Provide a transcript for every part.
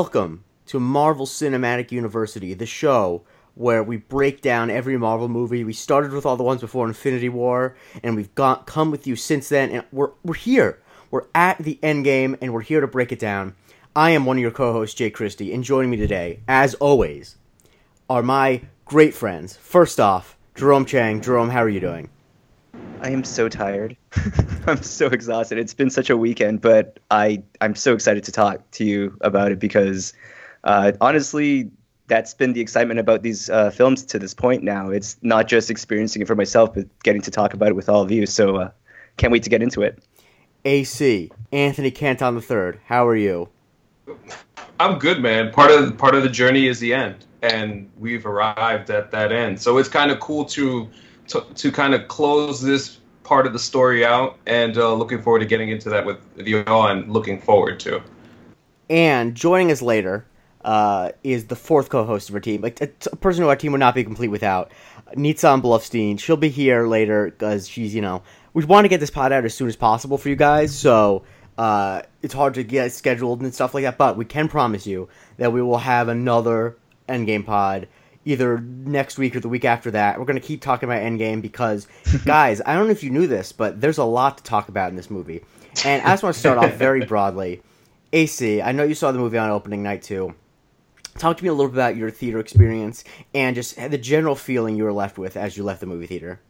Welcome to Marvel Cinematic University, the show where we break down every Marvel movie. We started with all the ones before Infinity War, and we've got come with you since then, and we're we're here. We're at the end game, and we're here to break it down. I am one of your co-hosts, Jake Christie, and joining me today, as always, are my great friends. First off, Jerome Chang. Jerome, how are you doing? I am so tired. I'm so exhausted. It's been such a weekend, but I I'm so excited to talk to you about it because uh, honestly, that's been the excitement about these uh, films to this point. Now it's not just experiencing it for myself, but getting to talk about it with all of you. So uh, can't wait to get into it. AC Anthony Canton III. How are you? I'm good, man. Part of part of the journey is the end, and we've arrived at that end. So it's kind of cool to to, to kind of close this part of the story out, and uh, looking forward to getting into that with you all, and looking forward to. And joining us later uh, is the fourth co-host of our team, like a, a person who our team would not be complete without. Nitzan Bluffstein. She'll be here later because she's, you know, we want to get this pod out as soon as possible for you guys. So uh, it's hard to get scheduled and stuff like that. But we can promise you that we will have another Endgame pod either next week or the week after that. We're going to keep talking about Endgame because, guys, I don't know if you knew this, but there's a lot to talk about in this movie. And I just want to start off very broadly. AC, I know you saw the movie on opening night too. Talk to me a little bit about your theater experience and just the general feeling you were left with as you left the movie theater.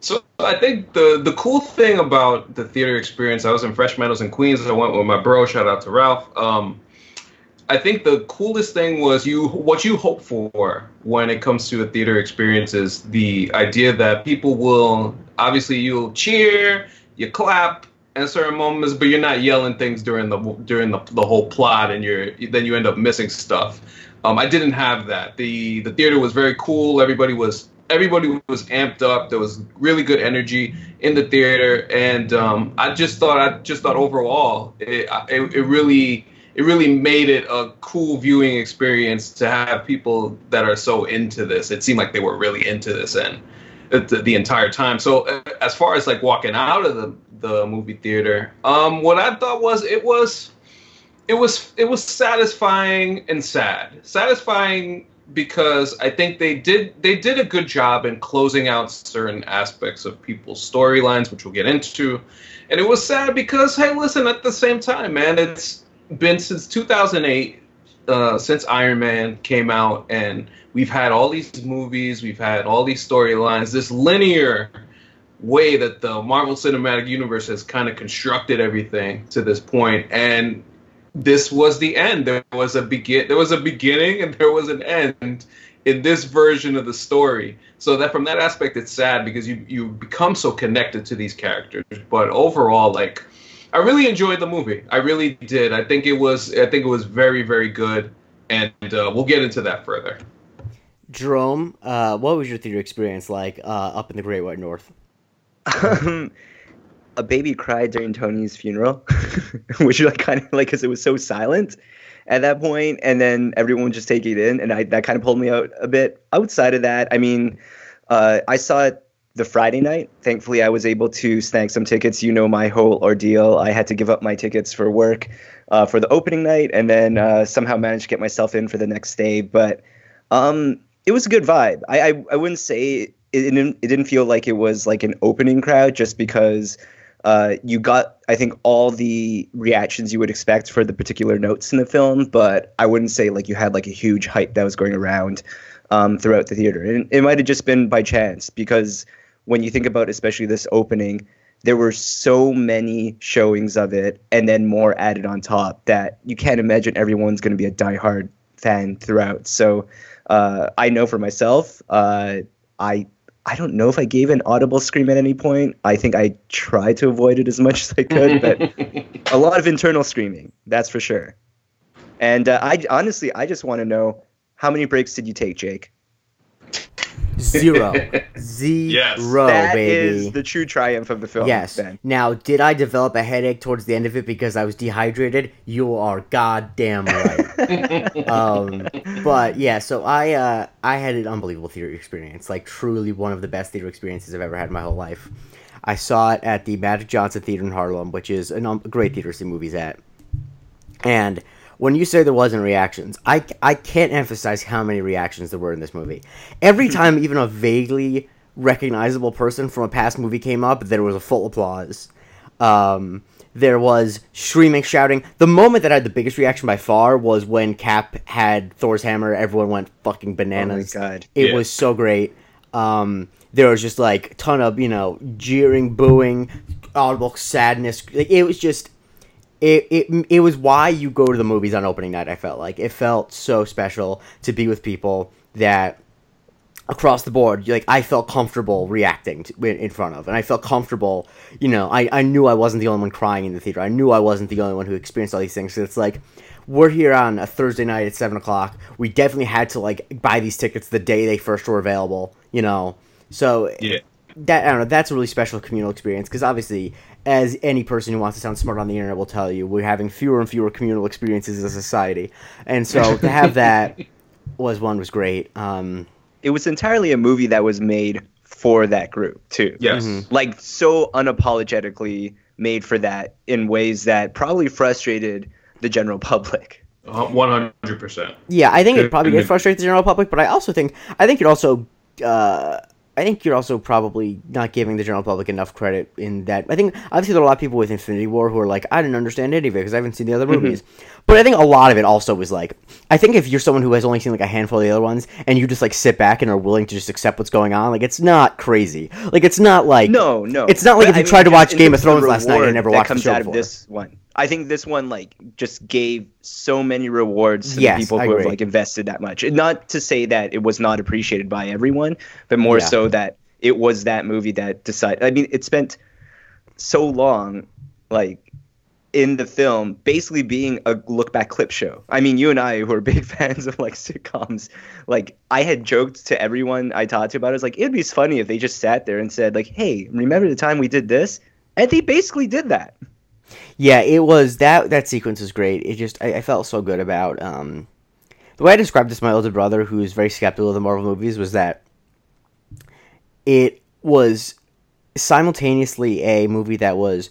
So I think the the cool thing about the theater experience, I was in Fresh Meadows in Queens. I went with my bro. Shout out to Ralph. Um, I think the coolest thing was you what you hope for when it comes to a theater experience is the idea that people will obviously you'll cheer, you clap at certain moments, but you're not yelling things during the during the, the whole plot, and you're then you end up missing stuff. Um, I didn't have that. the The theater was very cool. Everybody was everybody was amped up. There was really good energy in the theater, and um, I just thought I just thought overall it, it, it really it really made it a cool viewing experience to have people that are so into this. It seemed like they were really into this and the, the entire time. So uh, as far as like walking out of the the movie theater, um, what I thought was it was it was it was satisfying and sad. Satisfying because I think they did they did a good job in closing out certain aspects of people's storylines, which we'll get into. And it was sad because hey, listen, at the same time, man, it's been since 2008, uh, since Iron Man came out, and we've had all these movies, we've had all these storylines, this linear way that the Marvel Cinematic Universe has kind of constructed everything to this point, and this was the end. There was a begin, there was a beginning, and there was an end in this version of the story. So that from that aspect, it's sad because you you become so connected to these characters. But overall, like I really enjoyed the movie. I really did. I think it was. I think it was very, very good, and uh, we'll get into that further. Jerome, uh, what was your theater experience like uh, up in the Great White North? Um, a baby cried during Tony's funeral, which like kind of like because it was so silent at that point, and then everyone just take it in, and I that kind of pulled me out a bit. Outside of that, I mean, uh, I saw it the Friday night. Thankfully, I was able to snag some tickets. You know my whole ordeal. I had to give up my tickets for work uh, for the opening night, and then uh, somehow managed to get myself in for the next day. But um, it was a good vibe. I I, I wouldn't say it, it, didn't, it didn't feel like it was like an opening crowd, just because. Uh, you got, I think, all the reactions you would expect for the particular notes in the film, but I wouldn't say like you had like a huge hype that was going around um, throughout the theater. And it might have just been by chance because when you think about especially this opening, there were so many showings of it and then more added on top that you can't imagine everyone's going to be a diehard fan throughout. So uh, I know for myself, uh, I I don't know if I gave an audible scream at any point. I think I tried to avoid it as much as I could, but a lot of internal screaming, that's for sure. And uh, I honestly, I just want to know how many breaks did you take, Jake? Zero. Zero, yes. That baby. is the true triumph of the film. Yes. Ben. Now, did I develop a headache towards the end of it because I was dehydrated? You are goddamn right. um, but yeah, so I uh, I had an unbelievable theater experience, like truly one of the best theater experiences I've ever had in my whole life. I saw it at the Magic Johnson Theater in Harlem, which is an, um, a great theater to see movies at. And when you say there wasn't reactions, I, I can't emphasize how many reactions there were in this movie. Every time even a vaguely recognizable person from a past movie came up, there was a full applause. Um, there was screaming, shouting. The moment that I had the biggest reaction by far was when Cap had Thor's hammer. Everyone went fucking bananas. Oh my God. It Yeah. was so great. Um, there was just like ton of you know jeering, booing, audible sadness. Like, it was just it, it it was why you go to the movies on opening night. I felt like it felt so special to be with people that across the board like i felt comfortable reacting to, in in front of and i felt comfortable you know I, I knew i wasn't the only one crying in the theater i knew i wasn't the only one who experienced all these things so it's like we're here on a thursday night at 7 o'clock we definitely had to like buy these tickets the day they first were available you know so Yeah. that I don't know. That's a really special communal experience because obviously, as any person who wants to sound smart on the internet will tell you, we're having fewer and fewer communal experiences as a society, and so to have that was one was great. Um, It was entirely a movie that was made for that group too. Yes. Mhm. Like so unapologetically made for that in ways that probably frustrated the general public. Uh, One hundred percent. yeah, I think it probably good. gets frustrate the general public, but I also think I think you're also. Uh, I think you're also probably not giving the general public enough credit in that. I think obviously there are a lot of people with Infinity War who are like, I didn't understand any of it because I haven't seen the other mm-hmm. movies. But I think a lot of it also was like, I think if you're someone who has only seen like a handful of the other ones and you just like sit back and are willing to just accept what's going on, like it's not crazy. Like it's not like No, no. It's not like But if you I mean, tried to watch Game of Thrones last night and never watched the show before. this one. I think this one like just gave so many rewards to Yes, the people I who have like invested that much. And not to say that it was not appreciated by everyone, but more Yeah. so that it was that movie that decided. I mean, it spent so long, like in the film, basically being a look back clip show. I mean, you and I, who are big fans of like sitcoms, like I had joked to everyone I talked to about it. I was like, it'd be funny if they just sat there and said, like, "Hey, remember the time we did this?" And they basically did that. Yeah, it was that that sequence was great. It just I, I felt so good about um the way I described this to my older brother, who's very skeptical of the Marvel movies, was that it was simultaneously a movie that was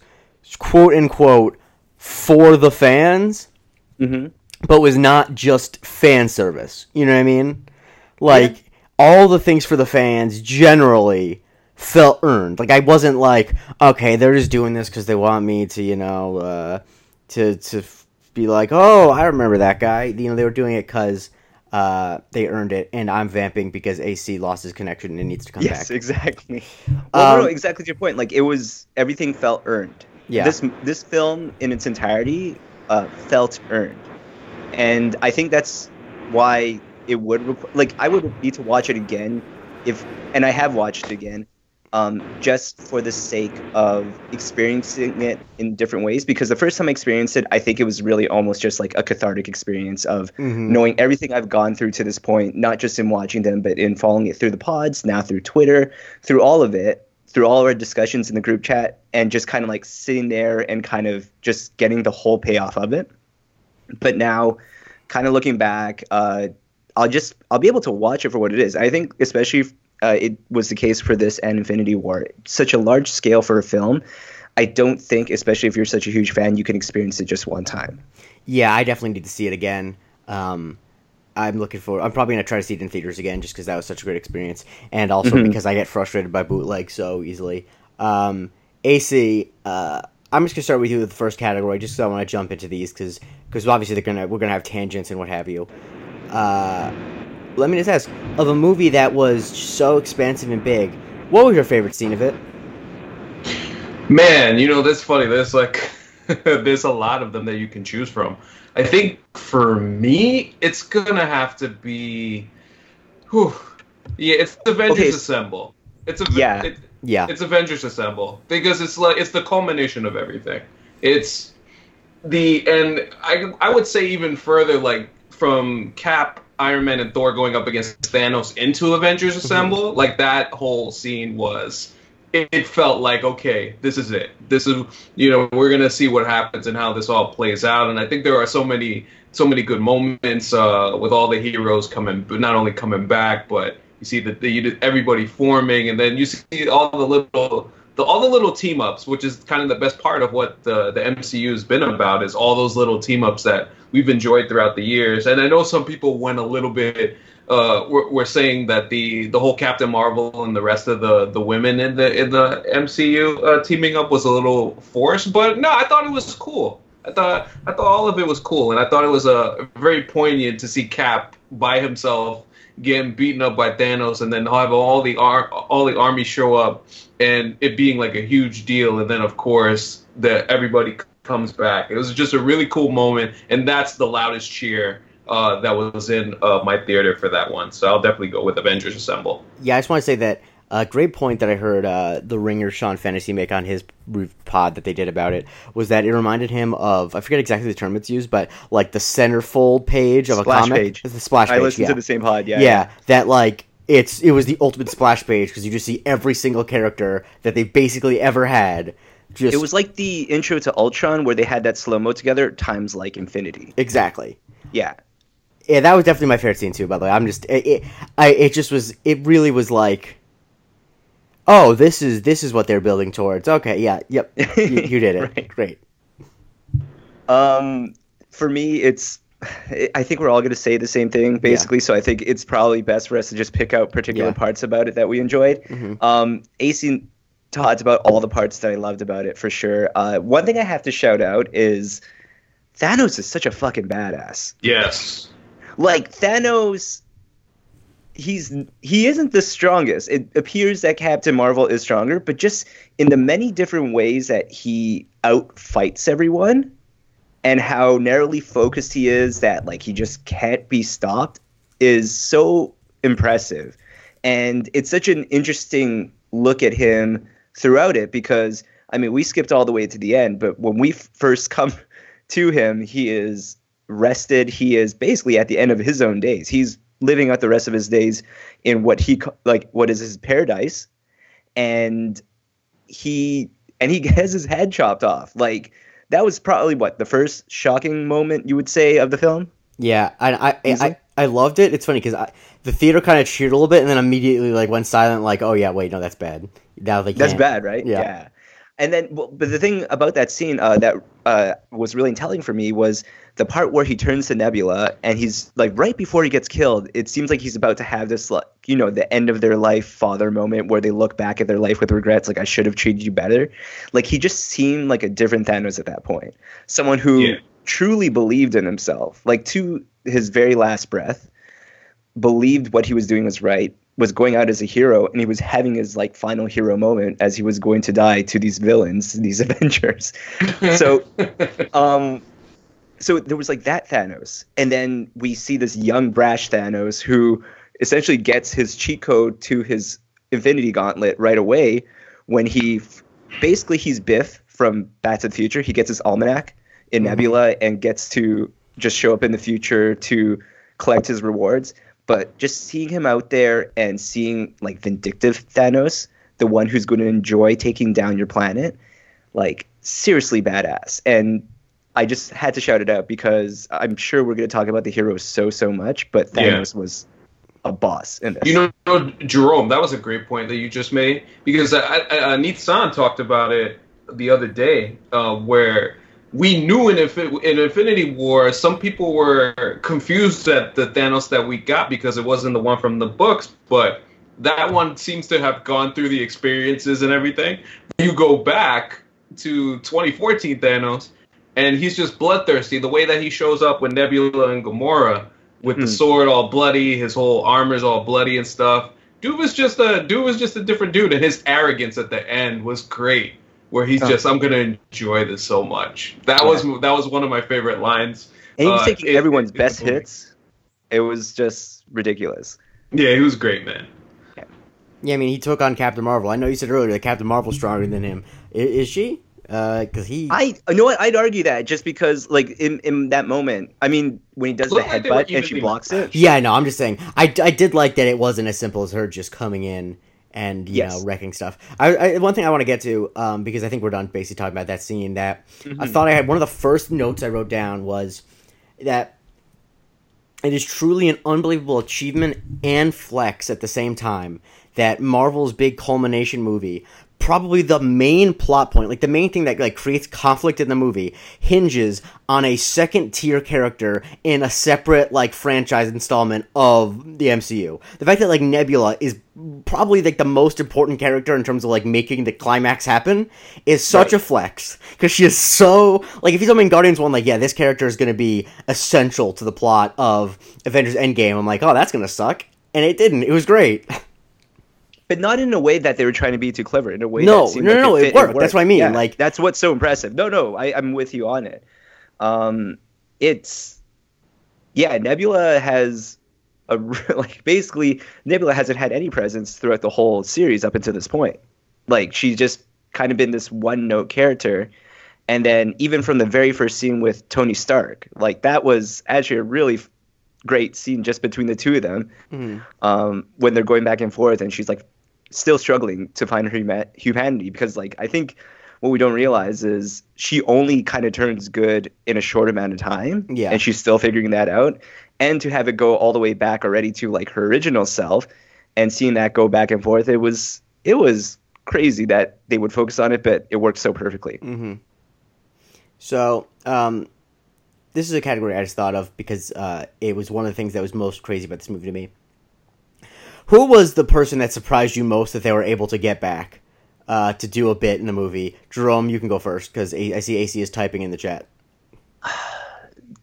quote unquote for the fans, Mm-hmm. but was not just fan service. You know what I mean? Like all the things for the fans generally felt earned. Like I wasn't like, okay, they're just doing this because they want me to, you know, uh, to to f- be like, oh, I remember that guy. You know, they were doing it because uh, they earned it, and I'm vamping because AC lost his connection and needs to come Yes, back. exactly. Well, no, Um, exactly to your point. Like it was everything felt earned. Yeah. This this film in its entirety uh, felt earned, and I think that's why it would requ- like I would need to watch it again if and I have watched it again. Um, just for the sake of experiencing it in different ways, because the first time I experienced it, I think it was really almost just like a cathartic experience of Mhm. knowing everything I've gone through to this point, not just in watching them, but in following it through the pods, now through Twitter, through all of it, through all our discussions in the group chat, and just kind of like sitting there and kind of just getting the whole payoff of it. But now, kind of looking back, uh, I'll just I'll be able to watch it for what it is. I think especially uh, it was the case for this and Infinity War, such a large scale for a film. I don't think, especially if you're such a huge fan, you can experience it just one time. Yeah, I definitely need to see it again. Um, I'm looking for. I'm probably gonna try to see it in theaters again, just because that was such a great experience, and also Mhm. because I get frustrated by bootleg so easily. Um, AC, uh, I'm just gonna start with you with the first category, just because I want to jump into these, because obviously they're gonna we're gonna have tangents and what have you. Uh, let me just ask, of a movie that was so expansive and big, what was your favorite scene of it? Man, you know that's funny. There's like there's a lot of them that you can choose from. I think for me, it's gonna have to be, whew, yeah, it's Avengers Okay. Assemble. It's a Yeah. It, Yeah, it's Avengers Assemble because it's like it's the culmination of everything. It's the and I I would say even further like from Cap, Iron Man, and Thor going up against Thanos into Avengers Assemble, like that whole scene was. It, felt like okay, this is it. This is you know we're gonna see what happens and how this all plays out. And I think there are so many so many good moments uh, with all the heroes coming, but not only coming back, but you see that the, you did everybody forming, and then you see all the little the all the little team ups, which is kind of the best part of what the the MCU has been about, is all those little team ups that we've enjoyed throughout the years. And I know some people went a little bit. Uh, we're, saying that the the whole Captain Marvel and the rest of the the women in the in the MCU uh, teaming up was a little forced, but no, I thought it was cool. I thought I thought all of it was cool, and I thought it was a uh, very poignant to see Cap by himself getting beaten up by Thanos, and then have all the ar- all the army show up, and it being like a huge deal, and then of course that everybody comes back. It was just a really cool moment, and that's the loudest cheer uh, that was in uh, my theater for that one. So I'll definitely go with Avengers Assemble. Yeah, I just want to say that a great point that I heard uh, the ringer Sean Fennessy make on his pod that they did about it was that it reminded him of I forget exactly the term it's used, but like the centerfold page of splash a comic. Page. It's the splash page. I listened yeah. to the same pod. Yeah, yeah, yeah. that like it's it was the ultimate splash page because you just see every single character that they basically ever had. Just it was like the intro to Ultron where they had that slow mo together times like infinity. Exactly. Yeah. Yeah, that was definitely my favorite scene too. By the way, I'm just it, it I it just was it really was like oh, this is this is what they're building towards. Okay, yeah, yep, you, you did it. right. Great. Um, for me, it's. I think we're all going to say the same thing, basically. Yeah. So I think it's probably best for us to just pick out particular yeah. parts about it that we enjoyed. Mm-hmm. Um, AC talked about all the parts that I loved about it for sure. Uh, one thing I have to shout out is Thanos is such a fucking badass. Yes. Like Thanos he's he isn't the strongest. It appears that Captain Marvel is stronger, but just in the many different ways that he outfights everyone and how narrowly focused he is that like he just can't be stopped is so impressive. And it's such an interesting look at him throughout it because I mean, we skipped all the way to the end, but when we first come to him, he is rested. He is basically at the end of his own days. He's living out the rest of his days in what he like what is his paradise and he and he has his head chopped off like that was probably what the first shocking moment you would say of the film? Yeah i i I, I, loved it. It's funny because I the theater kind of cheered a little bit and then immediately like went silent like oh yeah wait no that's bad. Now they that's bad right? Yeah. yeah. And then, but the thing about that scene uh, that uh, was really telling for me was the part where he turns to Nebula and he's like right before he gets killed, it seems like he's about to have this like you know the end of their life father moment where they look back at their life with regrets like I should have treated you better. Like he just seemed like a different Thanos at that point. Someone who yeah. truly believed in himself, like to his very last breath, believed what he was doing was right, was going out as a hero and he was having his like final hero moment as he was going to die to these villains, these Avengers. so um so there was like that Thanos, and then we see this young brash Thanos who essentially gets his cheat code to his Infinity Gauntlet right away when he basically he's Biff from Back to the Future. He gets his almanac in mm-hmm. Nebula and gets to just show up in the future to collect his rewards. But just seeing him out there and seeing like vindictive Thanos, the one who's going to enjoy taking down your planet, like seriously badass. And I just had to shout it out because I'm sure we're going to talk about the heroes so so much, but Thanos yeah. was a boss in this. You know, Jerome, that was a great point that you just made because uh, uh, Nitzan talked about it the other day, uh, where we knew in, in Infinity War, some people were confused at the Thanos that we got because it wasn't the one from the books, but that one seems to have gone through the experiences and everything. You go back to 2014 Thanos and he's just bloodthirsty. The way that he shows up with Nebula and Gamora, with mm. the hmm. sword all bloody, his whole armor's all bloody and stuff. Dude was just a dude was just a different dude, and his arrogance at the end was great. Where he's oh. just, I'm gonna enjoy this so much. That yeah. was that was one of my favorite lines. And he was uh, taking it, everyone's it, best hits. It was just ridiculous. Yeah, he was great, man. Yeah, I mean, he took on Captain Marvel. I know you said earlier that Captain Marvel's stronger than him. Is, is she? because uh, he. I you know what I'd argue that just because like in in that moment, I mean when he does the headbutt and she blocks it. Yeah, no, I'm just saying I, I did like that it wasn't as simple as her just coming in and you yes. know wrecking stuff. I, I, one thing I want to get to um, because I think we're done basically talking about that scene. That mm-hmm. I thought I had one of the first notes I wrote down was that it is truly an unbelievable achievement and flex at the same time that Marvel's big culmination movie, probably the main plot point, like the main thing that like creates conflict in the movie, hinges on a second tier character in a separate like franchise installment of the MCU. The fact that like Nebula is probably like the most important character in terms of like making the climax happen is such Right. a flex because she is so like if me in Guardians one like yeah this character is going to be essential to the plot of Avengers Endgame I'm like oh that's going to suck and it didn't it was great but not in a way that they were trying to be too clever. In a way, No, no, like no, no, it fit and worked. That's what I mean, Yeah, like- that's what's so impressive. No, no, I, I'm with you on it. Um, it's yeah, Nebula has a like basically Nebula hasn't had any presence throughout the whole series up until this point. Like she's just kind of been this one note character. And then even from the very first scene with Tony Stark, like that was actually a really great scene just between the two of them Mhm. um, when they're going back and forth, and she's like still struggling to find her huma- humanity because like I think what we don't realize is she only kind of turns good in a short amount of time, Yeah. and she's still figuring that out, and to have it go all the way back already to like her original self, and seeing that go back and forth, it was it was crazy that they would focus on it, but it worked so perfectly. Mm-hmm. So, um, this is a category I just thought of because uh, it was one of the things that was most crazy about this movie to me. Who was the person that surprised you most that they were able to get back uh, to do a bit in the movie? Jerome, you can go first because I see AC is typing in the chat.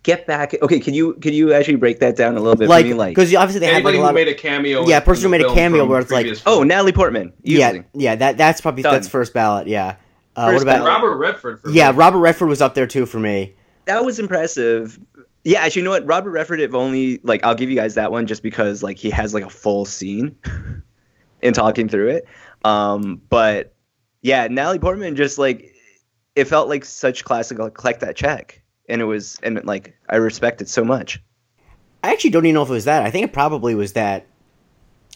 Get back, okay? Can you can you actually break that down a little bit Like, for me? Like, because obviously they had like Anybody a who lot made a cameo. Yeah, in- person who made a cameo where it's like- previous oh. Natalie Portman, yeah, easily. yeah. That that's probably Done. that's first ballot. Yeah. Uh, what about ballot. Robert Redford. For yeah? me. Robert Redford was up there too for me. that was impressive. Yeah, actually, you know what? Robert Redford, if only like I'll give you guys that one just because like he has like a full scene in talking through it. Um, but yeah, Natalie Portman just like it felt like such classic like collect that check, and it was and like I respect it so much. I actually don't even know if it was that. I think it probably was that.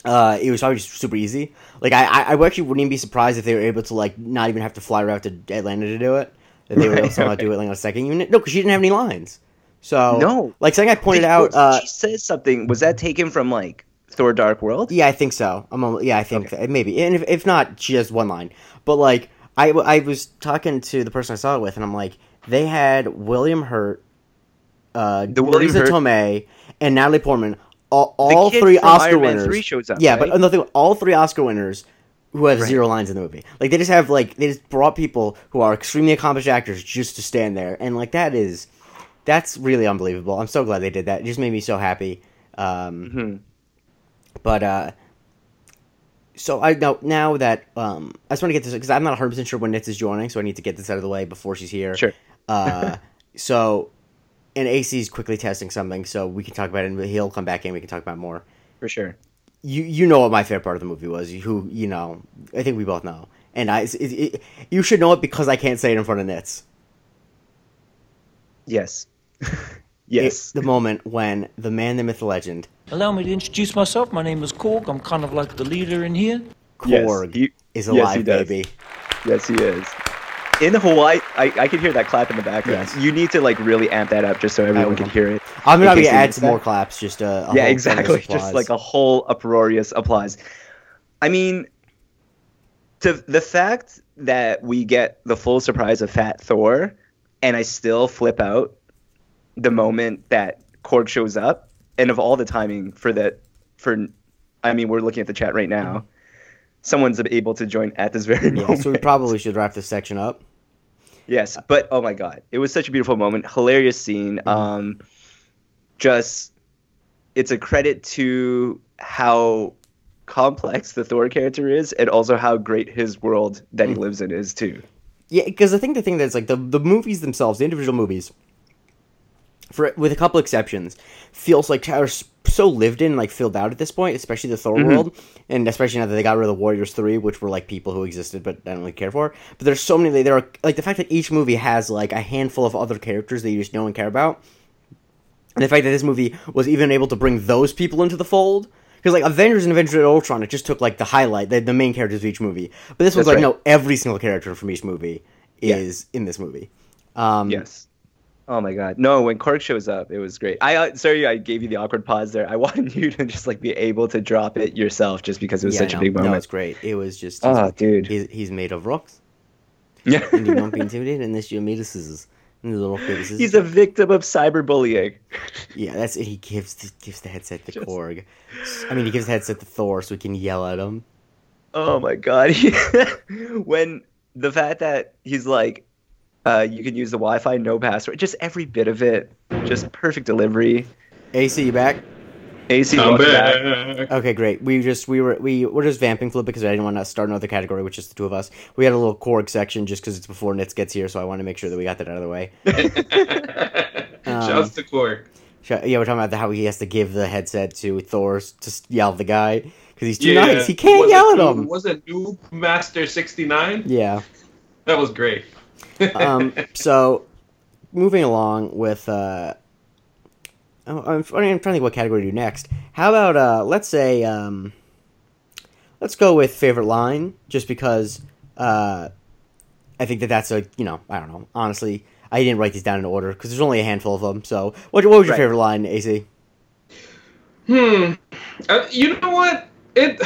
Uh, it was probably just super easy. Like I, I, I actually wouldn't even be surprised if they were able to like not even have to fly her out to Atlanta to do it. That they were able to Right, somehow right. do it like on a second unit. No, because she didn't have any lines. So No. like something I pointed Did- out. Uh, she says something. Was that taken from like Thor: Dark World? yeah, I think so. I'm yeah, I think that, maybe. And if, if not, she has one line. But like I I was talking to the person I saw it with, and I'm like, they had William Hurt, uh, The William Hurt- Tomei, and Natalie Portman. All, all three Oscar winners. 3 shows up, yeah, right? but another thing, all three Oscar winners who have Right. zero lines in the movie. Like they just have like they just brought people who are extremely accomplished actors just to stand there, and like that is that's really unbelievable. I'm so glad they did that. It just made me so happy. Um, Mhm. but uh, so I know now that um, I just want to get this because I'm not 100 percent sure when Nitz is joining, so I need to get this out of the way before she's here. Sure. Uh, so, and AC is quickly testing something, so we can talk about it, and he'll come back in. We can talk about more. For sure. You you know what my favorite part of the movie was? Who you know? I think we both know, and I it, it, you should know it because I can't say it in front of Nitz. Yes. yes. The moment when the man, the myth, the legend, Allow me to introduce myself. My name is Korg. I'm kind of like the leader in here. Korg Yes, Korg, he- is yes, he alive, does. baby. Yes, he is. In Hawaii, I, I can hear that clap in the background. Yes. You need to like really amp that up just so everyone will. can hear it. I'm gonna case add missed some more claps. Just uh, a, a Yeah, whole exactly. Just applause. like a whole uproarious applause. I mean, to the fact that we get the full surprise of Fat Thor, and I still flip out the moment that Korg shows up, and of all the timing for that, for, I mean, we're looking at the chat right now. Someone's able to join at this very Yeah, moment. so we probably should wrap this section up. Yes, but oh my god, it was such a beautiful moment, hilarious scene. Um, just it's a credit to how complex the Thor character is, and also how great his world that he lives in is too. Yeah, because I think the thing that's like the the movies themselves, the individual movies, for with a couple exceptions, feels like are so lived in, like filled out at this point, especially the Thor world, and especially now that they got rid of the Warriors three, which were like people who existed but I don't really care for. But there's so many. There are like the fact that each movie has like a handful of other characters that you just know and care about. And the fact that this movie was even able to bring those people into the fold. Because like Avengers and Avengers Ultron, it just took like the highlight, the, the main characters of each movie. But this was That's like right. no, every single character from each movie Yeah. is in this movie. Um, Yes, Oh my god. No, when Korg shows up, it was great. I uh, sorry I gave you the awkward pause there. I wanted you to just like be able to drop it yourself just because it was Yeah, such no, a big moment. No, it's great. It was just. oh, dude. He's, he's made of rocks, Yeah. and you won't be intimidated unless you're made of scissors. And the little paper scissors. He's a victim of cyberbullying. Yeah, that's it. He gives the, gives the headset to Just- Korg. I mean, he gives the headset to Thor so he can yell at him. Oh my god. when the fact that he's like uh, you can use the Wi-Fi, no password, just every bit of it, just perfect delivery. AC, you back? AC, I'm back. back. Okay, great. We just we were we were just vamping flip because I didn't want to start another category with just the two of us. We had a little Korg section just because it's before Nitz gets here, so I want to make sure that we got that out of the way. Shouts to Korg. Sh- Yeah, we're talking about the, how he has to give the headset to Thor to yell at the guy because he's too Yeah. nice. He can't Was it yell at Noob- him. Was it Noob Master 69? Yeah. That was great. Um, so moving along with uh, I'm, I'm trying to think what category to do next. How about uh, let's say um, let's go with favorite line, just because uh, I think that that's a you know I don't know honestly I didn't write these down in order because there's only a handful of them. So what, what was your Right. favorite line, AC? Hmm. Uh, you know what? It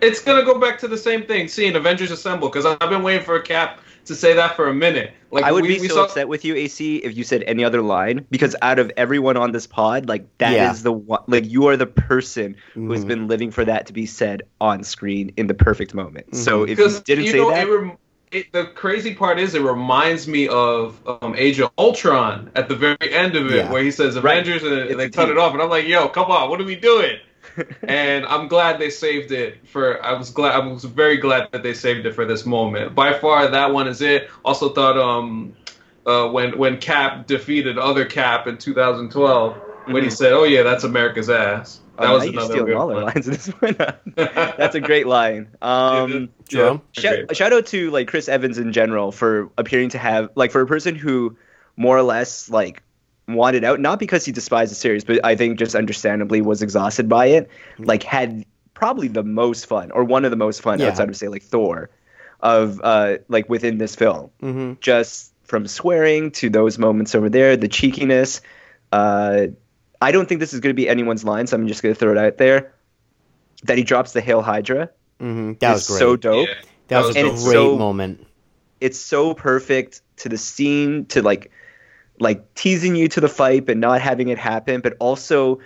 it's gonna go back to the same thing. Seeing Avengers Assemble because I've been waiting for a cap to say that for a minute. Like I would we, be we so saw, upset with you, AC, if you said any other line because out of everyone on this pod, like that is Yeah. the one. Like you are the person who has been living for that to be said on screen in the perfect moment. So Mhm. if you didn't you say know that, it, rem- it, the crazy part is it reminds me of um, Age of Ultron at the very end of it Yeah. where he says Right. Avengers and It's they cut team. it off and I'm like yo come on what are we doing and I'm glad they saved it for. I was glad. I was very glad that they saved it for this moment. By far, that one is it. Also thought um, uh, when when Cap defeated other Cap in 2012, when he Mhm. said, "Oh yeah, that's America's ass." That Oh, was another good all one. lines in this one. That's a great line. Um, Jerome? shout, shout out to like Chris Evans in general for appearing to have like for a person who more or less like wanted out not because he despised the series but i think just understandably was exhausted by it like had probably the most fun or one of the most fun Yeah. outside of say like thor of uh like within this film Mm-hmm. just from swearing to those moments over there the cheekiness uh i don't think this is going to be anyone's line so i'm just going to throw it out there that he drops the hail hydra Mm-hmm. That was great. so dope Yeah. that was a great it's so- moment. it's so perfect to the scene to like like teasing you to the fight but not having it happen but also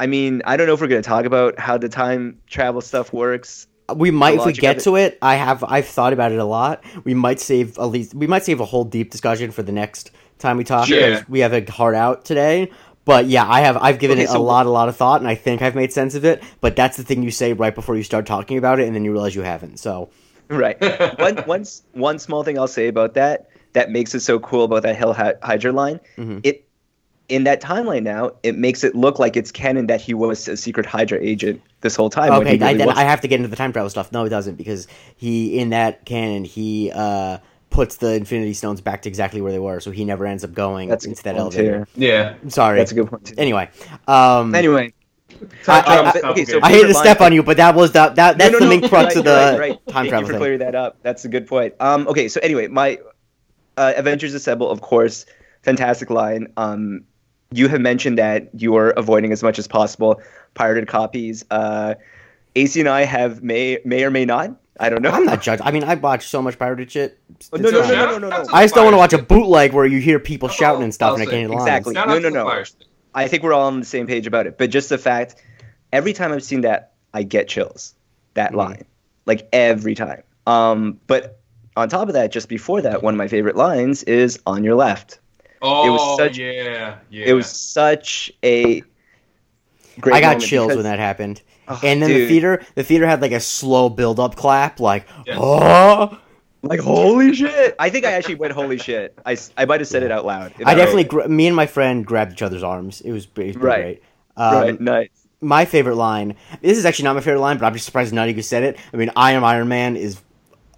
i mean i don't know if we're going to talk about how the time travel stuff works We might, if we get it. to it. I have, I've thought about it a lot. We might save at least, we might save a whole deep discussion for the next time we talk. Yeah. because We have a hard out today. But yeah, I have, I've given Okay, it a lot, a lot of thought, and I think I've made sense of it. But that's the thing you say right before you start talking about it, and then you realize you haven't. So right one, one, s- one small thing i'll say about that that makes it so cool about that hail hydra line Mhm. it in that timeline now it makes it look like it's canon that he was a secret hydra agent this whole time when okay, he I, then. I have to get into the time travel stuff. No, it doesn't because he in that canon he uh, puts the Infinity Stones back to exactly where they were, so he never ends up going that's into that elevator. too. Yeah. I'm sorry. that's a good point too. Anyway, um, anyway I- I- I- okay, so- I hate to step on you, but that was the that that's No, no, the no, main crux right, of the right, right. time Thank travel you for thing. clearing that up. That's a good point. Um, okay, so anyway, my uh, Avengers Assemble, of course, fantastic line. Um, you have mentioned that you are avoiding as much as possible pirated copies. Uh, AC and I have may may or may not. I don't know. I'm not judging. I mean, I watch so much pirated shit. Oh, no, no, fine. no, no, no, no, no. I just don't want to watch a bootleg where you hear people shouting and stuff I'll and I can't hear lines. exactly. No, no, no. I think we're all on the same page about it. But just the fact, every time I've seen that, I get chills. That Mhm. line, like every time. Um, but on top of that, just before that, one of my favorite lines is "On your left." Oh, it was such- yeah, yeah. It was such a great. I got chills because- when that happened. Oh, And then the theater, the theater had like a slow build up clap, like Yeah. oh. like holy shit. I think I actually went holy shit. I, I might have said it out loud. I definitely, gra- me and my friend grabbed each other's arms. It was, it was pretty Right. great. Um, right nice. My favorite line. This is actually not my favorite line, but I'm just surprised none of you said it. I mean, I am Iron Man is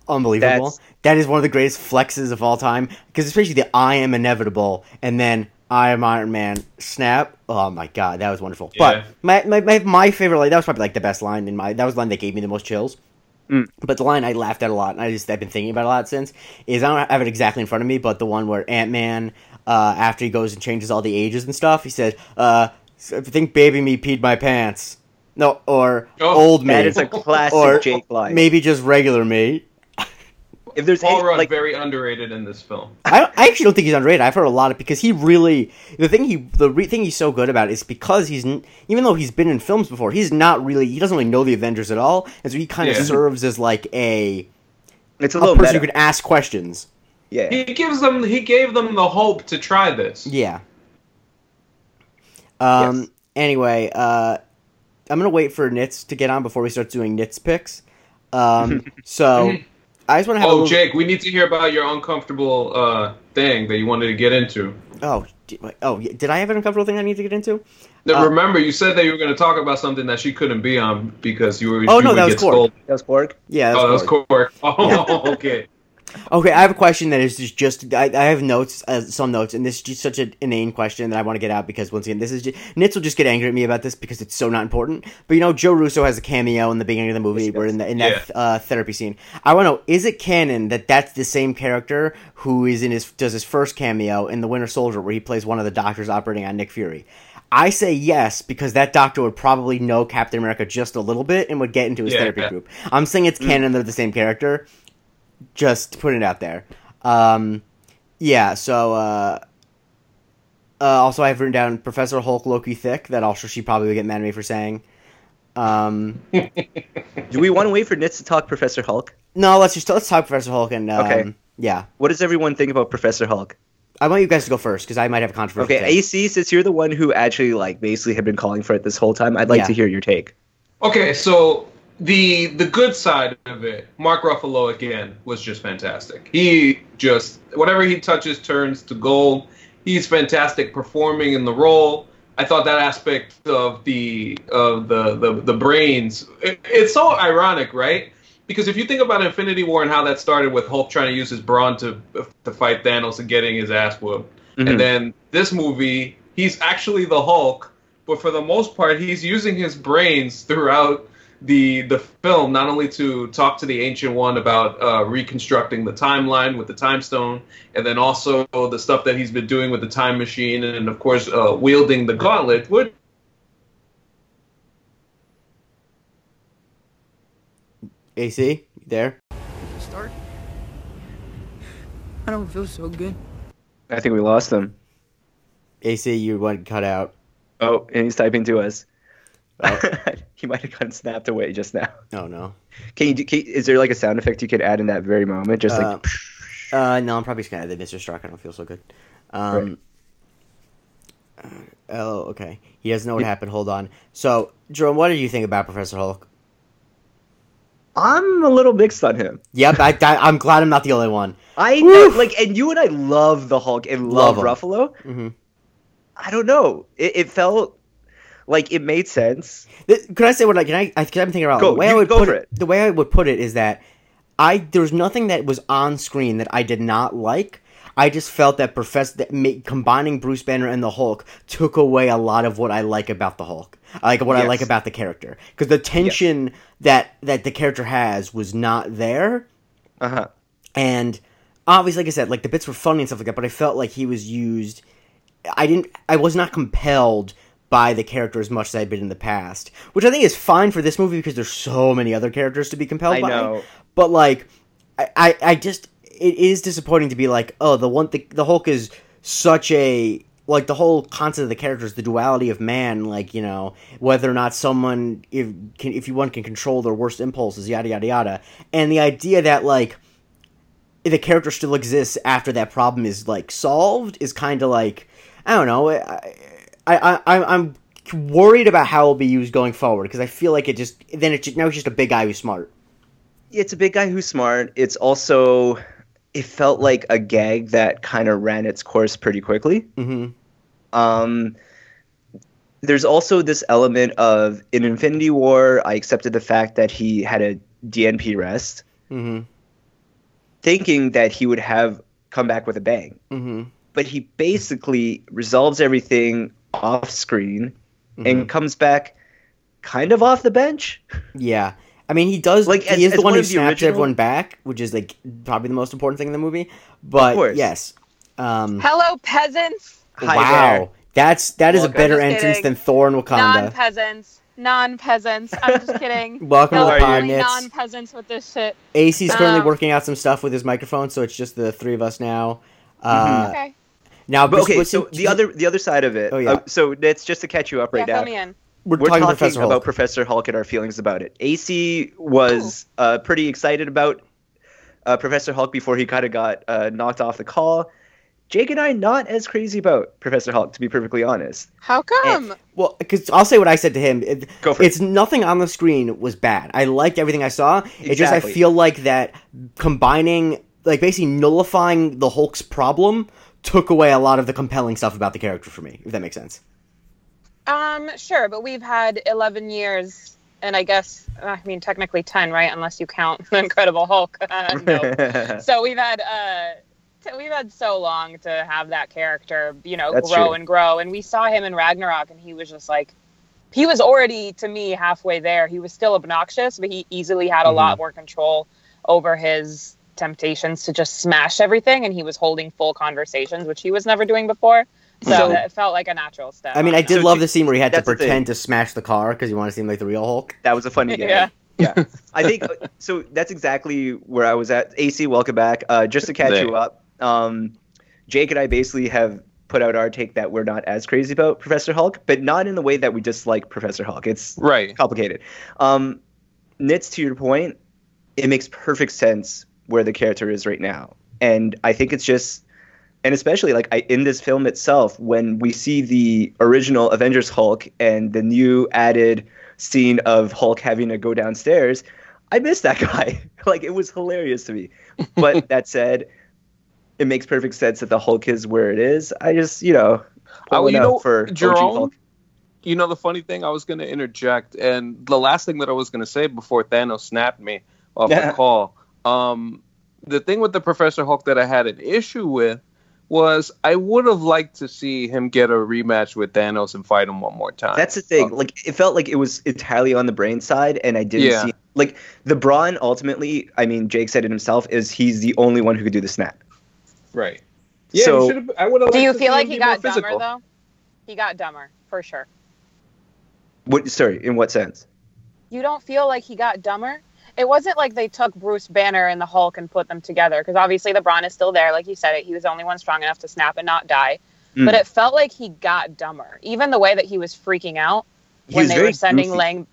unbelievable. That's- That is one of the greatest flexes of all time. Because especially the I am inevitable, and then I am Iron Man snap. Oh my god, that was wonderful. Yeah. But my, my my favorite line that was probably like the best line in my that was the line that gave me the most chills. Mm. But the line I laughed at a lot, and I just I've been thinking about a lot since is I don't have it exactly in front of me, but the one where Ant Man uh, after he goes and changes all the ages and stuff. He said, uh, "I think baby me peed my pants." No, or Oh, old me, That is a classic or Jake line. maybe just regular me. If there's Paul any, Rudd like very underrated in this film. I, I actually don't think he's underrated. I've heard a lot of because he really the thing he the re, thing he's so good about is because he's n- even though he's been in films before, he's not really he doesn't really know the Avengers at all, and so he kind of Yeah. serves as like a it's a a little person meta. who can ask questions. yeah. He gives them. He gave them the hope to try this. Yeah. Um. Yes. Anyway, uh, I'm gonna wait for Nits to get on before we start doing Nits picks. Um. so I just want to have a Oh, little. Jake, we need to hear about your uncomfortable uh, thing that you wanted to get into. Oh. di- Oh, did I have an uncomfortable thing I need to get into? Now, Uh, remember, you said that you were going to talk about something that she couldn't be on because you were. Oh, you no, would that was get Korg. scolded. That was Korg. Yeah. That's Oh, that was Korg. Korg. Oh, okay. Okay, I have a question that is just, just I, I have notes, uh, some notes, and this is just such an inane question that I want to get out because once again, this is just, Nitz will just get angry at me about this because it's so not important. But you know, Joe Russo has a cameo in the beginning of the movie where in, the, in that uh, therapy scene. I want to know: is it canon that that's the same character who is in his does his first cameo in the Winter Soldier where he plays one of the doctors operating on Nick Fury? I say yes because that doctor would probably know Captain America just a little bit and would get into his Yeah. therapy group. I'm saying it's canon they're the same character just putting it out there. Um, yeah, so uh, uh, also I've written down Professor Hulk Loki thick. That also she probably would get mad at me for saying. Um, Do we want to wait for Nitz to talk Professor Hulk? no, let's just let's talk Professor Hulk and um, Okay. yeah. What does everyone think about Professor Hulk? I want you guys to go first because I might have a controversy. Okay, AC, since you're the one who actually like basically had been calling for it this whole time, I'd like Yeah. to hear your take. Okay, so the the good side of it, Mark Ruffalo again was just fantastic. He just whatever he touches turns to gold. He's fantastic performing in the role. I thought that aspect of the of the the, the brains. It, it's so ironic, right? Because if you think about Infinity War and how that started with Hulk trying to use his brawn to to fight Thanos and getting his ass whooped, Mhm. and then this movie, he's actually the Hulk, but for the most part, he's using his brains throughout the the film, not only to talk to the Ancient One about uh, reconstructing the timeline with the Time Stone, and then also the stuff that he's been doing with the Time Machine, and of course uh, wielding the Gauntlet. Which AC, you there? Start. I don't feel so good. I think we lost him. AC, you went cut out. Oh, and he's typing to us. Oh. he might have gotten snapped away just now. Oh no. Can you? do- Can, is there like a sound effect you could add in that very moment? Just Uh, like. Uh, no, I'm probably just gonna edit Mr. Stark. I don't feel so good. Um, uh, oh, okay. He doesn't know what happened. Hold on. So, Jerome, what do you think about Professor Hulk? I'm a little mixed on him. Yep, I, I, am glad I'm not the only one. I like, and you and I love the Hulk and Love love. Ruffalo. hmm I don't know. It, it felt like it made sense. Could I say what I can? I, I I'm thinking about Go, the way I would put it, it. The way I would put it is that I there was nothing that was on screen that I did not like. I just felt that Professor that ma- combining Bruce Banner and the Hulk took away a lot of what I like about the Hulk, like what I like about the character, because the tension that that the character has was not there. Uh huh. and obviously like i said like the bits were funny and stuff like that but i felt like he was used i didn't i was not compelled by the character as much as I've been in the past which i think is fine for this movie because there's so many other characters to be compelled I by know. but like I, I i just it is disappointing to be like oh the one thing the hulk is such a like the whole concept of the characters the duality of man like you know whether or not someone if can if you one can control their worst impulses yada yada yada and the idea that like the character still exists after that problem is like solved is kind of like I don't know. I, I, I I'm worried about how it'll be used going forward because I feel like it just then it's just, now it's just a big guy who's smart. It's a big guy who's smart. It's also. It felt like a gag that kind of ran its course pretty quickly. hmm Um, there's also this element of in Infinity War, I accepted the fact that he had a DNP rest, hmm thinking that he would have come back with a bang. hmm But he basically resolves everything off screen Mm-hmm. and comes back kind of off the bench. Yeah. I mean, he does. Like, he as- is the one one who snaps original- everyone back, which is like probably the most important thing in the movie. But course. yes, Um, Hello, peasants. Hi wow, there. that's that is a better entrance kidding. than Thor and Wakanda. Non-peasants. Non-peasants. I'm just kidding. Welcome no, to the How pod, non-peasants with this shit. AC's currently Um, working out some stuff with his microphone, so it's just the three of us now. Uh, okay. Now, But okay, so the other the other side of it. Oh, yeah. uh, so that's just to catch you up right yeah, now. fill me in. we're, We're talking, talking, Professor about Professor Hulk and our feelings about it. AC was uh, pretty excited about uh, Professor Hulk before he kind of got uh, knocked off the call. Jake and I not as crazy about Professor Hulk, to be perfectly honest. How come? Well, because I'll say what I said to him. It, Go for it. it's nothing on the screen was bad. I liked everything I saw. It just I feel like that combining, like basically nullifying the Hulk's problem, took away a lot of the compelling stuff about the character for me. If that makes sense. Um, sure, but we've had 11 years, and I guess I mean technically 10, right? Unless you count the Incredible Hulk. no. so we've had uh t- we've had so long to have that character you know That's grow true. and grow and we saw him in ragnarok and he was just like he was already to me halfway there he was still obnoxious but he easily had a lot more control over his temptations to just smash everything and he was holding full conversations which he was never doing before so So- it felt like a natural step I mean, I did So love do- the scene where he had to that's the thing. pretend to smash the car because he wanted to seem like the real Hulk. that was a funny game. Yeah. yeah. I think uh, so. That's exactly where I was at. AC, welcome back. Uh, just to catch There. you up, um, Jake and I basically have put out our take that we're not as crazy about Professor Hulk, but not in the way that we dislike Professor Hulk. It's Right. complicated. Um, Nits, to your point, it makes perfect sense where the character is right now, and I think it's just, and especially like I, in this film itself, when we see the original Avengers Hulk and the new added scene of Hulk having to go downstairs, I miss that guy. like it was hilarious to me. But that said, it makes perfect sense that the Hulk is where it is. I just, you know, Oh, pulling you out know, for Jerome, Hulk. you know the funny thing i was going to interject and the last thing that i was going to say before thanos snapped me off Yeah. the call um, the thing with the professor hulk that i had an issue with was i would have liked to see him get a rematch with thanos and fight him one more time That's the thing. Um, Like it felt like it was entirely on the brain side, and I didn't Yeah. see like the brawn. Ultimately, I mean, Jake said it himself. Is he's the only one who could do the snap? right yeah So- you should've- i would have do you feel like he be more got dumber physical. though he got dumber for sure What? Sorry, in what sense? you don't feel like he got dumber? It wasn't like they took Bruce Banner and the Hulk and put them together because obviously the Brawn is still there, like you said it. He was the only one strong enough to snap and not die. Mm. But it felt like he got dumber. Even the way that he was freaking out He when they were sending goofy. Lang.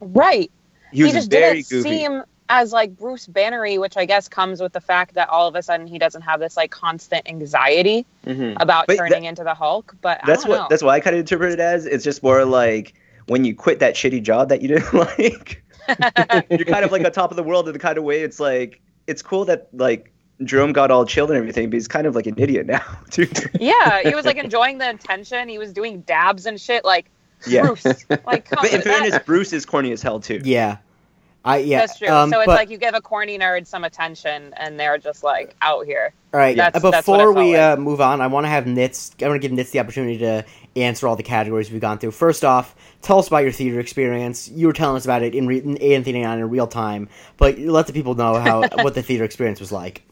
Right. He was just very didn't goofy. seem as like Bruce Bannery, which I guess comes with the fact that all of a sudden he doesn't have this like constant anxiety Mhm. about But turning into the Hulk. But that's I don't what. know. That's what I kind of interpret it as. It's just more like when you quit that shitty job that you didn't like. you're kind of like on top of the world in the kind of way. It's like it's cool that like Jerome got all chilled and everything, but he's kind of like an idiot now, dude. yeah, he was like enjoying the attention. He was doing dabs and shit. Like Yeah. Bruce, like come But in on, that- fairness, Bruce is corny as hell too. Yeah, I yeah. That's true. Um, so it's but- like you give a corny nerd some attention, and they're just like out here. All right. That's- uh, that's before we like. uh, move on, I want to have Nits. I want to give Nitz the opportunity to answer all the categories we've gone through. First off, tell us about your theater experience. You were telling us about it in, re- in Anthony on in real time, but let the people know how what the theater experience was like.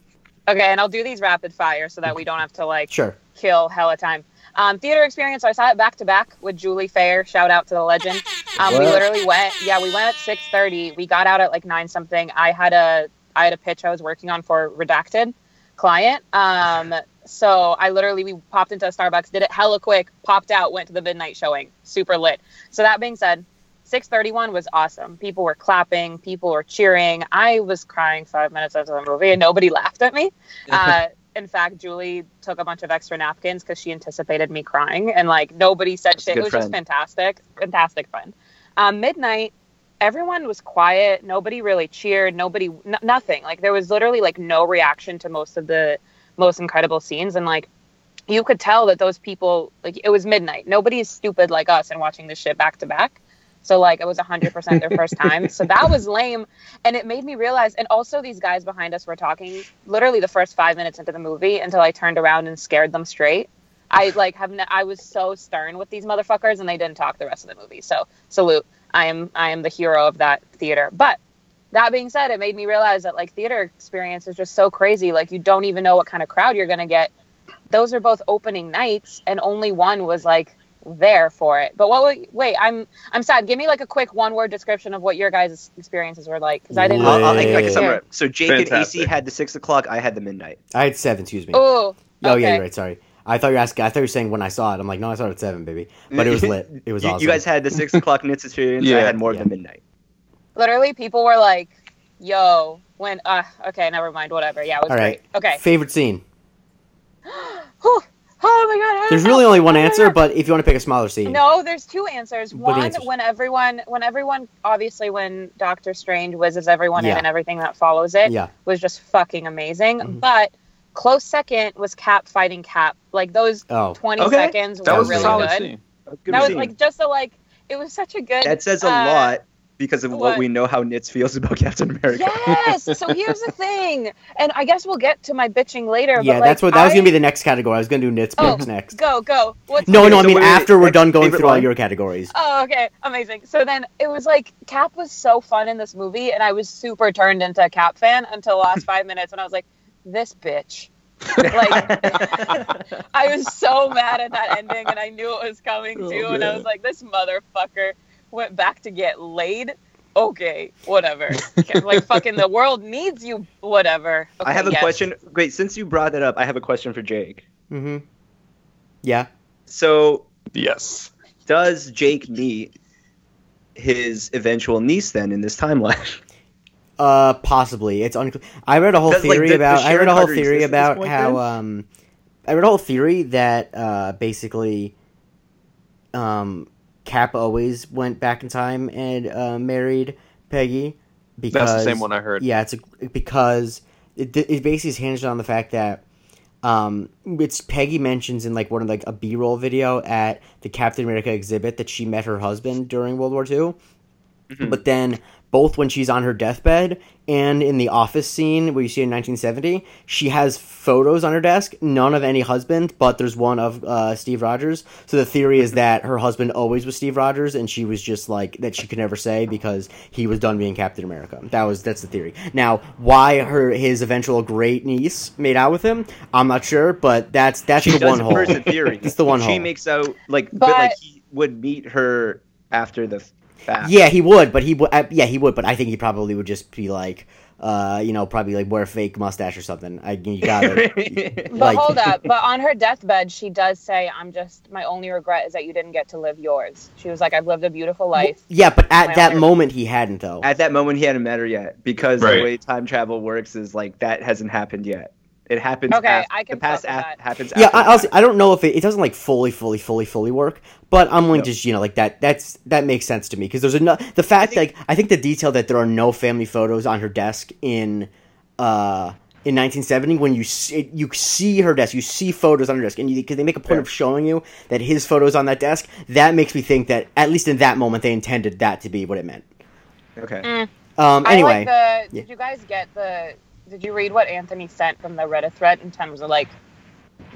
Okay, and I'll do these rapid fire so that we don't have to like Sure. kill hella time. Um, theater experience. So I saw it back to back with Julie Fair. Shout out to the legend. Um, we literally went. Yeah, we went at six thirty. We got out at like nine something. I had a I had a pitch I was working on for Redacted client. Um, so I literally we popped into a Starbucks, did it hella quick, popped out, went to the midnight showing, super lit. So that being said, 631 was awesome. People were clapping, people were cheering. I was crying five minutes into the movie and nobody laughed at me. Uh, in fact, Julie took a bunch of extra napkins because she anticipated me crying and like nobody said That's shit. It was just fantastic. Fantastic fun. Um, midnight, everyone was quiet. Nobody really cheered. Nobody, n- nothing. Like there was literally like no reaction to most of the most incredible scenes. And like you could tell that those people, like it was midnight. Nobody is stupid like us and watching this shit back to back. So like it was 100% their first time. So that was lame and it made me realize and also these guys behind us were talking literally the first 5 minutes into the movie until I turned around and scared them straight. I like have I was so stern with these motherfuckers and they didn't talk the rest of the movie. So salute. I am I am the hero of that theater. But that being said, it made me realize that like theater experience is just so crazy. Like you don't even know what kind of crowd you're gonna get those are both opening nights, and only one was like there for it. But what? wa- Wait, I'm I'm sad. Give me like a quick one word description of what your guys' experiences were like because I didn't. I'll, I'll, I, I can Yeah. it. So Jake and AC had the six o'clock. I had the midnight. I had seven. Excuse me. Oh, Oh yeah, you're right. Sorry. I thought you were asking. I thought you were saying when I saw it. I'm like, no, I saw it at seven, baby. But it was lit. It was you, awesome. you guys had the six o'clock Nits experience. Yeah. I had more Yeah. of the midnight. Literally, people were like, "Yo, when?" Uh, okay, never mind. Whatever. Yeah, it was All right. great. Okay. Favorite scene. Oh my god. There's don't really only one Oh my answer, but if you want to pick a smaller scene, No, there's two answers. What are the One, answers? when everyone, when everyone, obviously, when Doctor Strange whizzes everyone Yeah. in and everything that follows it yeah, was just fucking amazing. Mhm. But close second was Cap fighting Cap. Like those oh, 20 Okay. seconds That were was really solid good. scene. Good That was like just a like. It was such a good. that says a uh, lot because of what? what? we know how Nits feels about Captain America. Yes. so here's the thing, and I guess we'll get to my bitching later. yeah. but, that's like, what that was gonna be the next category. I was gonna do nits Oh, picks next. Go go. What's No, Okay, no. I mean wait, wait, after we're done going favorite through all your categories. Oh, okay, amazing. So then it was like Cap was so fun in this movie, and I was super turned into a Cap fan until the last five minutes, and I was like, "This bitch." like I was so mad at that ending, and I knew it was coming Oh, too, and I was like, "This motherfucker went back to get laid." Okay, whatever. like fucking, the world needs you. Whatever. Okay, I have a yes. question. Great, since you brought that up, I have a question for Jake. Mm-hmm. Yeah. So, Yes. does Jake meet his eventual niece then in this timeline? Uh, possibly. It's unclear. I read a whole Does, like, theory the- the about. I read a whole theory exist at this about point, how. then? Um, I read a whole theory that uh, basically, um, Cap always went back in time and uh, married Peggy because That's the same one I heard. Yeah, it's a, because it, it basically is hinged on the fact that um, it's Peggy mentions in like one of like a B roll video at the Captain America exhibit that she met her husband during World War II. Mhm. But then both when she's on her deathbed and in the office scene where you see her in 1970, she has photos on her desk, none of any husband, but there's one of uh, Steve Rogers. So the theory is that her husband always was Steve Rogers, and she was just like that she could never say because he was done being Captain America. That was that's the theory. Now, why her his eventual great niece made out with him, I'm not sure, but that's that's she the one hole. first theory. It's the one she hole. makes out like, but, But- like he would meet her after the fact. Yeah, he would, but he would. Uh, yeah, he would, but I think he probably would just be like, uh, you know, probably like wear a fake mustache or something. I you got it. But like- hold up. But on her deathbed, she does say, "I'm just. My only regret is that you didn't get to live yours." She was like, "I've lived a beautiful life." Yeah, but at that only- moment he hadn't though. At that moment, he hadn't met her yet because Right. the way time travel works is like that hasn't happened yet. It happens. Okay, af- I can the past fuck af- that. happens. yeah, after I, the honestly, fact. I don't know if it, it doesn't like fully, fully, fully, fully work, but I'm willing No. to, just, you know, like that. That's that makes sense to me because there's enough. The fact, think- like, I think the detail that there are no family photos on her desk in, uh, in 1970 when you see, you see her desk, you see photos on her desk, and because they make a point Yeah. of showing you that his photos on that desk, that makes me think that at least in that moment they intended that to be what it meant. Okay. Mm. Um, I anyway, like the. yeah. Did you guys get the? Did you read what Anthony sent from the Reddit thread in terms of like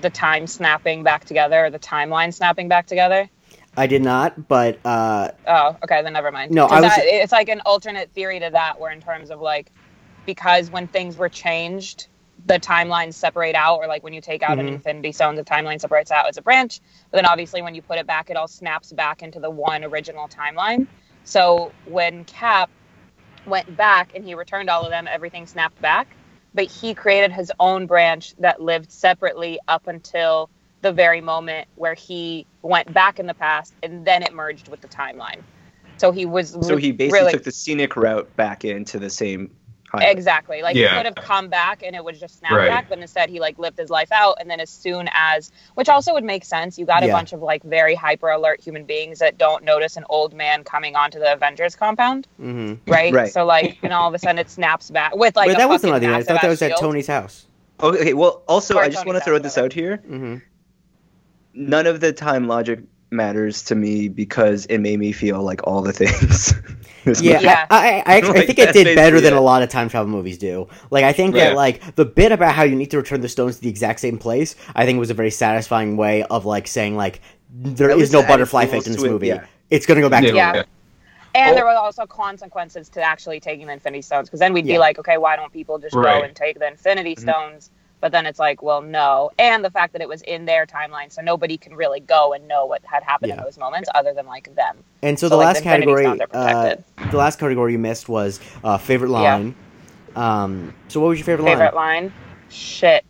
the time snapping back together, or the timeline snapping back together? I did not, but uh, Oh, okay, then never mind. No, I was- that- it's like an alternate theory to that, where in terms of like, because when things were changed, the timelines separate out, or like when you take out an Mhm. Infinity Stone, the timeline separates out as a branch. But then obviously, when you put it back, it all snaps back into the one original timeline. So when Cap went back and he returned all of them, everything snapped back. But he created his own branch that lived separately up until the very moment where he went back in the past and then it merged with the timeline. So he was So he basically really took the scenic route back into the same. Highway. exactly like Yeah. he could have come back and it would just snap Right. back, but instead he like lived his life out and then as soon as which also would make sense, you got a Yeah. bunch of like very hyper alert human beings that don't notice an old man coming onto the Avengers compound, mhm. right? Right. So like and all of a sudden it snaps back with like but a that wasn't fucking on the I thought that was at shield. Tony's house. Okay. Well, also, Or I just want to throw this out here. hmm None of the time logic matters to me because it made me feel like all the things. This Yeah, movie- Yeah. I, I, I, actually, I think it did better than it. a lot of time travel movies do. Like, I think Yeah. that like the bit about how you need to return the stones to the exact same place, I think was a very satisfying way of like saying like there At is least no butterfly effect in this movie. yeah. It's gonna go back to Yeah. And Oh. there were also consequences to actually taking the Infinity Stones, because then we'd be like, okay, why don't people just Right. go and take the Infinity Mhm. Stones But then it's like, well, no, and the fact that it was in their timeline, so nobody can really go and know what had happened in those moments other than like them. And so, So, the like, last the category, uh, the last category you missed was uh, favorite Yeah. line. Um, so what was your favorite, Favorite line? Favorite line? Shit,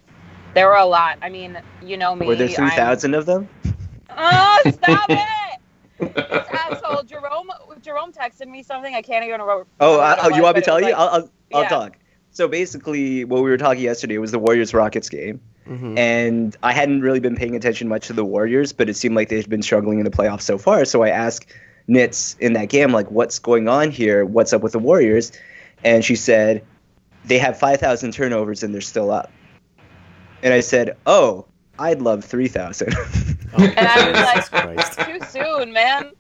there were a lot. I mean, you know me. Were there three thousand of them? Oh, stop it! This asshole Jerome. Jerome texted me something. I can't even remember. Oh, remember I, oh you want me to tell was you? like- I'll, I'll, I'll Yeah. talk. So basically, what we were talking yesterday was the Warriors Rockets game, Mhm. and I hadn't really been paying attention much to the Warriors, but it seemed like they'd been struggling in the playoffs so far. So I asked Nitz in that game, like, what's going on here? What's up with the Warriors? And she said, they have 5,000 turnovers and they're still up. And I said, oh, I'd love 3,000. And I was like, Christ. too soon, man.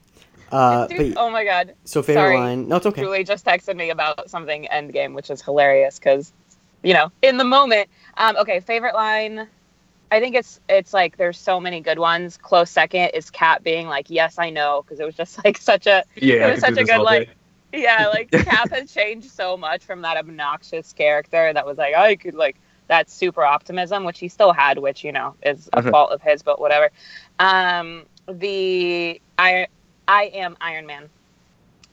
Uh, Dude, but, oh my god. so favorite sorry. line? No, it's okay. Julie just texted me about something Endgame, which is hilarious because, you know, in the moment. Um, okay, favorite line. I think it's it's like there's so many good ones. Close second is Cap being like, "Yes, I know," because it was just like such a Yeah, It was such a good, all like, day. yeah, like Cap has changed so much from that obnoxious character that was like, I could like that super optimism, which he still had, which you know is a Uh-huh. fault of his, but whatever. Um, the I I am Iron Man.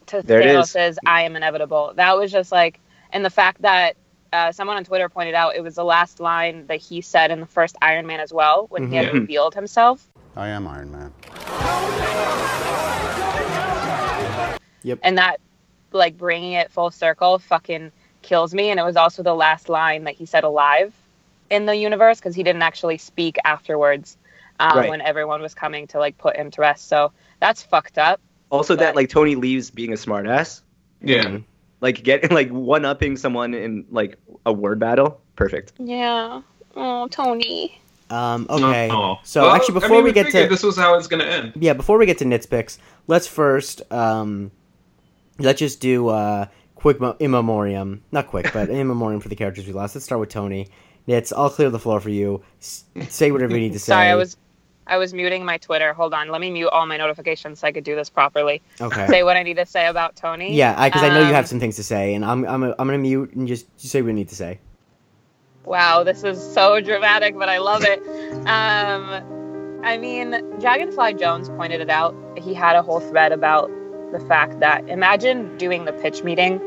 To There it Thanos is. says I am inevitable. That was just like, and the fact that. Uh, someone on Twitter pointed out it was the last line that he said in the first Iron Man as well when he had Mhm. revealed himself. I am Iron Man. Yep. and that like bringing it full circle fucking kills me and it was also the last line that he said alive in the universe because he didn't actually speak afterwards um, Right. when everyone was coming to like put him to rest so that's fucked up also, that, like, Tony leaves being a smartass. Yeah. Mhm. Like, getting, like, one upping someone in, like, a word battle. Perfect. yeah oh tony Um, okay. No. So Well, actually, I before mean, we get to this was how it's gonna end. yeah, before we get to Nits picks, let's first um, let's just do uh, quick mo- in memoriam. Not quick, but in memoriam for the characters we lost. Let's start with Tony. Nits, I'll clear the floor for you. S- say whatever you need to say. sorry i was i was muting my twitter hold on let me mute all my notifications so i could do this properly okay. say what i need to say about tony Yeah, because I, know you Um, have some things to say, and I'm I'm I'm gonna mute and just, just say what you need to say. Wow, this is so dramatic, but I love it. Um, I mean, Dragonfly Jones pointed it out. He had a whole thread about the fact that imagine doing the pitch meeting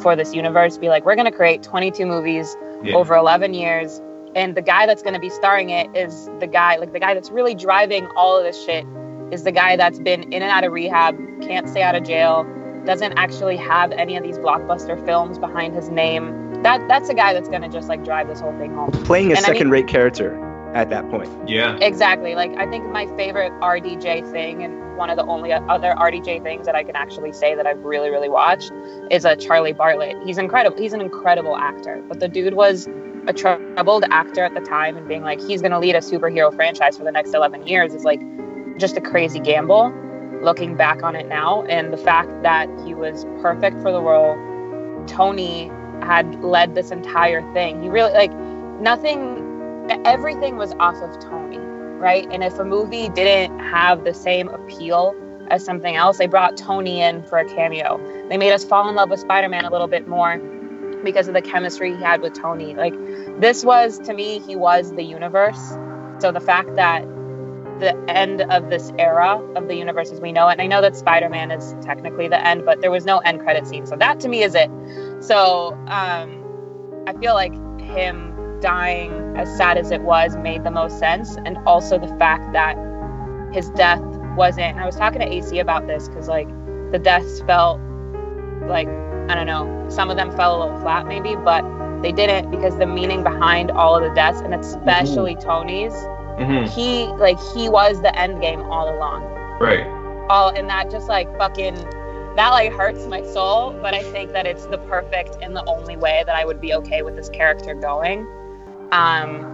for this universe, be like, we're going to create 22 movies Yeah. over 11 years, and the guy that's going to be starring it is the guy, like the guy that's really driving all of this shit, is the guy that's been in and out of rehab, can't stay out of jail, doesn't actually have any of these blockbuster films behind his name. That that's a guy that's going to just like drive this whole thing home. Playing a And I mean- second rate character at that point. Yeah. Exactly. Like I think my favorite RDJ thing, and one of the only other RDJ things that I can actually say that I've really, really watched, is a Charlie Bartlett. He's incredible. He's an incredible actor. But the dude was a troubled actor at the time, and being like he's going to lead a superhero franchise for the next 11 years is like just a crazy gamble. Looking back on it now, and the fact that he was perfect for the role, Tony had led this entire thing. He really like nothing everything was off of Tony, right? And if a movie didn't have the same appeal as something else, they brought Tony in for a cameo. They made us fall in love with Spider-Man a little bit more because of the chemistry he had with Tony. Like this was to me, he was the universe. So the fact that the end of this era of the universe as we know it, and I know that Spider-Man is technically the end, but there was no end credit scene. So that to me is it. So um, I feel like him dying, as sad as it was, made the most sense. And also the fact that his death wasn't. I was talking to AC about this because, like, the deaths felt like, I don't know, some of them fell a little flat maybe, but they didn't because the meaning behind all of the deaths, and especially Tony's, hmm he, like, he was the end game all along. Right. all and that just like fucking that like hurts my soul but i think that it's the perfect and the only way that i would be okay with this character going. Um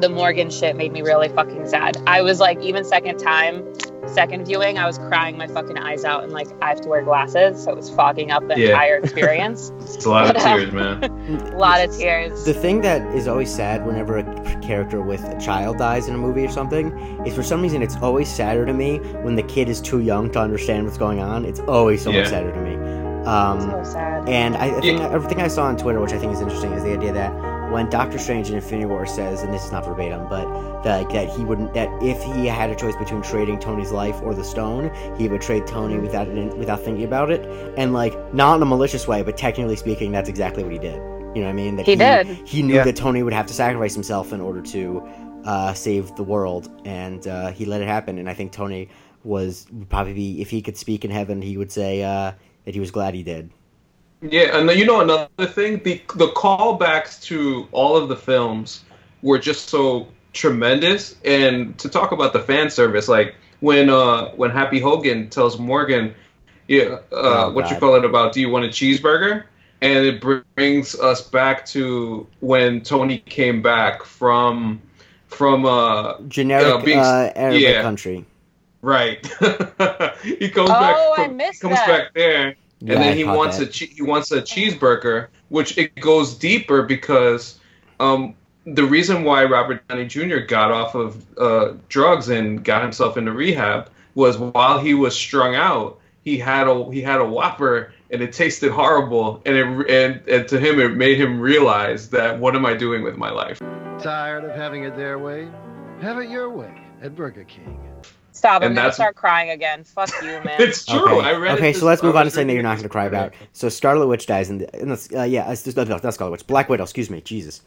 the morgan shit made me really fucking sad. I was like even second time second viewing i was crying my fucking eyes out and like i have to wear glasses so it was fogging up the Yeah. entire experience It's a lot of But, tears, man. a lot of tears The thing that is always sad whenever a character with a child dies in a movie or something is for some reason it's always sadder to me when the kid is too young to understand what's going on. It's always so Yeah. much sadder to me. Um, so sad and I, I think Yeah. everything I saw on Twitter, which I think is interesting, is the idea that when Doctor Strange in Infinity War says, and this is not verbatim, but that that he wouldn't that if he had a choice between trading Tony's life or the stone, he would trade Tony without without thinking about it, and like not in a malicious way, but technically speaking, that's exactly what he did. You know what I mean? That He did. He knew Yeah. that Tony would have to sacrifice himself in order to uh, save the world, and uh, he let it happen. And I think Tony was would probably be if he could speak in heaven, he would say uh, that he was glad he did. Yeah, and then, you know another thing, the the callbacks to all of the films were just so tremendous. And to talk about the fan service, like when uh when Happy Hogan tells Morgan, yeah, uh, Oh, what you God. call it about, do you want a cheeseburger? And it brings us back to when Tony came back from from uh Generic Uh, being- uh, Arabic yeah. country. right. he comes Oh, back. I from- missed comes that. back there Yeah, and I then he wants that. a che- he wants a cheeseburger, which it goes deeper because um, the reason why Robert Downey Jr. got off of uh, drugs and got himself into rehab was while he was strung out, he had a he had a Whopper and it tasted horrible, and it and, and to him it made him realize that what am I doing with my life? Tired of having it their way? Have it your way at Burger King. Stop! I'm And gonna that's- start crying again. Fuck you, man. It's true. Okay, I read. okay it so let's move on to was something that you're not going to cry Friday. about. So Scarlet Witch dies in the, in the uh, yeah, it's just, no, no, not Scarlet Witch, Black Widow. Excuse me, Jesus.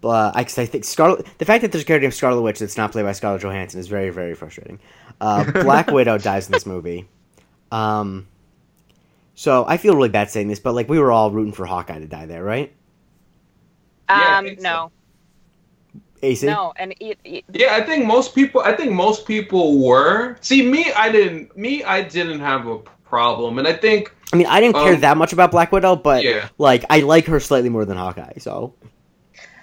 But I, 'cause I think Scarlet, the fact that there's a character named Scarlet Witch that's not played by Scarlett Johansson is very, very frustrating. Uh, Black Widow dies in this movie. Um, so I feel really bad saying this, but like we were all rooting for Hawkeye to die there, right? Yeah, I um, think so. no, AC. no, and it, it, Yeah, I think most people. I think most people were. See, me, I didn't. Me, I didn't have a problem, and I think I mean, I didn't care Um, that much about Black Widow, but Yeah. like I like her slightly more than Hawkeye. So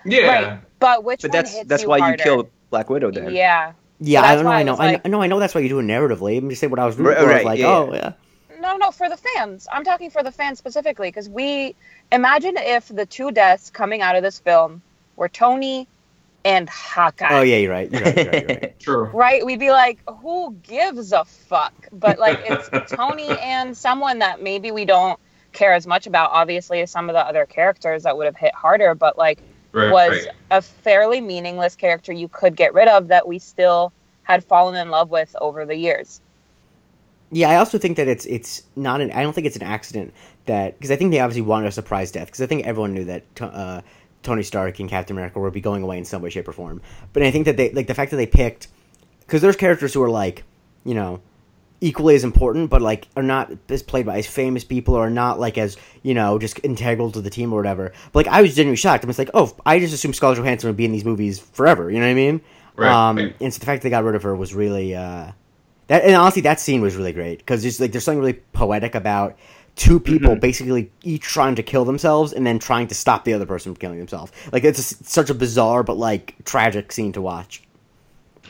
yeah. right. But which But one that's hits that's you why harder? you kill Black Widow then. Yeah. yeah, I don't know. I I know. was I like- know. I know that's why you do it narratively. I'm just saying what I was rooting Right, for. right, like, yeah, oh yeah. yeah. No, no, for the fans. I'm talking for the fans specifically because we imagine if the two deaths coming out of this film were Tony and Hawkeye. Oh yeah, you're right. You're right. You're right. You're right. True. Right? We'd be like, who gives a fuck? But like, it's Tony and someone that maybe we don't care as much about. Obviously, as some of the other characters that would have hit harder, but like, Right. was right. a fairly meaningless character you could get rid of that we still had fallen in love with over the years. Yeah, I also think that it's it's not an. I don't think it's an accident that because I think they obviously wanted a surprise death because I think everyone knew that uh, Tony Stark and Captain America would be going away in some way, shape, or form. But I think that they like the fact that they picked because there's characters who are like you know equally as important, but like are not as played by as famous people or are not like as you know just integral to the team or whatever. But like I was genuinely shocked. I was like, oh, I just assumed Scarlett Johansson would be in these movies forever. You know what I mean? Right, Um, right. And so the fact that they got rid of her was really. Uh, that and honestly, that scene was really great because there's like there's something really poetic about two people mm-hmm. basically each trying to kill themselves and then trying to stop the other person from killing themselves. Like it's a, such a bizarre but like tragic scene to watch.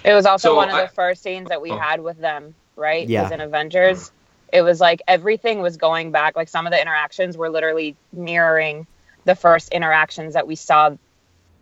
It was also So one of I- the first scenes that we Oh. had with them, right? Yeah. Was in Avengers. It was like everything was going back. Like some of the interactions were literally mirroring the first interactions that we saw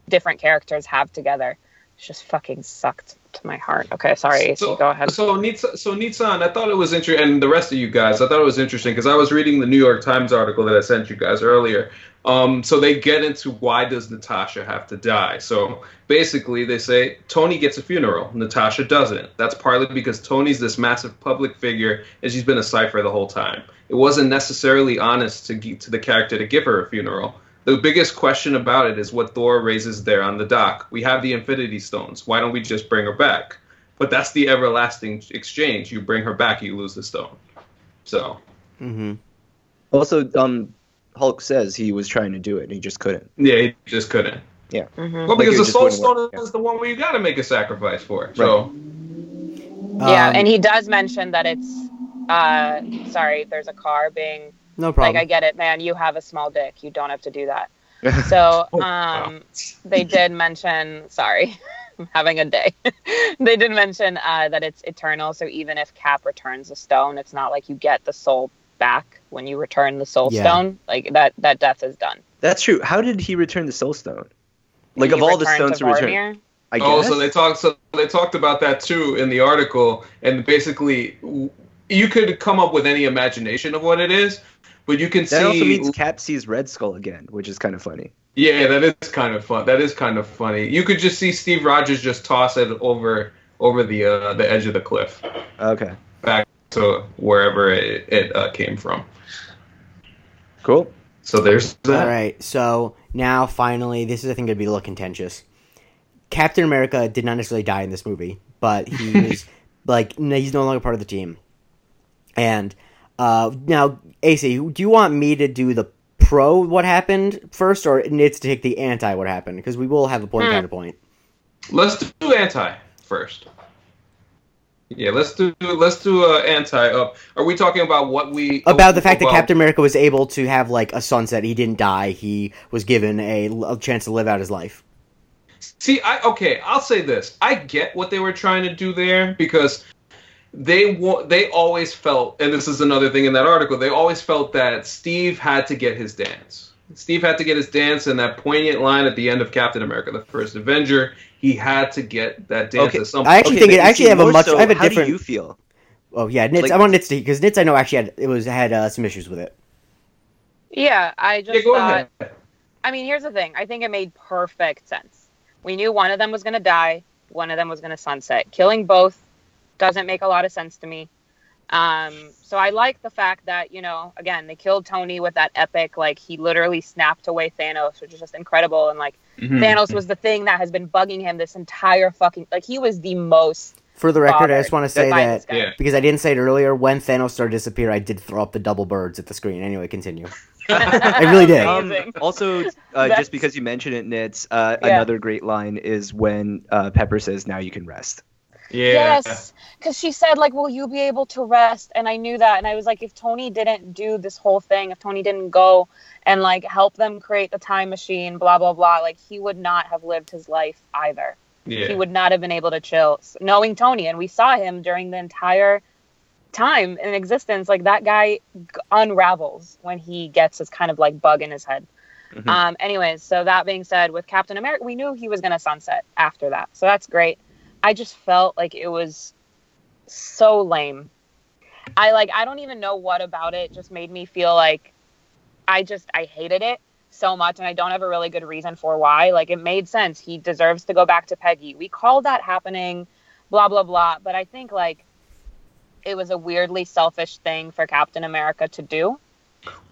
different characters have together. It just fucking sucked to my heart. Okay, sorry, AC, So, go ahead. So so Nitzan, I thought it was interesting, and the rest of you guys, I thought it was interesting because I was reading the New York Times article that I sent you guys earlier. Um, so they get into why does Natasha have to die? So basically, they say Tony gets a funeral, Natasha doesn't. That's partly because Tony's this massive public figure, and she's been a cipher the whole time. It wasn't necessarily honest to to the character to give her a funeral. The biggest question about it is what Thor raises there on the dock. We have the Infinity Stones. Why don't we just bring her back? But that's the everlasting exchange. You bring her back, you lose the stone. So Mm-hmm. Also, um, Hulk says he was trying to do it and he just couldn't. yeah, he just couldn't. Mhm. Well, because it the Soul Stone work, yeah. is the one where you got to make a sacrifice for. So yeah, Um, and he does mention that it's. Uh, sorry, there's a car being no problem. like I get it, man. You have a small dick. You don't have to do that. So Oh, um, they did mention. Sorry, I'm having a day. they did mention uh, that it's eternal. So even if Cap returns the stone, it's not like you get the soul back when you return the soul Yeah. stone. Like that, that death is done. That's true. How did he return the Soul Stone? Like He of all the stones to return, Vormir. I guess. oh, so they talked. So they talked about that too in the article, and basically, w- you could come up with any imagination of what it is, but you can see that also see. means Cap sees Red Skull again, which is kind of funny. Yeah, that is kind of fun. That is kind of funny. You could just see Steve Rogers just toss it over over the uh, the edge of the cliff Okay. back to wherever it, it uh, came from. Cool. So there's that. All right, so now finally, this is I think going to be a little contentious. Captain America did not necessarily die in this movie, but he was like no, he's no longer part of the team. And uh, now, AC, do you want me to do the pro what happened first, or Nitz to take the anti what happened? Because we will have a point Hmm. counterpoint. Let's do anti first. Yeah, let's do let's do uh, anti. Uh, are we talking about what we About the fact that Captain America was able to have like a sunset, he didn't die. He was given a, a chance to live out his life. See, I okay. I'll say this. I get what they were trying to do there because they wa- they always felt, and this is another thing in that article. They always felt that Steve had to get his dance. Steve had to get his dance, and that poignant line at the end of Captain America: The First Avenger. He had to get that dance Okay, at some I actually Okay, think but it actually have a much- so, I have a how different- do you feel? Oh yeah, Nitz. Like- I want Nitz to because Nitz I know actually had it was had uh, some issues with it. Yeah, I just Yeah, go thought. ahead. I mean, here's the thing. I think it made perfect sense. We knew one of them was going to die, one of them was going to sunset. Killing both doesn't make a lot of sense to me. Um, so I like the fact that, you know, again, they killed Tony with that epic, like, he literally snapped away Thanos, which is just incredible. And, like, Mhm. Thanos was the thing that has been bugging him this entire fucking, like, he was the most. For the record, I just want to say that. Yeah. because I didn't say it earlier. When Thanos started to disappear, I did throw up the double birds at the screen. Anyway, continue. I really did. Um, also, uh, just because you mentioned it, Nitz, uh, Yeah. another great line is when uh, Pepper says, "Now you can rest." Yeah. Yes, because she said like, "Will you be able to rest?" And I knew that, and I was like, if Tony didn't do this whole thing, if Tony didn't go and like help them create the time machine, blah blah blah, like he would not have lived his life either. Yeah. He would not have been able to chill, knowing Tony, and we saw him during the entire time in existence. Like that guy g- unravels when he gets this kind of like bug in his head. Mhm. Um, anyways, so that being said, with Captain America, we knew he was going to sunset after that. So that's great. I just felt like it was so lame. I like, I don't even know what about it just made me feel like I just, I hated it so much. And I don't have a really good reason for why. Like, it made sense. He deserves to go back to Peggy. We called that happening, blah, blah, blah. But I think like it was a weirdly selfish thing for Captain America to do.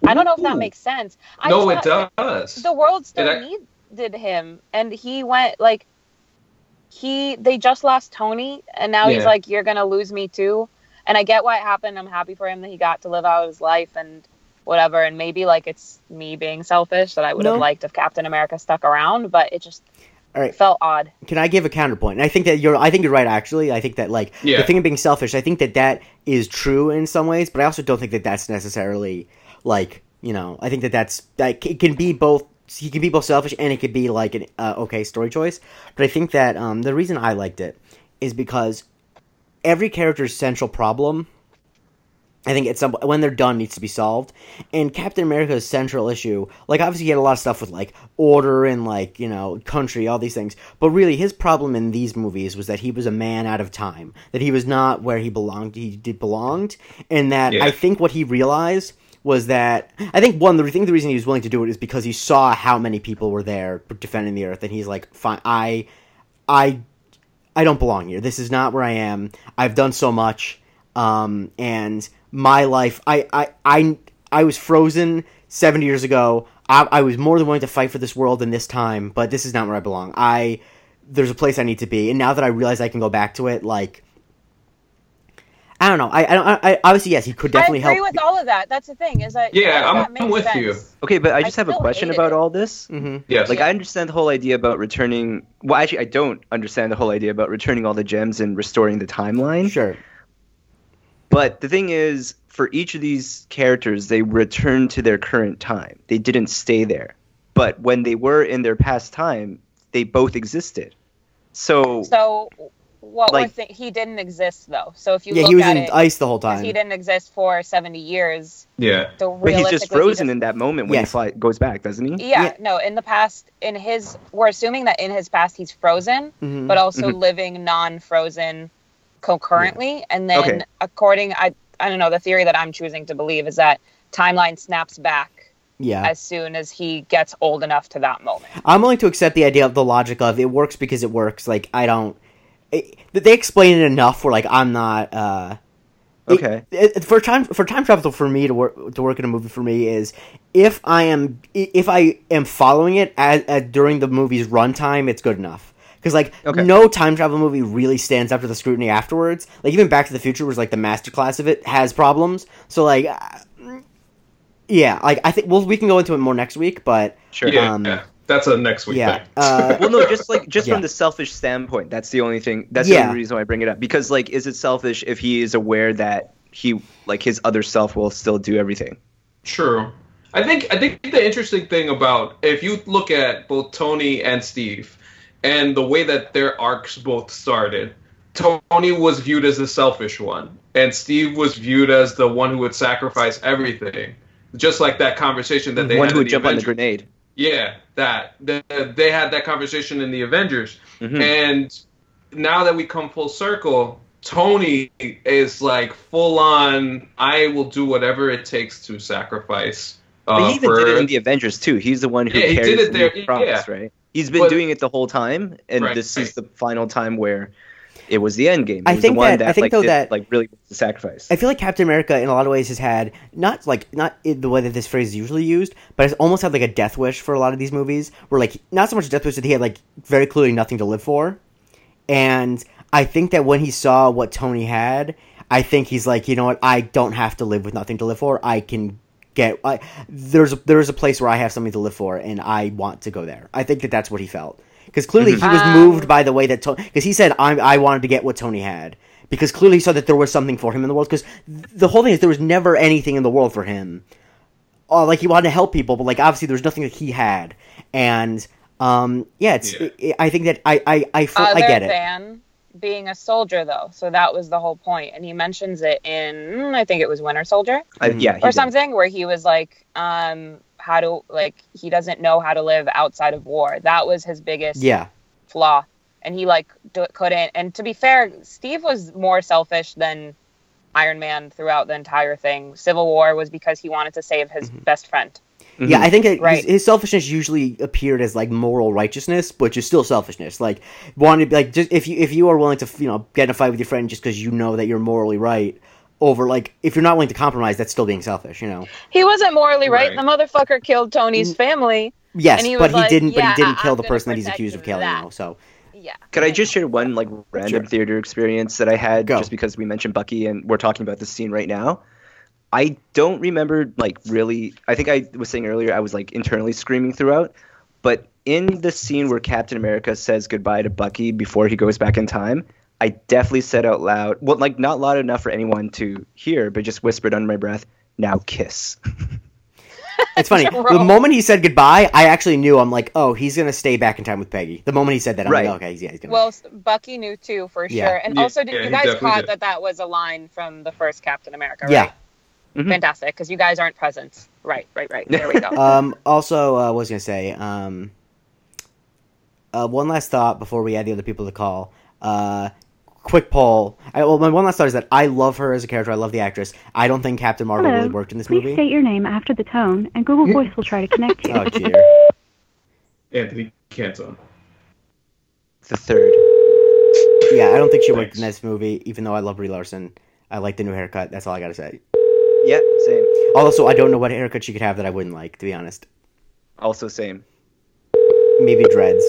I don't know if that makes sense. I no, it does. the world still It needed him and he went like he they just lost tony and now he's like you're gonna lose me too and i get why it happened i'm happy for him that he got to live out his life and whatever and maybe like it's me being selfish that i would No. have liked if captain america stuck around but it just All right. felt odd Can I give a counterpoint? And I think that you're. I think you're right. Actually, I think that like Yeah. the thing of being selfish. I think that that is true in some ways, but I also don't think that that's necessarily like you know. I think that that's that it can be both. He can be both selfish and it could be like an uh, okay story choice. But I think that um, the reason I liked it is because every character's central problem. I think it's some, when they're done needs to be solved. And Captain America's central issue, like obviously he had a lot of stuff with like order and like you know country, all these things. But really, his problem in these movies was that he was a man out of time. That he was not where he belonged. He did belonged, and that Yeah. I think what he realized was that I think one the thing the reason he was willing to do it is because he saw how many people were there defending the earth, and he's like, fine, I, I I don't belong here. This is not where I am. I've done so much, um, and my life. I, I, I, I was frozen seventy years ago. I, I was more than willing to fight for this world in this time, but this is not where I belong. I there's a place I need to be, and now that I realize I can go back to it, like I don't know. I, I, don't- I, I obviously yes, he could definitely help. i agree help. with all of that that's the thing is that Yeah, all I'm- that I'm with you. Okay, but I I just have a question about it. all this. hmm yes. Like, I understand the whole idea about returning. Well, actually, I don't understand the whole idea about returning all the gems and restoring the timeline. Sure. But the thing is, for each of these characters, they return to their current time. They didn't stay there. But when they were in their past time, they both existed. So, so what Like- we're thi- he didn't exist though so if you Yeah, look he was at in it ice the whole time. he didn't exist for 70 years yeah. so but he's just realistically, he frozen in that moment when Yes. he fly, goes back, doesn't he? Yeah, Yeah. no, in the past, in his, we're assuming that in his past he's frozen, Mhm. but also Mhm. living non-frozen concurrently. And then, Okay. according, I, I don't know, the theory that I'm choosing to believe is that timeline snaps back Yeah. as soon as he gets old enough to that moment. I'm willing to accept the idea of the logic of it works because it works. Like I don't. It, they explain it enough where like I'm not. uh it- Okay. it- for time for time travel for me to work to work in a movie for me is if I am if I am following it as, as during the movie's runtime, it's good enough. Because like Okay. no time travel movie really stands up to the scrutiny afterwards. Like even Back to the Future was like the masterclass of it has problems. So like. uh, Yeah, like I think well we can go into it more next week, but Sure. Yeah, Um, yeah. That's a next week yeah, thing. uh, well, no, just like just Yeah. from the selfish standpoint, that's the only thing. That's the only reason why I bring it up. Because like, is it selfish if he is aware that he like his other self will still do everything? True. I think I think the interesting thing about if you look at both Tony and Steve and the way that their arcs both started, Tony was viewed as the selfish one, and Steve was viewed as the one who would sacrifice everything. Just like that conversation that they One had who in would the jump on the grenade. Yeah, that they, they had that conversation in the Avengers, Mhm. and now that we come full circle, Tony is like full on. I will do whatever it takes to sacrifice. Uh, But he even for, did it in the Avengers too. He's the one who Yeah, he carries did it the there, new promise, yeah. right? He's been But- doing it the whole time, and Right, this right. is the final time where it was the end game. It I was think the one that- I think, like, though, did, that- like really was the sacrifice. I feel like Captain America in a lot of ways has had not like not in the way that this phrase is usually used, but it's almost had like a death wish for a lot of these movies, where like not so much a death wish that he had like very clearly nothing to live for, and I think that when he saw what Tony had, I think he's like, you know what, I don't have to live with nothing to live for. I can get I, there's a, there's a place where I have something to live for, and I want to go there. I think that that's what he felt because clearly he was Um, moved by the way that Tony. because he said I I wanted to get what Tony had because clearly he saw that there was something for him in the world because the whole thing is there was never anything in the world for him. Oh, like he wanted to help people, but like obviously there was nothing that he had, and um yeah, it's Yeah. I I think that I I I, fr- Other I get it. than being a soldier, though, so that was the whole point, and he mentions it in I think it was Winter Soldier I, yeah, he or did. something where he was like, um, how to like he doesn't know how to live outside of war. That was his biggest Yeah, flaw, and he like do, couldn't. And to be fair, Steve was more selfish than Iron Man throughout the entire thing. Civil War was because he wanted to save his Mm-hmm. best friend. Mhm. yeah. I think that Right. his, his selfishness usually appeared as like moral righteousness, which is still selfishness. Like wanting like just if you if you are willing to you know get in a fight with your friend just because you know that you're morally right. Over like if you're not willing to compromise, that's still being selfish, you know. He wasn't morally right. Right. The motherfucker killed Tony's family. Yes, And he but he like, didn't. But he didn't I- kill I'm the person that he's accused of killing. that." You know, so Yeah. Could I just share one like random Sure. theater experience that I had Go. just because we mentioned Bucky and we're talking about this scene right now? I don't remember like really I think I was saying earlier I was like internally screaming throughout, but in the scene where Captain America says goodbye to Bucky before he goes back in time, I definitely said out loud, well like not loud enough for anyone to hear, but just whispered under my breath, "Now kiss." It's funny. The moment he said goodbye, I actually knew. I'm like, oh, he's gonna stay back in time with Peggy. The moment he said that, I'm Right. like, okay, he's, yeah, he's gonna. Well, Bucky knew too for Yeah. sure. And Yeah, also, did yeah, you guys caught did. that that was a line from the first Captain America? Yeah. Right? Mhm. Fantastic, because you guys aren't present. Right, right, right. There we go. um, also, uh, was gonna say? Um, uh, one last thought before we add the other people to call. Uh, quick poll. I, well, my one last thought is that I love her as a character. I love the actress. I don't think Captain Marvel Hello. really worked in this Please movie. state your name after the tone, and Google Voice will try to connect you. Oh, dear. Anthony Canton. the third. Yeah, I don't think she worked in this movie. Even though I love Brie Larson, I like the new haircut. That's all I gotta say. Yeah, same. Also, I don't know what haircut she could have that I wouldn't like. To be honest, Also same. maybe dreads.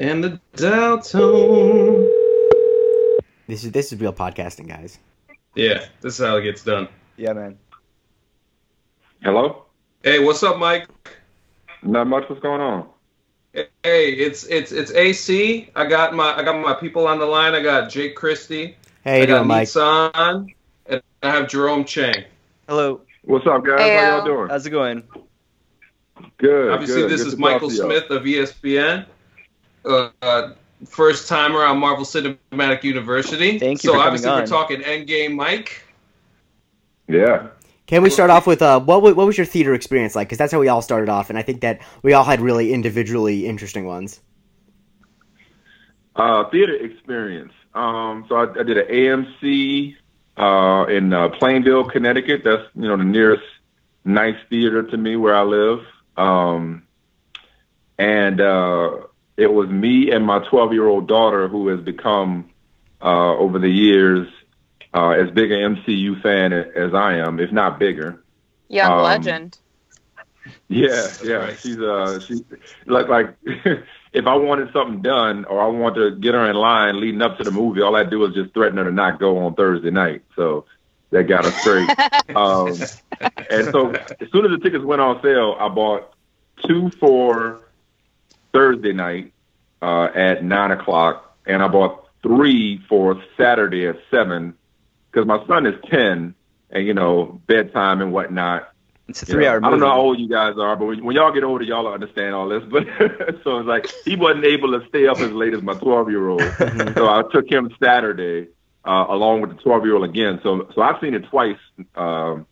And the dial tone. This is this is real podcasting, guys. Yeah, this is how it gets done. Yeah, man. Hello? Hey, what's up, Mike? Not much. What's going on? Hey, it's it's it's AC. I got my I got my people on the line. I got Jake Christie. Hey, you I got doing, Mike? Nitzan, and I have Jerome Chang. Hello. What's up, guys? Hey, How y'all uh, doing? How's it going? Good. Obviously, good. this Good is Michael. Smith of ESPN. Uh, first timer on Marvel Cinematic University. Thank you So for obviously on. we're talking Endgame, Mike. Yeah. Can we start off with uh, what what was your theater experience like? Because that's how we all started off, and I think that we all had really individually interesting ones. Uh, theater experience. Um, so I, I did an AMC uh, in uh, Plainville, Connecticut. That's you know the nearest nice theater to me where I live. Um, and uh, it was me and my 12 year old daughter who has become uh, over the years uh, as big an MCU fan as I am, if not bigger. Young Um, legend. Yeah, yeah. She's uh she like like if I wanted something done or I want to get her in line leading up to the movie, all I do is just threaten her to not go on Thursday night. So that got us straight. um, and so as soon as the tickets went on sale, I bought two for Thursday night uh, at nine o'clock, and I bought three for Saturday at seven because my son is ten, and you know bedtime and whatnot. It's a You know, three-hour I don't know how old you guys are, but when, when y'all get older, y'all will understand all this. But so it's like he wasn't able to stay up as late as my 12 year old. so I took him Saturday uh, along with the 12 year old again. So so I've seen it twice um,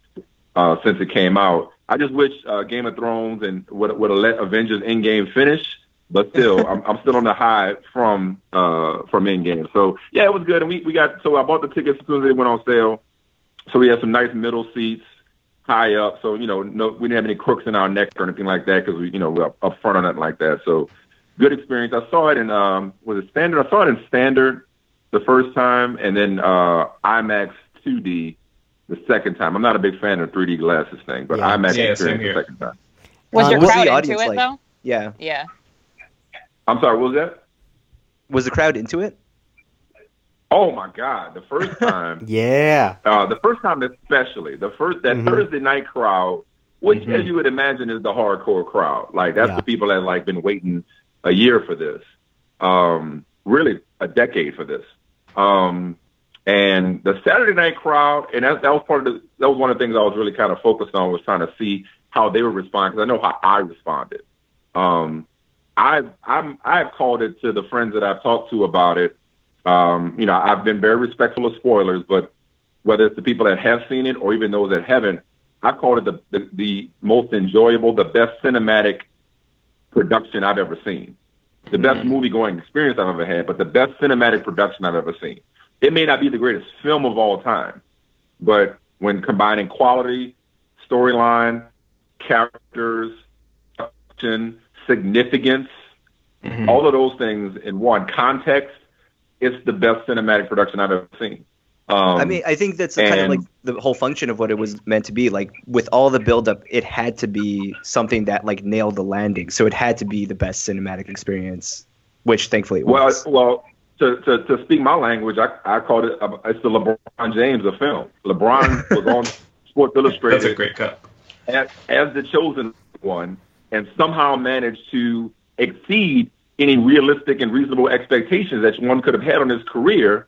uh, since it came out. I just wish uh, Game of Thrones and would would have let Avengers Endgame finish. But still, I'm, I'm still on the high from uh, from Endgame. So yeah, it was good. And we, we got so I bought the tickets as soon as they went on sale. So we had some nice middle seats high up. So, you know, no, we didn't have any crooks in our neck or anything like that because we, you know, we're up, up front or nothing like that. So good experience. I saw it in, um, was it standard? I saw it in standard the first time and then, uh, IMAX 2D the second time. I'm not a big fan of 3D glasses thing, but Yeah. IMAX Yeah, experience same the second time. Was Uh, your what crowd the into it like? though? Yeah. Yeah. I'm sorry, what was that? Was the crowd into it? Oh my God. The first time, Yeah. uh, the first time especially, the first, that Mhm. Thursday night crowd, which Mhm. as you would imagine is the hardcore crowd. Like that's Yeah. the people that like been waiting a year for this. Um, really a decade for this. Um, and the Saturday night crowd, and that, that was part of the, that was one of the things I was really kind of focused on was trying to see how they would respond because I know how I responded. Um, I've I'm I've called it to the friends that I've talked to about it. Um, you know, I've been very respectful of spoilers, but whether it's the people that have seen it or even those that haven't, I called it the, the the most enjoyable, the best cinematic production I've ever seen. The best movie going experience I've ever had, but the best cinematic production I've ever seen. It may not be the greatest film of all time, but when combining quality, storyline, characters, production, significance, Mhm. all of those things in one context, it's the best cinematic production I've ever seen. Um, I mean, I think that's kind of like the whole function of what it was meant to be. Like with all the buildup, it had to be something that like nailed the landing. So it had to be the best cinematic experience, which thankfully it well, was. well, to, to, to speak my language, I, I called it, uh, it's the LeBron James of film. LeBron was on Sports Illustrated. That's a great cut. as, as the chosen one and somehow managed to exceed any realistic and reasonable expectations that one could have had on his career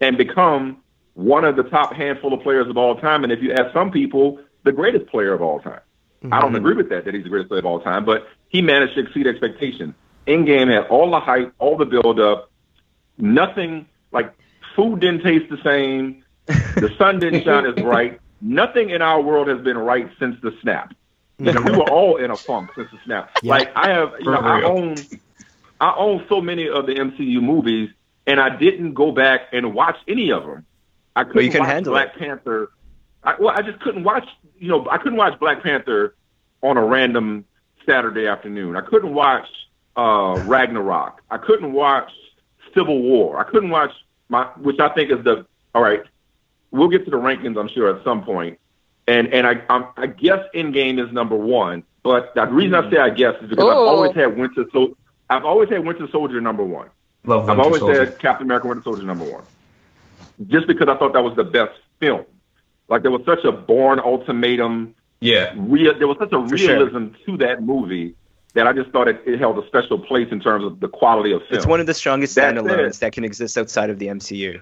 and become one of the top handful of players of all time. And if you ask some people, the greatest player of all time. I don't mm-hmm. agree with that, that he's the greatest player of all time, but he managed to exceed expectations. Endgame had all the hype, all the build up, nothing like food didn't taste the same, the sun didn't shine as bright. Nothing in our world has been right since the snap. You know, we were all in a funk since the snap. Yeah. Like I have, you know, I own, I own so many of the MCU movies, and I didn't go back and watch any of them. I couldn't, you couldn't watch handle Black Panther. I, well, I just couldn't watch. You know, I couldn't watch Black Panther on a random Saturday afternoon. I couldn't watch uh, Ragnarok. I couldn't watch Civil War. I couldn't watch my, which I think is the all right. We'll get to the rankings, I'm sure, at some point. And and I I'm, I guess Endgame is number one. But the reason I mm-hmm. say I guess is because I've always oh. had Winter so I've always had Winter Soldier number one. Love I've always Soldier. said Captain America Winter Soldier number one. Just because I thought that was the best film. Like there was such a Bourne Ultimatum Yeah. real there was such a For sure. realism to that movie that I just thought it, it held a special place in terms of the quality of film. It's one of the strongest That's standalones it. that can exist outside of the MCU.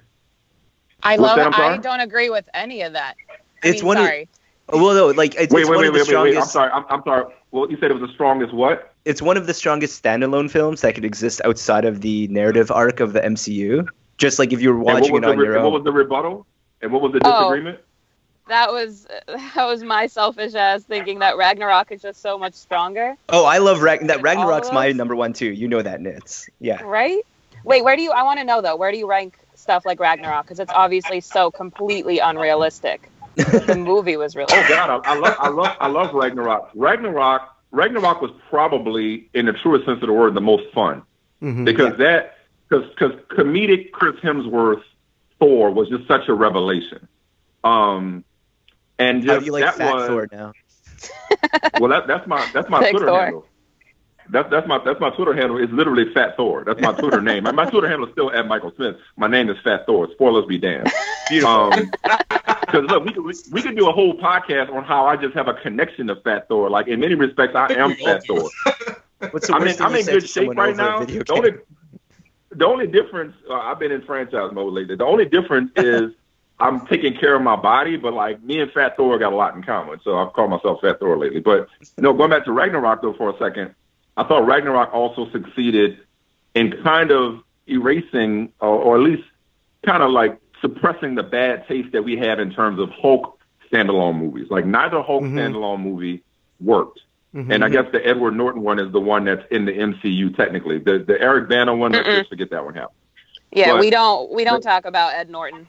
I What's love that? it. I'm I sorry? don't agree with any of that. I It's mean, one of- sorry. Oh, well, no, like it's, wait, it's wait, one wait, of the wait, wait, wait. I'm sorry. I'm, I'm sorry. Well, you said it was the strongest what? It's one of the strongest standalone films that could exist outside of the narrative arc of the MCU. Just like if you were watching it on re- your and What was the rebuttal? And what was the disagreement? Oh. disagreement? That was that was my selfish ass thinking that Ragnarok is just so much stronger, Oh, I love Ragn- that. Ragnarok's my number one too. You know that, Nits. Yeah. right? Wait, where do you? I want to know though. Where do you rank stuff like Ragnarok because it's obviously so completely unrealistic. The movie was really. Oh God, I, I love, I love, I love Ragnarok. Ragnarok, Ragnarok was probably, in the truest sense of the word, the most fun Mhm. because that, because because comedic Chris Hemsworth Thor was just such a revelation. Um, and How just do you like that Fat was Thor now? well, that, that's my that's my Big Twitter Thor. handle. That's that's my that's my Twitter handle. It's literally Fat Thor. That's my Twitter name. My, my Twitter handle is still at Michael Smith. My name is Fat Thor. Spoilers be damned. Beautiful. Because look, we could we, we could do a whole podcast on how I just have a connection to Fat Thor. Like in many respects, I am Fat do. Thor. What's the I'm in, I'm in good shape right now. The only, the only difference, uh, I've been in franchise mode lately. The only difference is I'm taking care of my body, but like me and Fat Thor got a lot in common. So I've called myself Fat Thor lately. But no, going back to Ragnarok though for a second, I thought Ragnarok also succeeded in kind of erasing, or, or at least kind of like suppressing the bad taste that we had in terms of Hulk standalone movies. Like neither Hulk Mhm. standalone movie worked. Mhm. And I guess the Edward Norton one is the one that's in the MCU technically. The the Eric Bana one, let's Mm-mm. just forget that one happened. Yeah, But- we don't we don't talk about Ed Norton.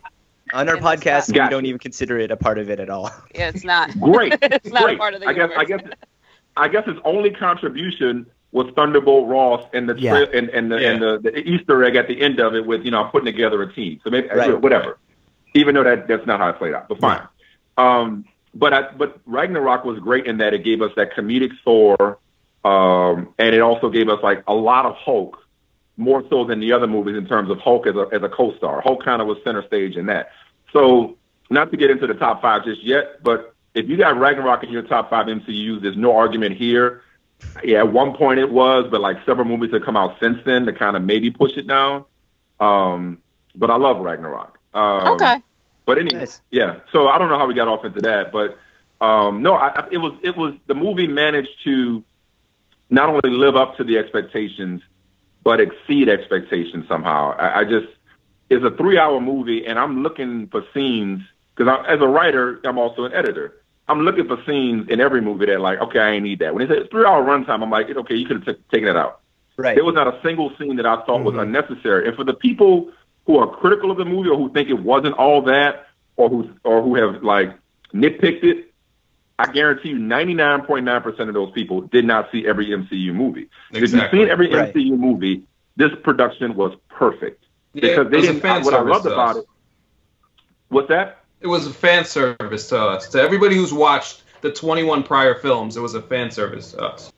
On our podcast, we Gotcha. don't even consider it a part of it at all. Yeah, it's not. Great, it's not great. a part of the I guess universe. I guess I guess his only contribution was Thunderbolt Ross and the Yeah. tra- and, and the and the, the Easter egg at the end of it with you know I'm putting together a team. So maybe Right. whatever. Even though that that's not how it played out, but fine. Um, but I, but Ragnarok was great in that it gave us that comedic Thor, um, and it also gave us like a lot of Hulk, more so than the other movies in terms of Hulk as a as a co-star. Hulk kind of was center stage in that. So not to get into the top five just yet, but if you got Ragnarok in your top five MCUs, there's no argument here. Yeah, at one point it was, but like several movies have come out since then to kind of maybe push it down. Um, but I love Ragnarok. Um, okay. but anyway, Nice. yeah. So I don't know how we got off into that, but um, no, I, I, it was it was the movie managed to not only live up to the expectations, but exceed expectations somehow. I, I just it's a three hour movie, and I'm looking for scenes because as a writer, I'm also an editor. I'm looking for scenes in every movie that like, okay, I ain't need that. When they say it's three hour runtime, I'm like, okay, you could have t- taken it out. Right. There was not a single scene that I thought was Mhm. unnecessary. And for the people who are critical of the movie or who think it wasn't all that or who or who have like nitpicked it, I guarantee you 99.9% of those people did not see every MCU movie. Exactly. If you've seen every Right. MCU movie, this production was perfect. Yeah, Because they didn't fan what I loved to about us. it. What's that? It was a fan service to us. To everybody who's watched the 21 prior films, it was a fan service to us.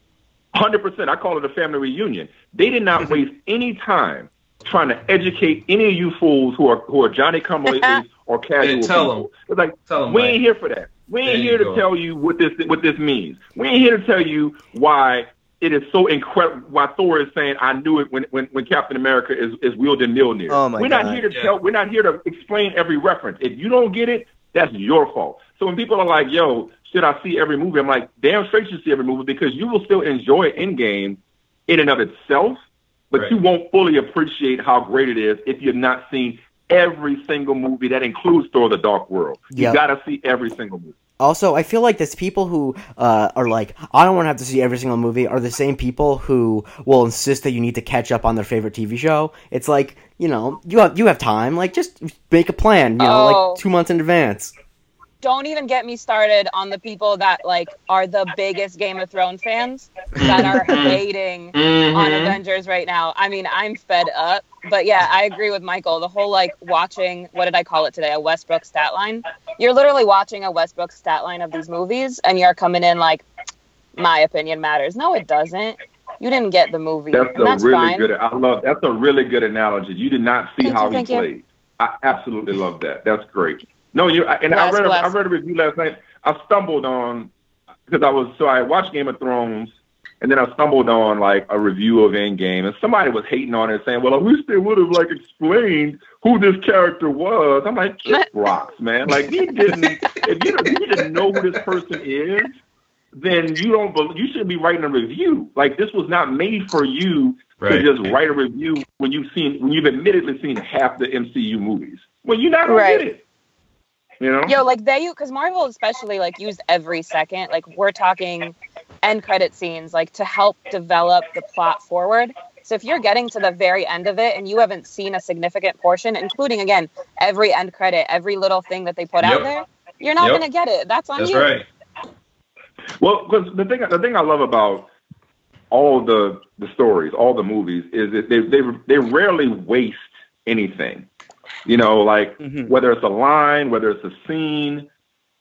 Hundred percent. I call it a family reunion. They did not mm-hmm. waste any time trying to educate any of you fools who are who are Johnny come lately or casual Yeah, tell people. It's like Tell 'em, we ain't here for that. We ain't you here to go. tell you what this what this means. We ain't here to tell you why it is so incredible. Why Thor is saying, "I knew it" when when, when Captain America is is wielding Mjolnir. Oh, my we're not God. here to Yeah. tell. We're not here to explain every reference. If you don't get it, that's your fault. So when people are like, "Yo, should I see every movie?" I'm like, "Damn straight, you should see every movie because you will still enjoy Endgame in and of itself, but Right. you won't fully appreciate how great it is if you've not seen every single movie that includes Thor: The Dark World. You got to see every single movie. Also, I feel like there's people who uh, are like, I don't want to have to see every single movie, are the same people who will insist that you need to catch up on their favorite TV show. It's like, you know, you have you have time, like just make a plan, you know, Oh. like two months in advance. Don't even get me started on the people that like are the biggest Game of Thrones fans that are hating on Mhm. Avengers right now. I mean, I'm fed up. But yeah, I agree with Michael. The whole like watching what did I call it today? A Westbrook stat line. You're literally watching a Westbrook stat line of these movies and you're coming in like my opinion matters. No, it doesn't. You didn't get the movie. That's a that's really fine. good. I love. That's a really good analogy. You did not see Thank how you, he thank you. played. I absolutely love that. That's great. No, you and Bless, I read. A, I bless. read a review last night. I stumbled on because I was so I watched Game of Thrones, and then I stumbled on like a review of Endgame, and somebody was hating on it, saying, "Well, I wish they would have like explained who this character was." I'm like, "Kick rocks, man! Like you didn't. if you, if you didn't know who this person is." Then you don't. bel You shouldn't be writing a review. Like this was not made for you Right. to just write a review when you've seen when you've admittedly seen half the MCU movies. Well, you're not gonna Right. get it. You know? Yo, like they, because Marvel especially like used every second. Like we're talking end credit scenes, like to help develop the plot forward. So if you're getting to the very end of it and you haven't seen a significant portion, including again every end credit, every little thing that they put Yep. out there, you're not Yep. gonna get it. That's on That's you. right. Well, because the thing the thing I love about all the the stories, all the movies, is that they they they rarely waste anything. You know, like Mhm. whether it's a line, whether it's a scene,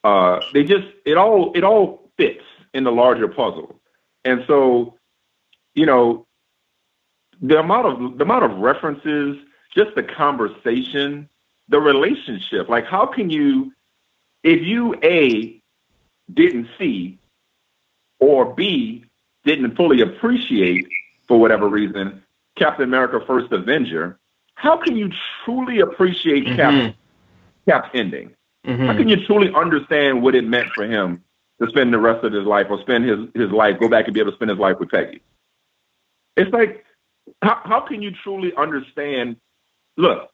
uh, they just it all it all fits in the larger puzzle. And so, you know, the amount of the amount of references, just the conversation, the relationship. Like, how can you, if you a didn't see, or b didn't fully appreciate for whatever reason Captain America: First Avenger, how can you truly appreciate Cap Mhm. Cap's ending? How Mhm. can you truly understand what it meant for him to spend the rest of his life or spend his, his life, go back and be able to spend his life with Peggy? It's like, how, how can you truly understand? Look,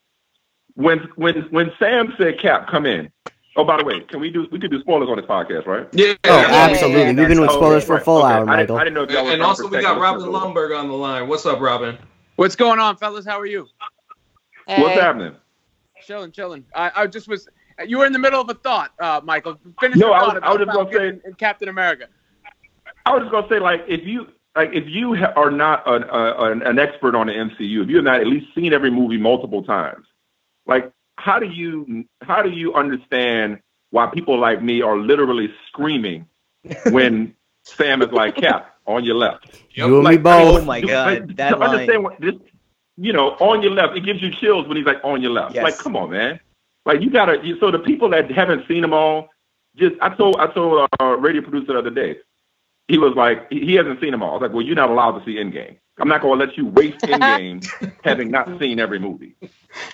when when when Sam said, "Cap, come in." Oh, by the way, can we do we could do spoilers on this podcast, right? Yeah. Oh, yeah, absolutely. yeah. We've been with spoilers okay, for a full okay. hour, I didn't, Michael. I didn't know if y'all And, were and trying also we got. Robin Lumberg on the line. What's up, Robin? What's going on, fellas? How are you? What's happening? Chilling, chilling. I, I just was. You were in the middle of a thought, uh, Michael. Finish No, your I thought was- I was just gonna say- and- and Captain America. I was just gonna say, like, if you like, if you are not an, uh, an an expert on the MCU, if you have not at least seen every movie multiple times, like, how do you how do you understand why people like me are literally screaming when Sam is like, "Cap, on your left." You and me both. Oh my God, like, that to line. understand what this, you know, on your left, it gives you chills when he's like on your left. Yes. Like, come on, man. Like, you gotta. You, so the people that haven't seen them all, just I told I told our radio producer the other day, he was like, he he hasn't seen them all. I was like, well, you're not allowed to see Endgame. I'm not going to let you waste Endgame having not seen every movie.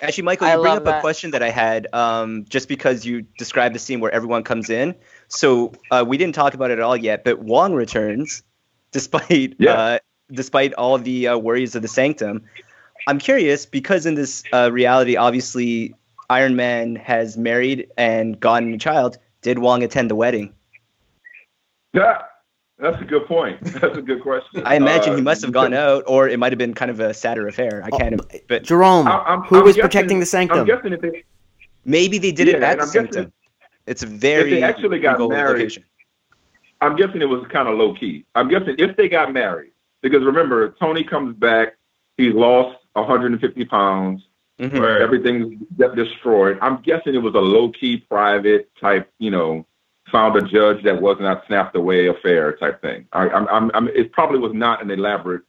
Actually, Michael, I you bring up that. a question that I had um, just because you described the scene where everyone comes in. So uh, we didn't talk about it at all yet, but Wong returns despite Yeah. uh, despite all the uh, worries of the Sanctum. I'm curious because in this uh, reality, obviously Iron Man has married and gotten a child. Did Wong attend the wedding? Yeah, that's a good point. That's a good question. I imagine Uh, he must have gone out, or it might have been kind of a sadder affair. I can't. Oh, but Jerome, I- I'm- who I'm was guessing- protecting the I'm sanctum? guessing if they, maybe they did it Yeah, at the I'm guessing Sanctum. It's a very they actually got married- location. I'm guessing it was kind of low key. I'm guessing if they got married, because remember, Tony comes back, he's lost 150 pounds, Mhm. Right. everything's destroyed. I'm guessing it was a low key, private type, you know, found a judge that was not snapped away affair type thing. I, I'm, I'm, I'm, it probably was not an elaborate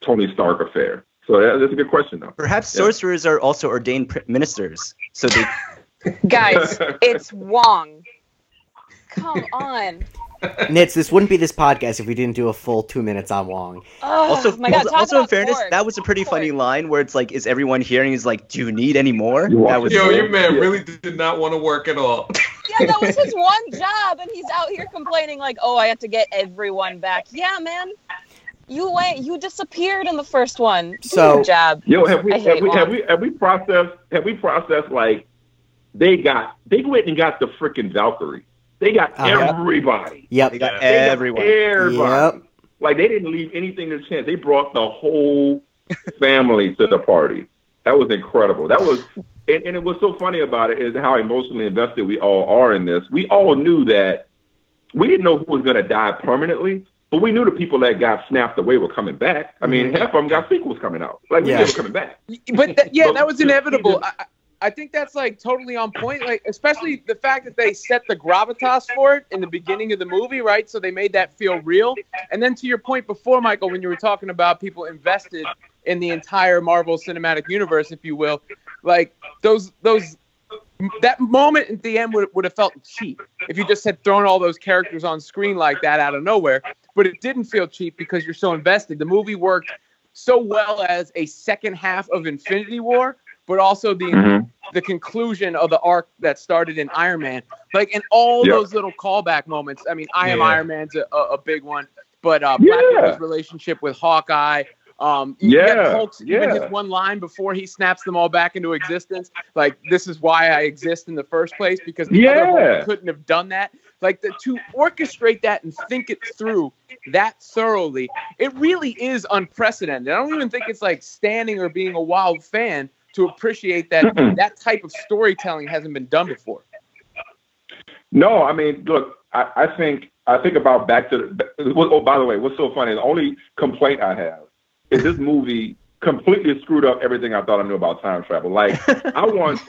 Tony Stark affair. So that, that's a good question, though. Perhaps Yeah. sorcerers are also ordained pr- ministers, so they Guys, it's Wong. Come on. Nitz, this wouldn't be this podcast if we didn't do a full two minutes on Wong. Oh also my God, also, also in fairness, Korg. that was a pretty funny line where it's like, is everyone hearing? He's like, do you need any more? You That was Yo, Yeah. your man Yeah. really did not want to work at all. Yeah, that was his one job, and he's out here complaining like, "Oh, I have to get everyone back." Yeah, man, you went, you disappeared in the first one. Do So- your job. Yo, have we have we, have we have we processed have we processed like they got they went and got the freaking Valkyrie. They got Uh-huh. everybody. Yep. They got They got everyone. Everybody. Yep. Like they didn't leave anything to chance. They brought the whole family to the party. That was incredible. That was and, and it was so funny about it is how emotionally invested we all are in this. We all knew that we didn't know who was gonna die permanently, but we knew the people that got snapped away were coming back. I mean, half of them got sequels coming out. Like we Yeah. knew they were coming back. But that, yeah, But that was inevitable. the- I, I- think that's like totally on point. Like, especially the fact that they set the gravitas for it in the beginning of the movie, right? So they made that feel real. And then to your point before, Michael, when you were talking about people invested in the entire Marvel Cinematic Universe, if you will, like those those that moment at the end would, would have felt cheap if you just had thrown all those characters on screen like that out of nowhere. But it didn't feel cheap because you're so invested. The movie worked so well as a second half of Infinity War, but also the Mhm. the conclusion of the arc that started in Iron Man. Like, in all Yeah. those little callback moments. I mean, I am Yeah. Iron Man's a, a, big one, but uh, Black Yeah. Widow's relationship with Hawkeye, Um, Yeah, Hulk's even his one line before he snaps them all back into existence. Like this is why I exist in the first place because the other Yeah. couldn't have done that. Like the, to orchestrate that and think it through that thoroughly, it really is unprecedented. I don't even think it's like standing or being a wild fan to appreciate that that type of storytelling hasn't been done before. No, I mean, look, I, I think I think about back to the. Oh, by the way, what's so funny? The only complaint I have is this movie completely screwed up everything I thought I knew about time travel. Like I once,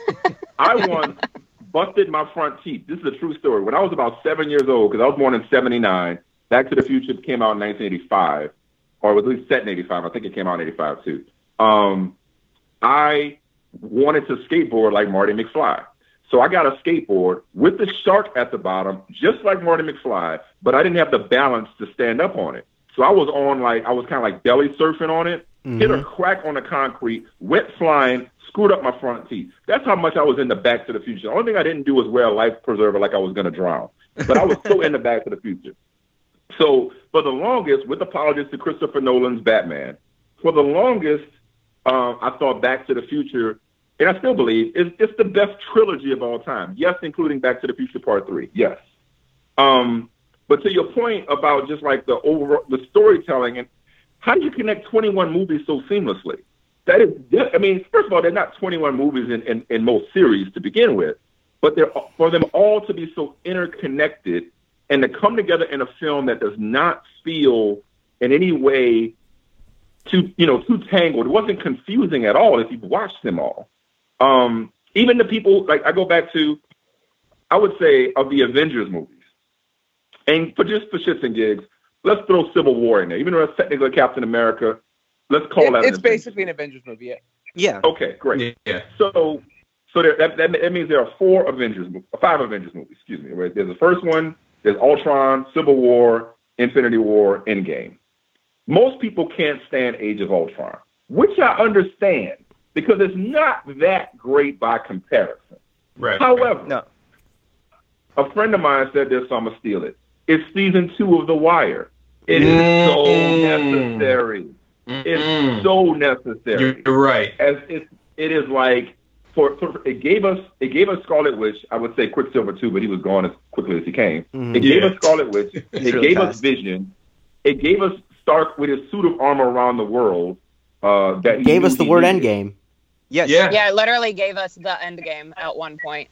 I once busted my front teeth. This is a true story. When I was about seven years old, because I was born in '79, Back to the Future came out in 1985, or was at least set in '85. I think it came out in '85 too. Um, I wanted to skateboard like Marty McFly. So I got a skateboard with the shark at the bottom, just like Marty McFly, but I didn't have the balance to stand up on it. So I was on like I was kind of like belly surfing on it, mm-hmm. hit a crack on the concrete, went flying, screwed up my front teeth. That's how much I was in the Back to the Future. The only thing I didn't do was wear a life preserver like I was going to drown, but I was so in the Back to the Future. So for the longest, with apologies to Christopher Nolan's Batman, for the longest, um, I thought Back to the Future, and I still believe it's, it's the best trilogy of all time. Yes, including Back to the Future Part Three. Yes. Um, but to your point about just like the overall the storytelling and how do you connect 21 movies so seamlessly? That is, I mean, first of all, they're not 21 movies in, in, in most series to begin with, but they're for them all to be so interconnected and to come together in a film that does not feel in any way too you know too tangled. It wasn't confusing at all if you watched them all. Um, even the people like I go back to, I would say of the Avengers movies, and for just for shits and gigs, let's throw Civil War in there. Even though it's technically Captain America, let's call It- that. an it's Avengers. basically an Avengers movie. Yeah. Yeah. Okay, great. Yeah. So, so there, that, that that means there are four Avengers, mo- five Avengers movies. Excuse me. Right? There's the first one. There's Ultron, Civil War, Infinity War, Endgame. Most people can't stand Age of Ultron, which I understand because it's not that great by comparison. Right. However, No. a friend of mine said this, so I'm gonna steal it. It's season two of The Wire. It is so Mm. necessary. Mm-mm. It's so necessary You're right. as it, it is like for, for it gave us it gave us Scarlet Witch. I would say Quicksilver too, but he was gone as quickly as he came. Mhm. It gave us Scarlet Witch. It really gave us. Vision. It gave us Stark with his suit of armor around the world. Uh, that he Gave us the word needed. Endgame. Yes. Yeah. Yeah, it literally gave us the endgame at one point.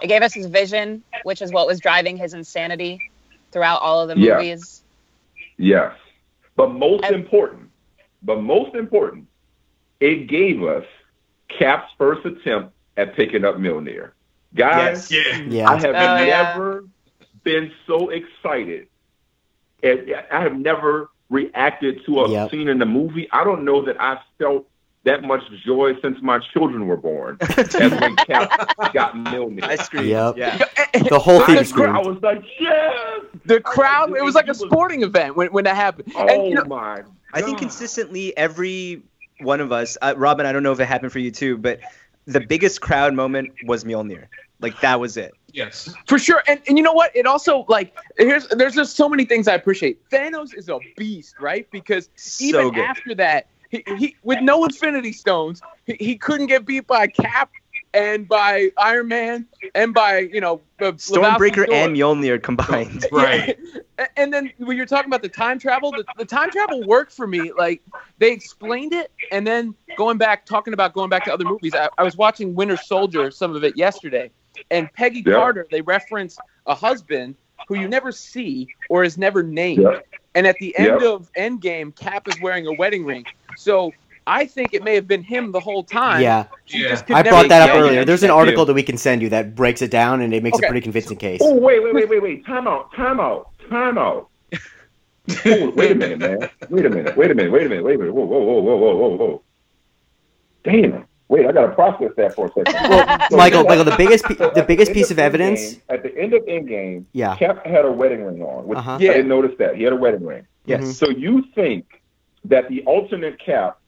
It gave us his vision, which is what was driving his insanity throughout all of the movies. Yes, yes. but most And- important, but most important, it gave us Cap's first attempt at picking up Mjolnir. Guys, Yeah. Yeah. I have Oh, yeah. never been so excited. And I have never reacted to a Yep. scene in the movie. I don't know that I felt that much joy since my children were born as when Cap got Mjolnir. I screamed. Yep. Yeah. The whole I, theater was- I was like, yes! The crowd, it was like a It was- sporting event when, when that happened. Oh and, you know, my! I think consistently every one of us, uh, Robin, I don't know if it happened for you too, but the biggest crowd moment was Mjolnir. Like that was it. Yes. For sure, and, and you know what? It also like here's there's just so many things I appreciate. Thanos is a beast, right? Because even good. after that, he, he with no Infinity Stones, he, he couldn't get beat by Cap and by Iron Man and by you know Stormbreaker and Mjolnir combined. Right. Yeah. And then when you're talking about the time travel, the, the time travel worked for me. Like they explained it, and then going back, talking about going back to other movies. I, I was watching Winter Soldier, some of it yesterday, and Peggy Yeah. Carter. They reference a husband who you never see or is never named. Yeah. And at the end Yeah. of Endgame, Cap is wearing a wedding ring. So I think it may have been him the whole time. Yeah. Yeah. I brought that up get it. earlier. There's an article that we can send you that breaks it down and it makes a pretty convincing case. Oh wait, wait, wait, wait, wait! Time out! Time out! Time out! oh, wait a minute, man! Wait a minute! Wait a minute! Wait a minute! Wait a minute! Whoa, whoa, whoa, whoa, whoa, whoa, whoa! Damn! Wait, I gotta process that for a second. Well, So- Michael, Michael, the biggest pi- so the biggest end piece of of evidence. Endgame- at the end of Endgame, Yeah. Cap had a wedding ring on. Which Uh-huh. I didn't notice that he had a wedding ring. Yes. Mhm. So you think that the alternate Cap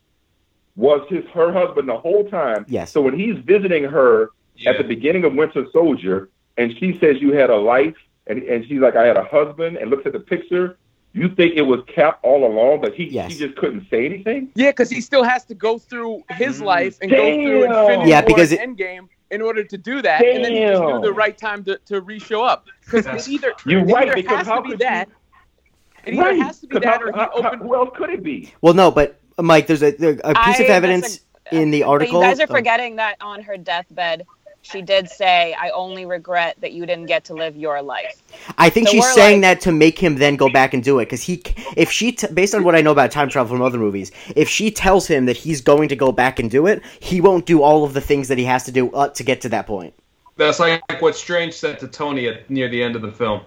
was his her husband the whole time? Yes. So when he's visiting her Yeah. at the beginning of Winter Soldier, and she says you had a life, and, and she's like, I had a husband, and looks at the picture. You think it was Cap all along, but he Yes. he just couldn't say anything? Yeah, because he still has to go through his Mm. life and go through Damn. Infinity Yeah, War because and it- Endgame in order to do that, and then he just knew Damn. the right time to, to re-show up. Because it either You're it right either because has how to be could that, it either Right. has to be 'Cause that, how- or he how- how- opened. who else could it be? Well, no, but uh, Mike, there's a, there- a piece of I- evidence in the article. you guys are oh, forgetting that on her deathbed, she did say, "I only regret that you didn't get to live your life." I think So she's saying like- that to make him then go back and do it because he, if she, t- based on what I know about time travel from other movies, if she tells him that he's going to go back and do it, he won't do all of the things that he has to do uh, to get to that point. That's like what Strange said to Tony at near the end of the film.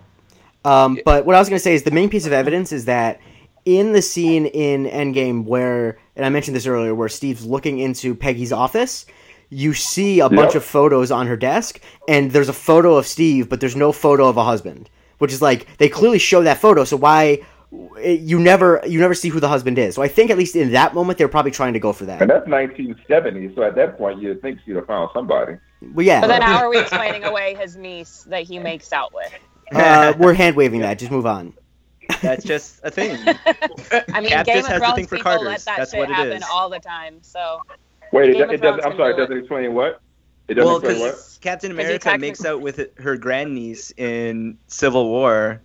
Um, but what I was going to say is the main piece of evidence is that in the scene in Endgame where, and I mentioned this earlier, where Steve's looking into Peggy's office, you see a bunch Yep. of photos on her desk, and there's a photo of Steve, but there's no photo of a husband, which is like they clearly show that photo. So why you never you never see who the husband is? So I think at least in that moment they're probably trying to go for that. And that's 1970. So at that point, you'd think she'd have found somebody. Well, yeah, But then how are we explaining away his niece that he makes out with? uh, we're hand waving that. Just move on. That's just a thing. I mean, Cap Game of Thrones thing for people let that That's shit happen is. all the time. So Wait, it, it doesn't. I'm sorry, do it it. doesn't explain what. It doesn't Well, explain what. because Captain America makes out with her grandniece in Civil War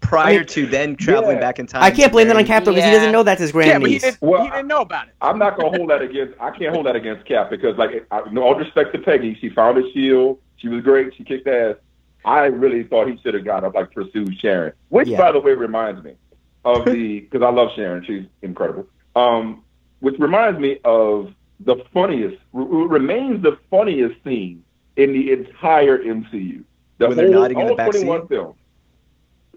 prior I mean- to then traveling Yeah. back in time. I can't blame that on Cap though because he doesn't know that's his Yeah, but he grandniece. didn't, Well, he didn't know about it. I'm not gonna hold that against. I can't hold that against Cap because, like, I, no all respect to Peggy, she found a shield. She was great. She kicked ass. I really thought he should have got up, like, pursued Sharon. Which, Yeah. by the way, reminds me of the because I love Sharon. She's incredible. Um, which reminds me of the funniest, r- remains the funniest scene in the entire MCU. The When they're whole, nodding in the back 21 seat? films.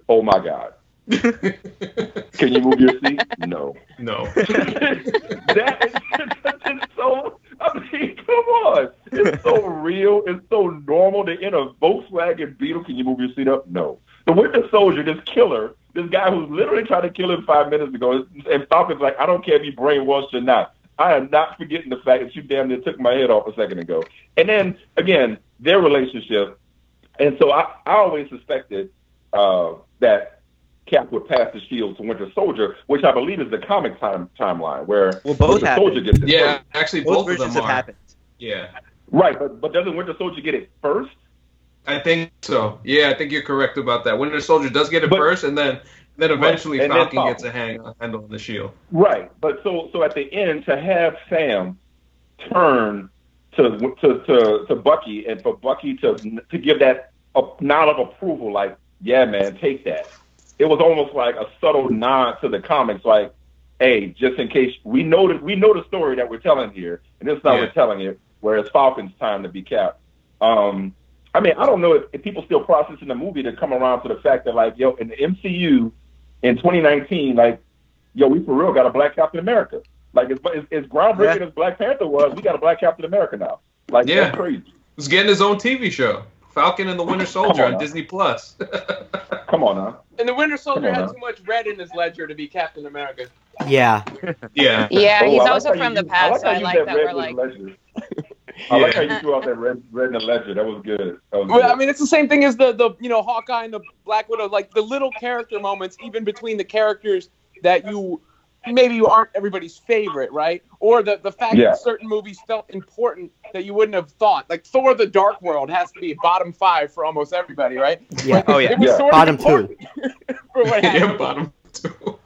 Oh my God! Can you move your seat? No. no. that is it's so. I mean, come on. It's so real. It's so normal. They're in a Volkswagen Beetle. Can you move your seat up? No. The Winter Soldier, this killer, this guy who's literally trying to kill him five minutes ago, and Falcon's like, I don't care if you brainwashed or not. I am not forgetting the fact that you damn near took my head off a second ago. And then again, their relationship. And so I, I always suspected uh, that Cap would pass the shield to Winter Soldier, which I believe is the comic time timeline where Well, both Winter happened. Soldier gets it Yeah, first. actually, Both, both, of versions them have are. happened. Yeah, Right, but but doesn't Winter Soldier get it first? I think so. Yeah, I think you're correct about that. Winter Soldier does get it But- first, and then then eventually and then Falcon Falcon. gets a hang handle on the shield. Right, but so so at the end to have Sam turn to to to, to Bucky and for Bucky to to give that a nod of approval, like yeah, man, take that. It was almost like a subtle nod to the comics, like, hey, just in case we know that we know the story that we're telling here, and this is how Yeah. we're telling it. Where it's Falcon's time to be capped. Um, I mean, I don't know if, if people still processing the movie to come around to the fact that like, yo, in the MCU in 2019, like, yo, we for real got a black Captain America. Like, as, as, as groundbreaking Yeah. as Black Panther was, we got a black Captain America now. Like, Yeah. that's crazy. He's getting his own TV show, Falcon and the Winter Soldier on on. Disney Plus. Come on now. And the Winter Soldier on had now. too much red in his ledger to be Captain America. Yeah, yeah, yeah, Oh, he's I like also how you from the used- past, so how I like used that we're like, ledger. I like how you threw out that red, red in the ledger. That was good. That was Well, good. I mean, it's the same thing as the the you know Hawkeye and the Black Widow, like the little character moments, even between the characters that you maybe you aren't everybody's favorite, right? Or the the fact Yeah. that certain movies felt important that you wouldn't have thought. Like Thor: The Dark World has to be bottom five for almost everybody, right? yeah. Oh yeah. Yeah. Bottom two. for what happened. yeah, bottom two.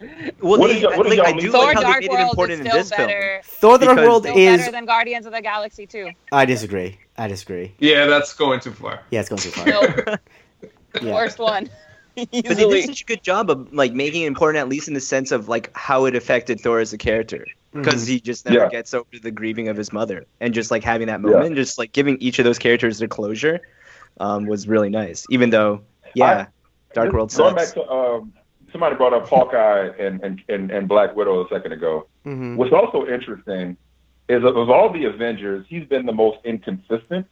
Well, What they, did y'all- what did like, I do? Thor: like how Dark they made it World is important in still this film. Thor: The Dark World Still is. better than Guardians of the Galaxy 2. I disagree. I disagree. Yeah, that's going too far. Yeah, it's going too far. Nope, Yeah. worst one. But they did such a good job of like making it important, at least in the sense of like how it affected Thor as a character, because he just never Yeah. gets over the grieving of his mother, and just like having that Yeah. moment, just like giving each of those characters their closure, um, was really nice. Even though, yeah, Dark World Going sucks. back to um, somebody brought up Hawkeye and, and, and, and Black Widow a second ago. hmm What's also interesting is that of all the Avengers, he's been the most inconsistent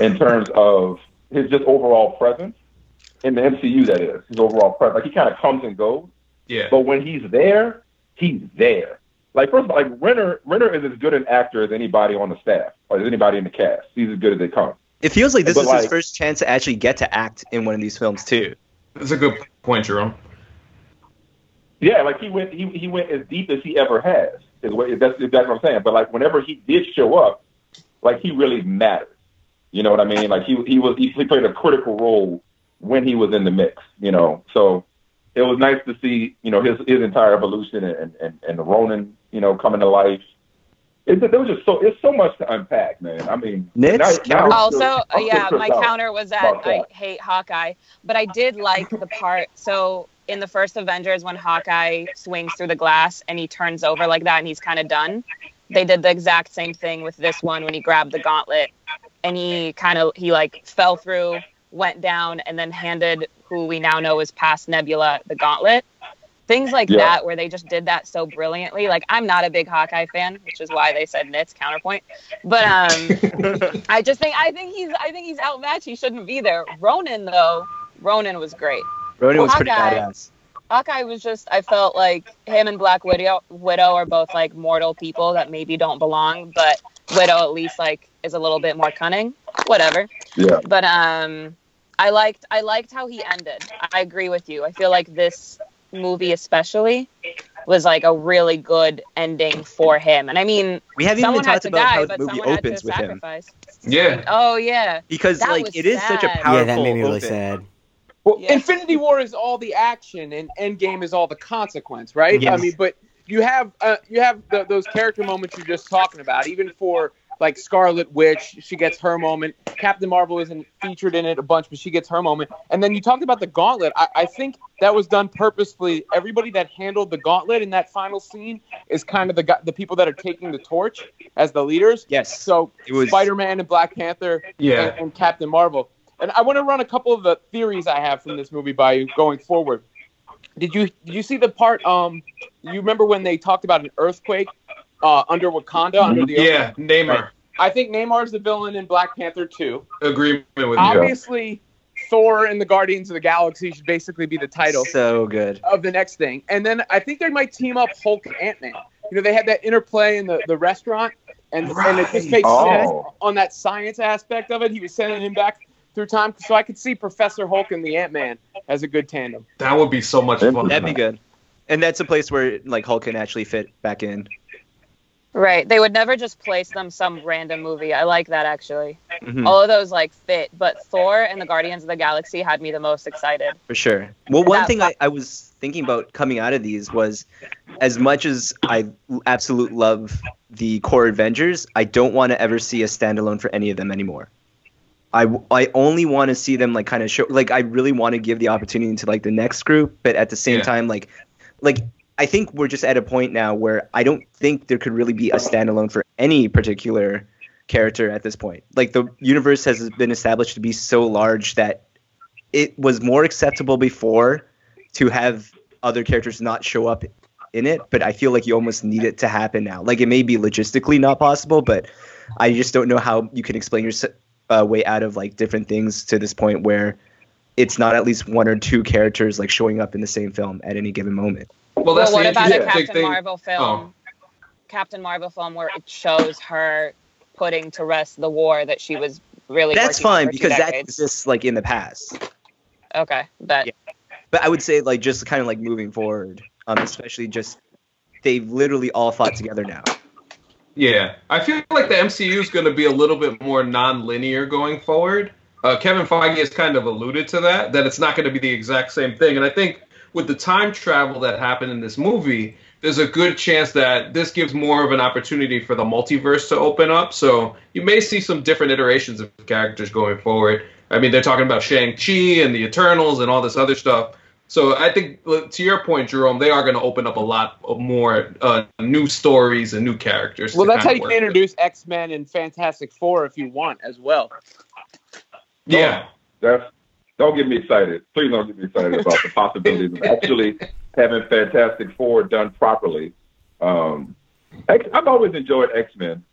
in terms of his just overall presence in the MCU. That is his overall presence. Like he kind of comes and goes, Yeah, but when he's there, he's there. Like first of all, like Renner, Renner is as good an actor as anybody on the staff or as anybody in the cast. He's as good as they come. It feels like this But, is his first chance to actually get to act in one of these films too. that's a good point, Jerome. Yeah, like he went he he went as deep as he ever has. Is what that's exactly what I'm saying. But like whenever he did show up, like he really mattered. You know what I mean? Like he he was he played a critical role when he was in the mix. You know, so it was nice to see you know his his entire evolution and and and the Ronin you know coming to life. It, there was just so it's so much to unpack, man. I mean, Nitz, now- now Also, still- uh, I'm still yeah, my counter was that about I hate Hawkeye, but I did like the part. So in the first Avengers, when Hawkeye swings through the glass and he turns over like that and he's kind of done, they did the exact same thing with this one when he grabbed the gauntlet and he kind of he like fell through, went down, and then handed who we now know is past Nebula the gauntlet. Things like Yeah. that, where they just did that so brilliantly. Like I'm not a big Hawkeye fan, which is why they said Nitz counterpoint. But um, I just think I think he's I think he's outmatched. He shouldn't be there. Ronin though, Ronin was great. Ronin Well, was pretty Hawkeye- badass. Hawkeye was just I felt like him and Black Widow Widow are both like mortal people that maybe don't belong, but Widow at least like is a little bit more cunning. Whatever. Yeah. But um I liked I liked how he ended. I agree with you. I feel like this movie especially was like a really good ending for him. And I mean We haven't even talked about die, how the movie opens to with him. Yeah. Oh yeah. Because That like was it is such a powerful Yeah, that made me really open. sad. Well, Yeah. Infinity War is all the action, and Endgame is all the consequence, right? I mean, but you have uh, you have the, those character moments you're just talking about. Even for like Scarlet Witch, she gets her moment. Captain Marvel isn't featured in it a bunch, but she gets her moment. And then you talked about the Gauntlet. I, I think that was done purposefully. Everybody that handled the Gauntlet in that final scene is kind of the the people that are taking the torch as the leaders. Yes. So was- Spider-Man and Black Panther Yeah. and, and Captain Marvel. And I want to run a couple of the theories I have from this movie by you going forward. Did you did you see the part? Um, you remember when they talked about an earthquake uh, under Wakanda, under the Yeah. Namor. I think Namor's the villain in Black Panther 2. Agreement with you. Obviously, Thor and the Guardians of the Galaxy should basically be the title So good. of the next thing. And then I think they might team up Hulk and Ant Man. You know, they had that interplay in the, the restaurant, and and it just makes Oh. sense on that science aspect of it. He was sending him back through time, so I could see Professor Hulk and the Ant Man as a good tandem. That would be so much fun. That'd be good. And that's a place where like Hulk can actually fit back in. Right. They would never just place them some random movie. I like that actually. Mhm. All of those like fit, but Thor and the Guardians of the Galaxy had me the most excited. For sure. Well, one That- thing I, I was thinking about coming out of these was as much as I absolute love the core Avengers, I don't want to ever see a standalone for any of them anymore. I, I only want to see them like kind of show like I really want to give the opportunity to like the next group, but at the same Yeah. time like like I think we're just at a point now where I don't think there could really be a standalone for any particular character at this point. Like the universe has been established to be so large that it was more acceptable before to have other characters not show up in it, but I feel like you almost need it to happen now. Like it may be logistically not possible, but I just don't know how you can explain your s- uh, way out of like different things to this point where it's not at least one or two characters like showing up in the same film at any given moment. Well, that's well, what the about a Captain thing. Marvel film? Oh. Captain Marvel film where it shows her putting to rest the war that she was really. That's fine for because that decades. exists like in the past. Okay, but Yeah. But I would say like just kind of like moving forward, um, especially just they've literally all fought together now. Yeah, I feel like the MCU is going to be a little bit more non-linear going forward. Uh, Kevin Feige has kind of alluded to that, that it's not going to be the exact same thing. And I think with the time travel that happened in this movie, there's a good chance that this gives more of an opportunity for the multiverse to open up. So you may see some different iterations of characters going forward. I mean, they're talking about Shang-Chi and the Eternals and all this other stuff. So I think, to your point, Jerome, they are going to open up a lot of more uh, new stories and new characters. Well, that's how you can introduce X Men and Fantastic Four if you want as well. Yeah. That's don't get me excited. Please don't get me excited about the possibilities of actually having Fantastic Four done properly. Um, X, I've always enjoyed X Men.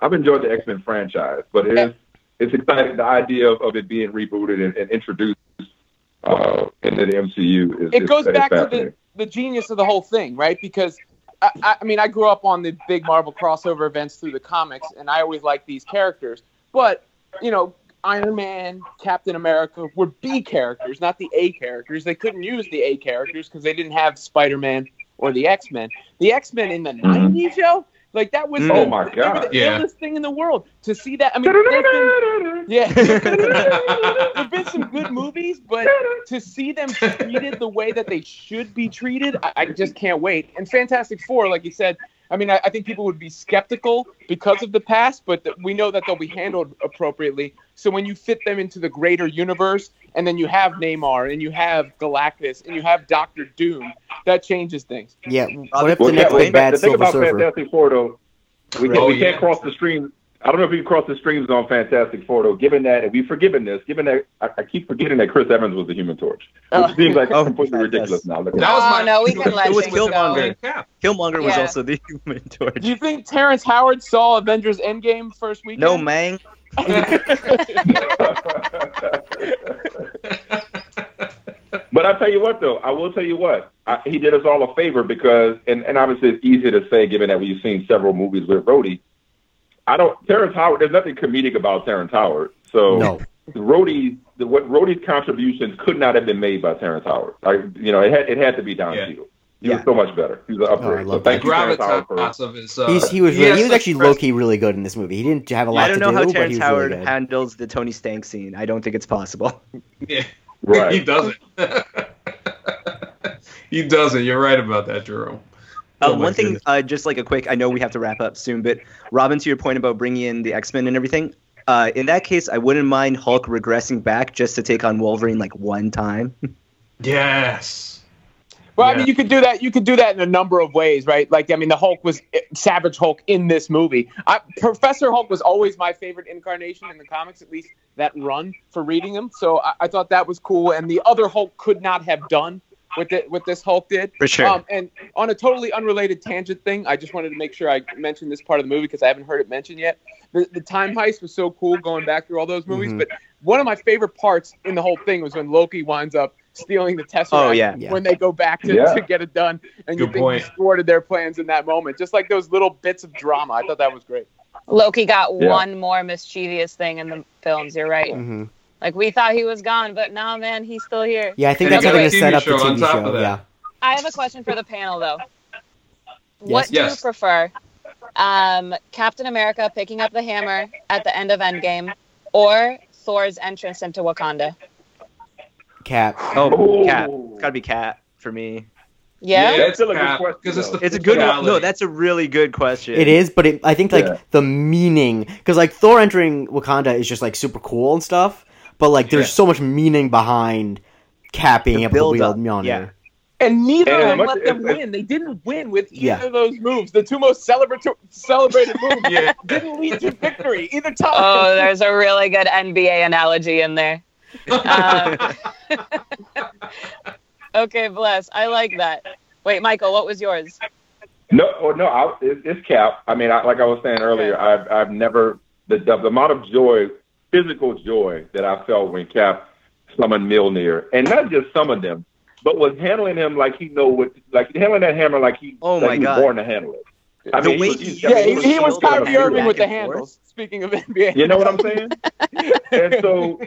I've enjoyed the X Men franchise, but it is it's exciting. The idea of, of it being rebooted and, and introduced uh, into the MCU is it goes is back to the, the genius of the whole thing, right? Because I, I, mean, I grew up on the big Marvel crossover events through the comics, and I always liked these characters. But you know, Iron Man, Captain America were B characters, not the A characters. They couldn't use the A characters because they didn't have Spider Man or the X Men. The X Men in the '90s, yo, like that was mm. Oh the, my God. the Yeah. illest thing in the world. To see that, I mean, been, yeah, there've been some good movies, but to see them treated the way that they should be treated, I, I just can't wait. And Fantastic Four, like you said, I mean, I, I think people would be skeptical because of the past, but th- we know that they'll be handled appropriately. So when you fit them into the greater universe, and then you have Namor, and you have Galactus, and you have Doctor Doom, that changes things. Yeah. What uh, if Well, the yeah, next wait, big bad the thing Silver about Surfer? Fantastic Four, though, we, oh, can't, Oh, we can't yeah. cross the streams. I don't know if we can cross the streams on Fantastic Four, though. Given that, and we've forgiven this, given that I, I keep forgetting that Chris Evans was the Human Torch, which Oh. seems like Oh, completely yes. ridiculous now. That that. was Oh, my. no, we can let It was things go. Killmonger. Cap. Killmonger was Yeah. also the Human Torch. Do you think Terrence Howard saw Avengers Endgame first weekend? No, man. But I tell you what, though, I will tell you what, I, he did us all a favor because, and, and obviously it's easy to say given that we've seen several movies with Rhodey. I don't, Terrence Howard. There's nothing comedic about Terrence Howard. So No. Rhodey, the, what Rhodey's contributions could not have been made by Terrence Howard. Like you know, it had it had to be Don Yeah. Cheadle. He Yeah. was so much better. He was an Oh, upgrade. so thank The you, Terrence Howard, for gravitas of his. Uh, He's, he was he really, has he was such actually pres- low key really good in this movie. He didn't have a lot I don't to know do, how but Terrence Howard really handles the Tony Stank scene. I don't think it's possible. Yeah. Right. he doesn't. he doesn't. You're right about that, Jerome. Uh, Oh my one thing, goodness. uh, just like a quick, I know we have to wrap up soon, but Robin, to your point about bringing in the X Men and everything, uh, in that case, I wouldn't mind Hulk regressing back just to take on Wolverine like one time. Yes. Well, I mean, you could do that. You could do that in a number of ways, right? Like, I mean, the Hulk was eh, Savage Hulk in this movie. I, Professor Hulk was always my favorite incarnation in the comics, at least that run for reading them. So I, I thought that was cool. And the other Hulk could not have done what the, what this Hulk did. For sure. Um, and on a totally unrelated tangent thing, I just wanted to make sure I mentioned this part of the movie because I haven't heard it mentioned yet. The, the time heist was so cool going back through all those movies. Mhm. But one of my favorite parts in the whole thing was when Loki winds up stealing the Tesseract Oh, yeah. Yeah. when they go back to, Yeah. to get it done. And you Good think point. he thwarted their plans in that moment. Just like those little bits of drama. I thought that was great. Loki got Yeah. one more mischievous thing in the films. You're right. hmm Like we thought he was gone, but no, man, he's still here. Yeah, I think And that's he how got they're a going to set up the TV show. of that. Yeah. I have a question for the panel though. What Yes. do you prefer? Um, Captain America picking up the hammer at the end of Endgame, or Thor's entrance into Wakanda? Cap. Oh, Ooh. Cap. It's got to be Cap for me. Yeah. Yeah, it's still a good question, because it's the It's a good one. No, that's a really good question. It is, but it, I think like Yeah. the meaning, because like Thor entering Wakanda is just like super cool and stuff, but like there's Yeah. so much meaning behind Cap being The able to wield up, Mjolnir. yeah. And neither And of them much let them as- win. They didn't win with either Yeah. of those moves. The two most celebratory, celebrated moves Yeah. didn't lead to victory either time. Oh, there's a really good NBA analogy in there. Uh, okay, bless. I like that. Wait, Michael, what was yours? No, oh, no, I, it, it's Cap. I mean, I, like I was saying earlier, I've I've never the, the the amount of joy, physical joy that I felt when Cap summoned Mjolnir, and not just summoned him, but was handling him like he know what, like handling that hammer like he, Oh, like my he was God. born to handle it. I The mean, way he was- he- I yeah, mean, he, he was Kyrie Irving with the and forth. handles. Speaking of NBA, You know what I'm saying? and so,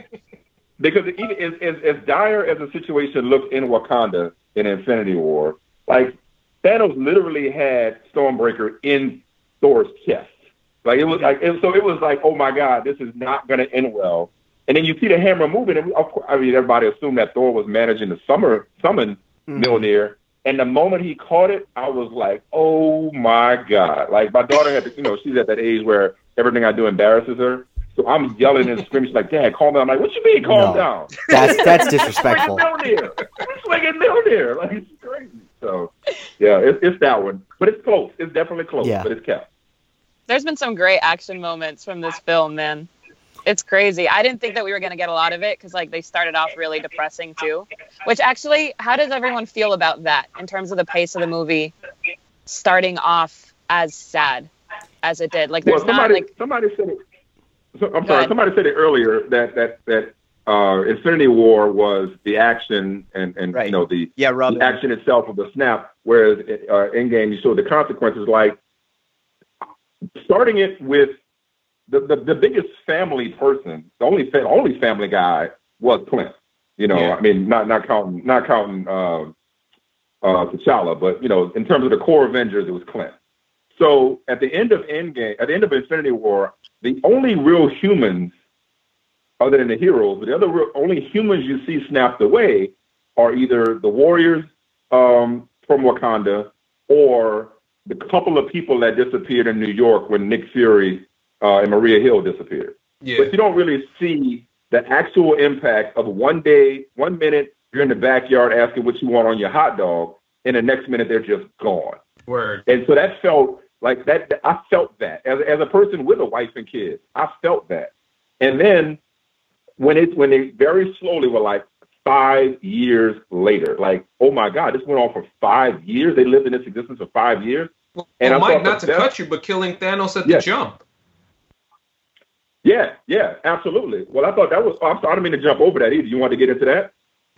because even as, as, as dire as the situation looked in Wakanda in Infinity War, like Thanos literally had Stormbreaker in Thor's chest. Like it was like, it, so it was like, oh my God, this is not going to end well. And then you see the hammer moving, and of course, I mean, everybody assumed that Thor was managing to summer summon Mhm. Mjolnir. And the moment he caught it, I was like, oh my God. Like my daughter had, to, you know, she's at that age where everything I do embarrasses her. So I'm yelling and screaming. She's like, Dad, calm down. I'm like, what you mean, calm No. down? That's that's disrespectful. Mjolnir. Swinging Mjolnir. Like, it's crazy. So, yeah, it's, it's that one. But it's close. It's definitely close, Yeah. but it's Cap. There's been some great action moments from this film, man. It's crazy. I didn't think that we were going to get a lot of it because, like, they started off really depressing, too. Which, actually, how does everyone feel about that in terms of the pace of the movie starting off as sad as it did? Like, there's Well, somebody, not, like, somebody said it. So, I'm Go sorry. ahead. Somebody said it earlier that that that uh, Infinity War was the action and and Right. you know the Yeah, the action itself of the snap, whereas uh, Endgame you saw the consequences. Like starting it with the, the the biggest family person, the only fa- only family guy was Clint. You know, Yeah. I mean, not not counting not counting uh, uh, T'Challa, but you know, in terms of the core Avengers, it was Clint. So at the end of Endgame, at the end of Infinity War, the only real humans, other than the heroes, but the other real, only humans you see snapped away are either the Warriors um, from Wakanda or the couple of people that disappeared in New York when Nick Fury uh, and Maria Hill disappeared. Yeah. But you don't really see the actual impact of one day, one minute you're in the backyard asking what you want on your hot dog, and the next minute they're just gone. Word. And so that felt like that. I felt that as as a person with a wife and kids, I felt that. And then when it when they very slowly were like five years later, like oh my god, this went on for five years. They lived in this existence for five years. And well, Mike, not to best- cut you, but killing Thanos at Yes. the jump. Yeah, yeah, absolutely. Well, I thought that was. I'm sorry, I didn't mean to jump over that either. You want to get into that?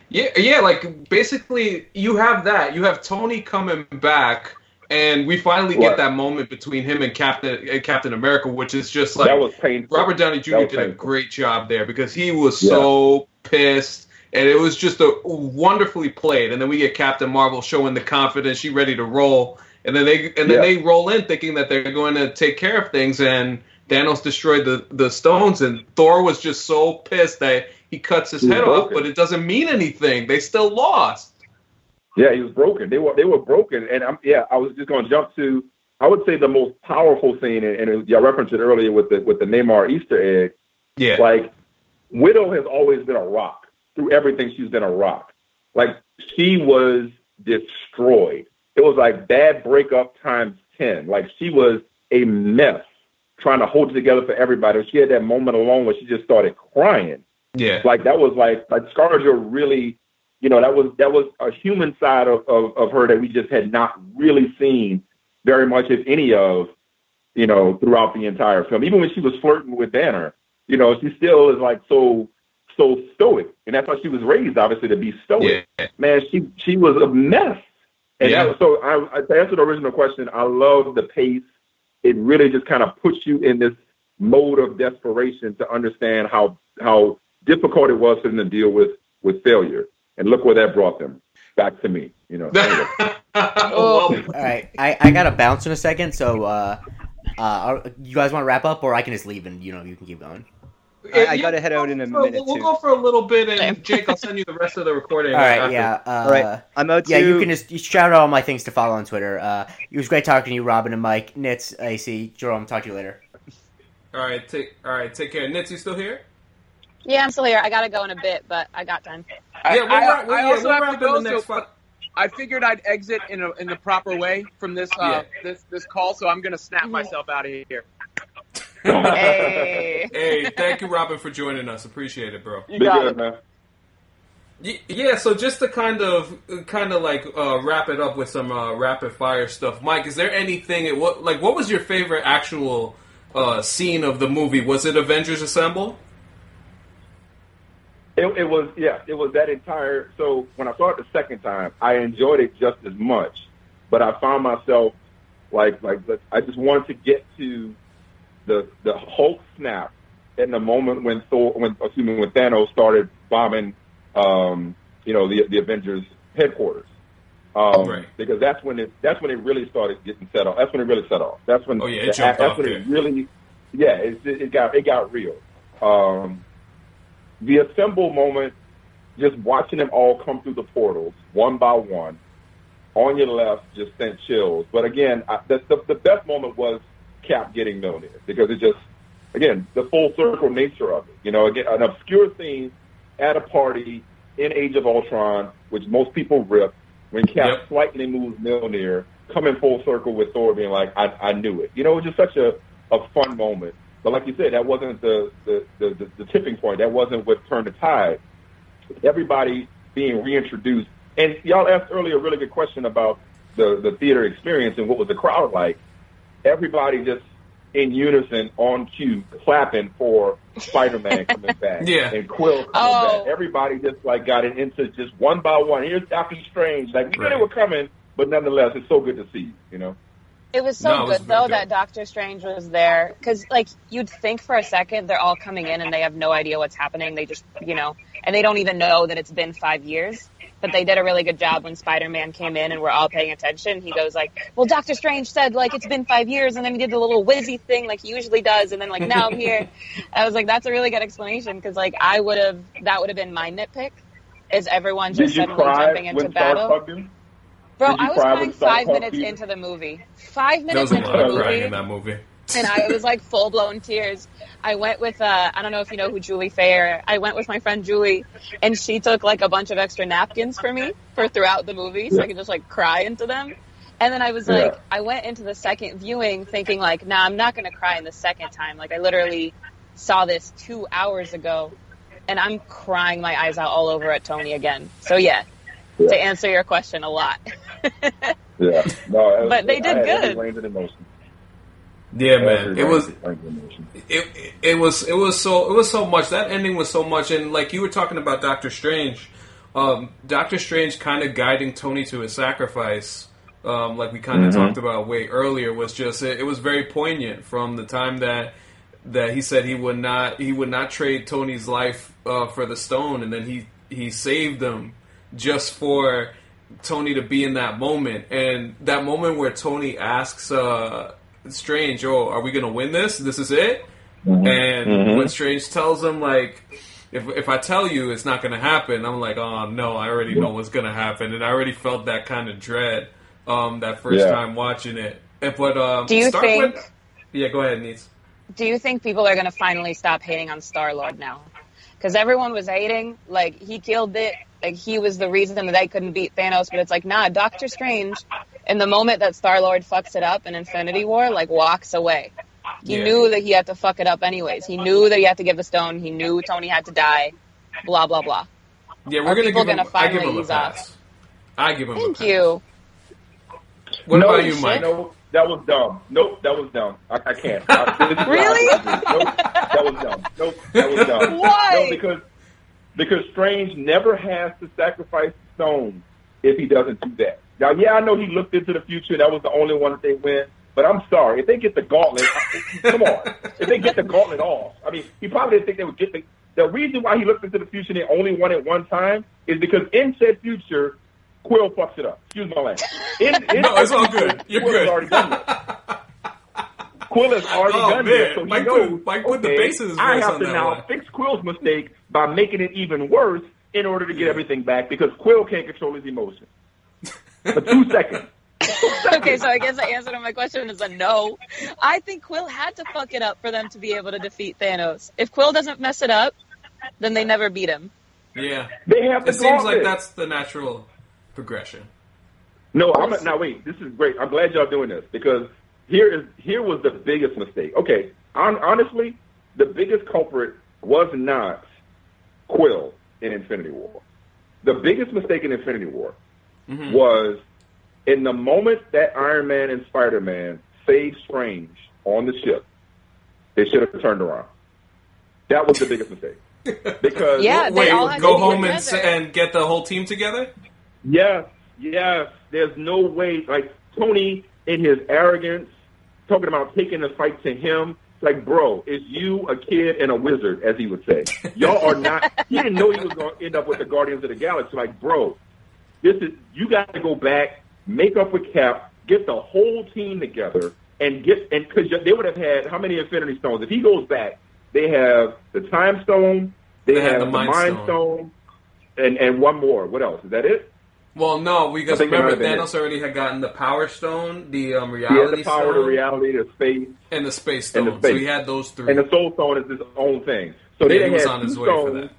Yeah, yeah, like basically you have that. You have Tony coming back and we finally get that moment between him and Captain uh, Captain America, which is just like that was painful. Robert Downey Jr. Did a great job there because he was Yeah. so pissed and it was just a wonderfully played. And then we get Captain Marvel showing the confidence, she ready to roll. And then they and then Yeah. they roll in thinking that they're going to take care of things and Thanos destroyed the, the stones and Thor was just so pissed that he cuts his He head off, but it doesn't mean anything. They still lost. Yeah, he was broken. They were they were broken, and I'm yeah. I was just going to jump to. I would say the most powerful scene, and, and y'all referenced it earlier with the with the Namor Easter egg. Yeah. Like Widow has always been a rock through everything. She's been a rock. Like she was destroyed. It was like bad breakup times ten. Like she was a mess trying to hold it together for everybody. She had that moment alone where she just started crying Yeah. like that was like like Scarjo really, you know, that was that was a human side of, of, of her that we just had not really seen very much, if any of, you know, throughout the entire film. Even when she was flirting with Banner, you know, she still is like so so stoic, and that's how she was raised, obviously, to be stoic. Yeah. Man, she she was a mess. And Yeah. that- so I, I, to answer the original question, I love the pace. It really just kind of puts you in this mode of desperation to understand how how difficult it was for them to deal with with failure. And look where that brought them back to me. You know. Anyway. Well, All right, I, I gotta bounce in a second, so uh, uh, you guys want to wrap up, or I can just leave and you know you can keep going. I, I gotta head out in a we'll, minute we'll too. go for a little bit, and Jake, I'll send you the rest of the recording. All right, after. yeah. Uh, All right, I'm out. Yeah, you can just you shout out all my things to follow on Twitter. Uh, it was great talking to you, Robin and Mike, Nitz, AC, Jerome. Talk to you later. All right, take all right, take care. Nitz, you still here? Yeah, I'm still here. I gotta go in a bit, but I got time. I, Yeah, we'll I- we'll- I yeah, also we'll have to go. so fi- I figured I'd exit in a, in the proper way from this uh, this this call, so I'm gonna snap myself out of here. Hey. Hey, thank you, Robin, for joining us. Appreciate it, bro. You Be got good, it. man. Yeah, so just to kind of, kind of like uh, wrap it up with some uh, rapid fire stuff, Mike. Is there anything? What like what was your favorite actual uh, scene of the movie? Was it Avengers Assemble? It, it was yeah, it was that entire. So when I saw it the second time, I enjoyed it just as much, but I found myself like like I just wanted to get to the the Hulk snap in the moment when Thor when excuse me when Thanos started bombing um you know the the Avengers headquarters. Um, Right. Because that's when it that's when it really started getting set off. That's when it really set off. That's when Oh, yeah, it the- that's off when there. it really yeah it, it got it got real. Um, the assemble moment, just watching them all come through the portals one by one, on your left, just sent chills. But again, I, the, the the best moment was Cap getting Mjolnir because it just again the full circle nature of it. You know, again an obscure thing at a party in Age of Ultron, which most people rip. When Cap Yep. slightly moves Mjolnir, coming full circle with Thor being like, I, I knew it. You know, it was just such a, a fun moment. But like you said, that wasn't the, the, the, the, the tipping point. That wasn't what turned the tide. Everybody being reintroduced. And y'all asked earlier a really good question about the, the theater experience and what was the crowd like. Everybody just in unison on cue clapping for Spider-Man coming back Yeah. and Quill coming Oh. back. Everybody just like got it into just one by one. Here's Doctor Strange. Like we knew they were coming, but nonetheless, it's so good to see you. You know. It was so No, it was good though good. that Doctor Strange was there because, like, you'd think for a second they're all coming in and they have no idea what's happening. They just, you know, and they don't even know that it's been five years. But they did a really good job when Spider-Man came in and we're all paying attention. He goes like, "Well, Doctor Strange said like it's been five years," and then he did the little whizzy thing like he usually does, and then like now I'm here. I was like, "That's a really good explanation," because like I would have that would have been my nitpick. Is everyone Did just you suddenly cry jumping into when battle? Bro, I was cry crying five minutes into the movie. Five There minutes was a into lot the of crying movie in that movie. And I was like full blown tears. I went with uh, I don't know if you know who Julie Fair. I went with my friend Julie, and she took like a bunch of extra napkins for me for throughout the movie, so I could just like cry into them. And then I was like, Yeah. I went into the second viewing thinking like, nah, I'm not gonna cry in the second time. Like I literally saw this two hours ago, and I'm crying my eyes out all over at Tony again. So yeah, Yeah. to answer your question, a lot. Yeah. No, was- But they I did had good. Range of emotion. Yeah, man. It was range of emotion. it, it was it was so it was so much that ending was so much and like you were talking about Doctor Strange um, Doctor Strange kind of guiding Tony to his sacrifice um, like we kind of Mhm. talked about way earlier was just it, it was very poignant from the time that that he said he would not he would not trade Tony's life uh, for the stone and then he he saved them just for Tony to be in that moment and that moment where Tony asks uh, Strange oh are we gonna win this this is it Mhm. and Mhm. when Strange tells him like, if if I tell you it's not going to happen, I'm like, oh no, I already know what's going to happen, and I already felt that kind of dread um, that first Yeah. time watching it. And, but um, Do you start think- with- yeah, go ahead, Nitz. do you think people are going to finally stop hating on Star Lord now? Because everyone was hating, like he killed it, like he was the reason that they couldn't beat Thanos. But it's like, nah, Doctor Strange, in the moment that Star Lord fucks it up in Infinity War, like walks away. He Yeah. knew that he had to fuck it up anyways. He knew that he had to give the stone. He knew Tony had to die. Blah blah blah. Yeah, we're gonna people give him. gonna I give finally him a ease off? I give him. Thank a pass. you. What no, about you, Mike? No, that was dumb. Nope, that was dumb. I, I can't. I, Really? what I disagree. Nope, that was dumb. Nope, that was dumb. Why? No, because because Strange never has to sacrifice the stone if he doesn't do that. Now, yeah, I know he looked into the future. That was the only one that they win. But I'm sorry, if they get the gauntlet, come on. If they get the gauntlet off, I mean, he probably didn't think they would get the. The reason why he looked into the future and they only won it one time is because in said future, Quill fucks it up. Excuse my language. In, in No, it's all good. You're Quill good. Has already done that. Quill has already Oh, done man. that, so he Mike knows. Put the okay, bass in his I have to that now one. fix Quill's mistake by making it even worse in order to get everything back because Quill can't control his emotions. For two seconds. okay, so I guess the answer to my question is a no. I think Quill had to fuck it up for them to be able to defeat Thanos. If Quill doesn't mess it up, then they never beat him. Yeah, They have the it seems gauntlet. like that's the natural progression. No, I'm now wait. This is great. I'm glad y'all doing this because here is here was the biggest mistake. Okay, hon- honestly, the biggest culprit was not Quill in Infinity War. The biggest mistake in Infinity War Mhm. was in the moment that Iron Man and Spider Man saved Strange on the ship. They should have turned around. That was the biggest mistake because Yeah, they Wait, all go home and, and get the whole team together. Yes, yes. There's no way. Like Tony, in his arrogance, talking about taking the fight to him. Like, bro, is you a kid and a wizard, as he would say. Y'all are not. He didn't know he was going to end up with the Guardians of the Galaxy. Like, bro, this is. You got to go back, make up with Cap, get the whole team together, and get and because they would have had how many Infinity Stones? If he goes back, they have the Time Stone, they, They had have the Mind Stone. Stone, and and one more. What else? Is that it? Well, no, because remember Thanos already had gotten the Power Stone, the um, Reality the power, Stone, the reality, the space, and the Space Stone. the space. So he had those three. and the soul stone is his own thing. So they yeah, he done was on his two way for stones. that.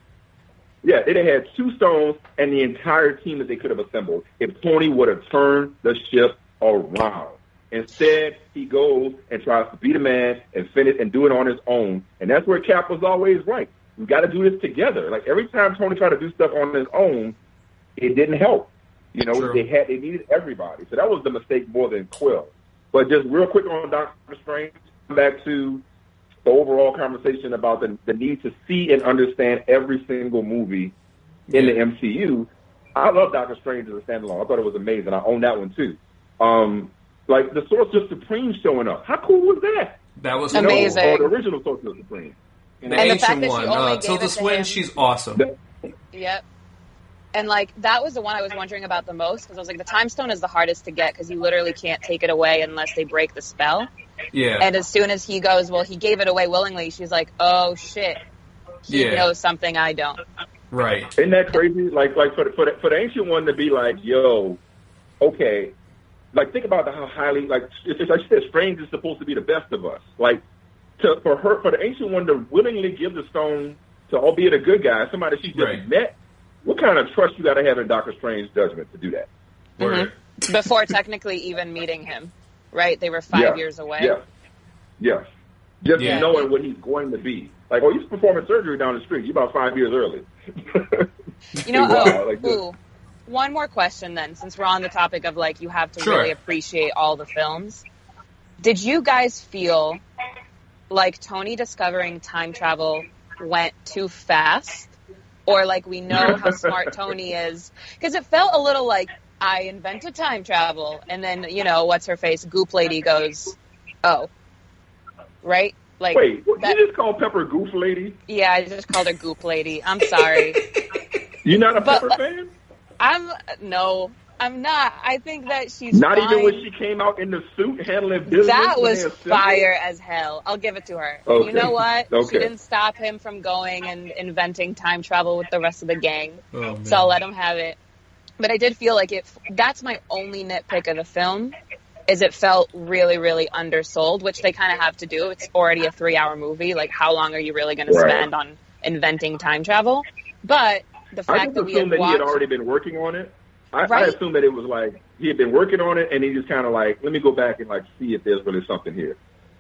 Yeah, they had two stones and the entire team that they could have assembled if Tony would have turned the ship around. Instead, he goes and tries to beat a man and finish and do it on his own. And that's where Cap was always right. We got to do this together. Like every time Tony tried to do stuff on his own, it didn't help. You know, True. they had they needed everybody. So that was the mistake more than Quill. But just real quick on Doctor Strange, back to the overall conversation about the, the need to see and understand every single movie in the MCU. I love Doctor Strange as a standalone. I thought it was amazing. I own that one too. Um, like the Sorcerer Supreme showing up. How cool was that? That was You know, Amazing. Or the original Sorcerer Supreme. You The? And the ancient fact that she one, only uh, gave Tilda it to Swinton, him- she's awesome. The- Yep. And like that was the one I was wondering about the most because I was like, the time stone is the hardest to get because you literally can't take it away unless they break the spell. Yeah. And as soon as he goes, well, he gave it away willingly. She's like, oh shit, he Yeah. knows something I don't. right. Isn't that crazy? Like, like for the, for the, for the ancient one to be like, yo, okay, like think about how highly like it's, it's like she said, strange is supposed to be the best of us. Like to for her for the ancient one to willingly give the stone to albeit a good guy, somebody she just Right. met. What kind of trust you got to have in Doctor Strange's judgment to do that? Mm-hmm. Word. Before technically even meeting him, right? They were five Yeah. years away. Yes. Yes. Just Yeah. knowing what he's going to be. Like, oh, he's performing surgery down the street. You about five years early. You know, Wow, oh, like ooh. One more question then, since we're on the topic of like you have to Sure. really appreciate all the films. Did you guys feel like Tony discovering time travel went too fast? Or like we know how smart Tony is? Because it felt a little like I invented time travel and then, you know, what's her face? Goop lady goes, Oh. Right? Like Wait, what, that, you just called Pepper Goop Lady? Yeah, I just called her Goop lady. I'm sorry. You not a But- Pepper fan? I'm no, I'm not. I think that she's Not fine. even when she came out in the suit handling business. that was fire as hell. I'll give it to her. Okay. You know what? She didn't stop him from going and inventing time travel with the rest of the gang. Oh. So I'll let him have it. But I did feel like it. That's my only nitpick of the film. Is it felt really, really undersold, which they kind of have to do. It's already a three-hour movie. Like, how long are you really going to spend on inventing time travel? But the fact just that we had assumed that he had already been working on it. I, I Right. assumed that it was like he had been working on it, and he just kind of like, let me go back and like see if there's really something here.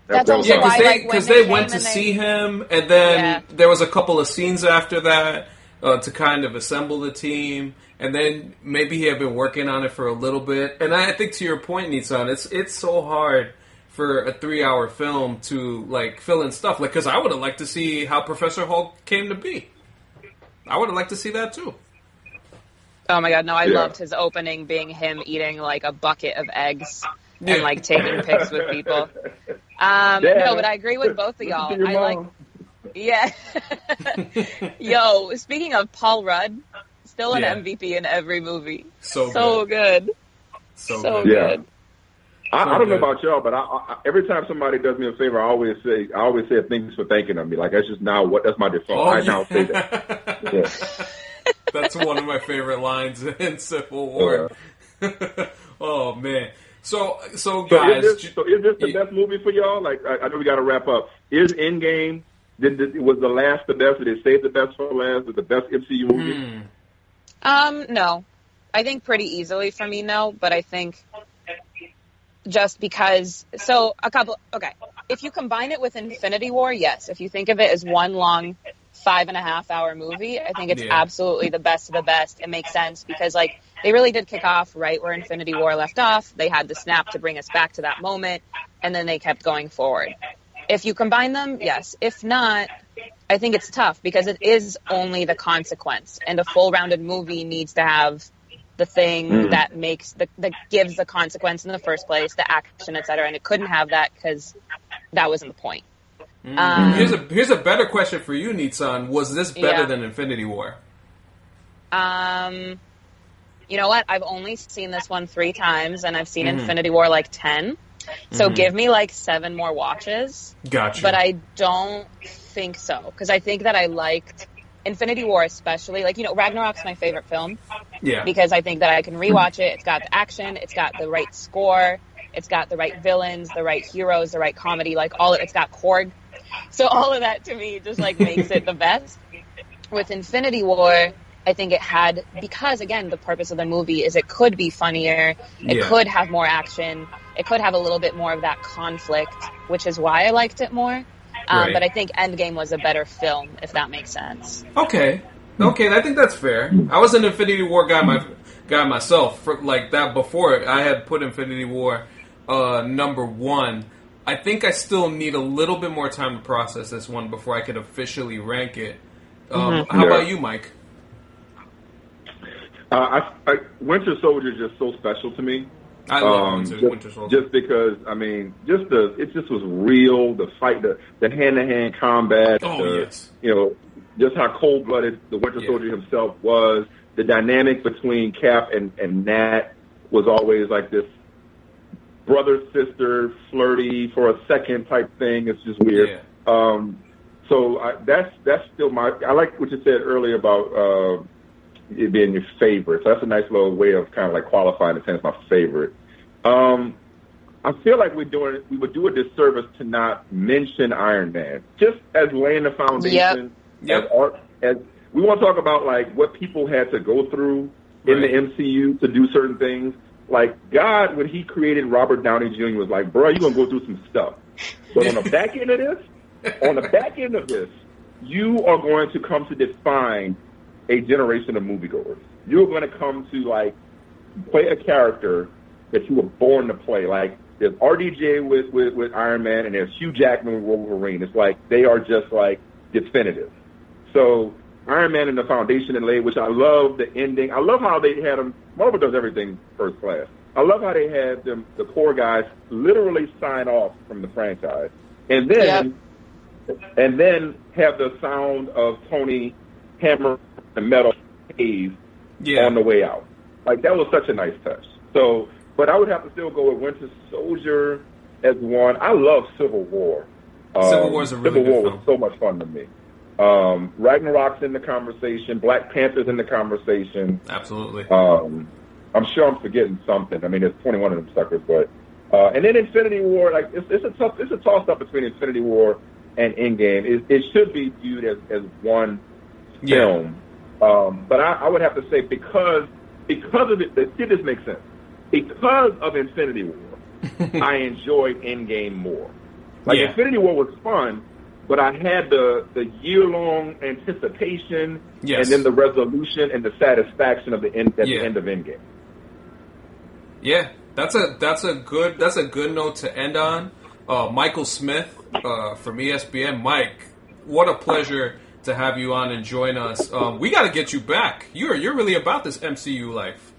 That's that was also Yeah, because why, they, like, they they went to they- see him, and then Yeah. there was a couple of scenes after that uh, to kind of assemble the team, and then maybe he had been working on it for a little bit. And I think to your point, Nitzan, it's it's so hard for a three-hour film to like fill in stuff. Like, because I would have liked to see how Professor Hulk came to be. I would have liked to see that too. Oh my god, no, I Yeah. loved his opening being him eating like a bucket of eggs Yeah. and like taking pics with people. Um, Dad, no, but I agree with both of y'all. to your I like, yeah. Yo, speaking of Paul Rudd, still an Yeah. MVP in every movie. So, So good. good. So, So good. Yeah. good. I, So I don't know about y'all, but I, I, every time somebody does me a favor, I always say, I always say thanks for thanking of me. Like that's just now what that's my default. Oh, I yeah. now say that. Yeah. That's one of my favorite lines in Civil War. oh man. So so So guys, is this, so is this the Yeah. best movie for y'all? Like I, I know we got to wrap up. Is Endgame did, did was the last the best? Did it save the best for last? Is the best MCU movie? hmm, Um, no. I think pretty easily for me, no, but I think just because so a couple okay. If you combine it with Infinity War, yes. If you think of it as one long five and a half hour movie, I think it's Yeah. absolutely the best of the best. It makes sense because like they really did kick off right where Infinity War left off. They had the snap to bring us back to that moment and then they kept going forward. If you combine them, yes. If not, I think it's tough because it is only the consequence, and a full rounded movie needs to have the thing Mm. that makes the that gives the consequence in the first place, the action, etc. And it couldn't have that because that wasn't the point. Um, here's a here's a better question for you, Nitzan. Was this better Yeah. than Infinity War? Um, you know what? I've only seen this one three times, and I've seen Mhm. Infinity War like ten. So Mhm. give me like seven more watches. Gotcha. But I don't think so because I think that I liked Infinity War especially. Like you know, Ragnarok's my favorite film. yeah. because I think that I can rewatch it. It's got the action, it's got the right score, it's got the right villains, the right heroes, the right comedy, like all it's got Korg. So all of that to me just like makes it the best. With Infinity War, I think it had because again the purpose of the movie is it could be funnier, it Yeah. could have more action, it could have a little bit more of that conflict, which is why I liked it more. Um, Right. But I think Endgame was a better film, if that makes sense. Okay. Okay, I think that's fair. I was an Infinity War guy, my guy myself. For, like that before, I had put Infinity War uh, number one. I think I still need a little bit more time to process this one before I could officially rank it. Um, How Yeah. about you, Mike? Uh, I, I, Winter Soldier is just so special to me. I love Um, Winter, just, Winter Soldier. just because I mean, just the it just was real. The fight, the the hand to hand combat. Oh, the, yes. You know, just how cold blooded the Winter Yeah. Soldier himself was. the dynamic between Cap and, and Nat was always like this brother sister flirty for a second type thing. It's just weird. Yeah. Um, so I, that's that's still my. I like what you said earlier about uh, it being your favorite. So that's a nice little way of kind of like qualifying it as my favorite. Um, I feel like we're doing we would do a disservice to not mention Iron Man, just as laying the foundation. Yep. As art, as we want to talk about like what people had to go through in the MCU to do certain things. Like God, when He created Robert Downey Jr., was like, "Bro, you're gonna go through some stuff." But on the back end of this, on the back end of this, you are going to come to define a generation of moviegoers. You're going to come to like play a character that you were born to play. Like there's RDJ with, with, with Iron Man and there's Hugh Jackman with Wolverine. It's like they are just like definitive. So Iron Man and the foundation and laid, which I love the ending. I love how they had them. Marvel does everything first class. I love how they had them, the core guys, literally sign off from the franchise, and then and then have the sound of Tony hammer the metal cave Yeah. on the way out. Like that was such a nice touch. So, but I would have to still go with Winter Soldier as one. I love Civil War. Civil Um, War's a really Civil War good was so much fun to me. Um, Ragnarok's in the conversation. Black Panther's in the conversation. Absolutely. Um, I'm sure I'm forgetting something. I mean, there's 21 of them suckers, but uh, and then Infinity War, like it's, it's a tough, it's a toss up between Infinity War and Endgame. It, it should be viewed as, as one Yeah. film, um, but I, I would have to say because because of it, see this makes sense. Because of Infinity War, I enjoyed Endgame more. Like Yeah. Infinity War was fun, but I had the the year long anticipation Yes. and then the resolution and the satisfaction of the end at Yeah. the end of Endgame. Yeah, that's a that's a good that's a good note to end on. Uh, Michael Smith uh, from ESPN. Mike, what a pleasure to have you on and join us. Um, we got to get you back. You're you're really about this MCU life.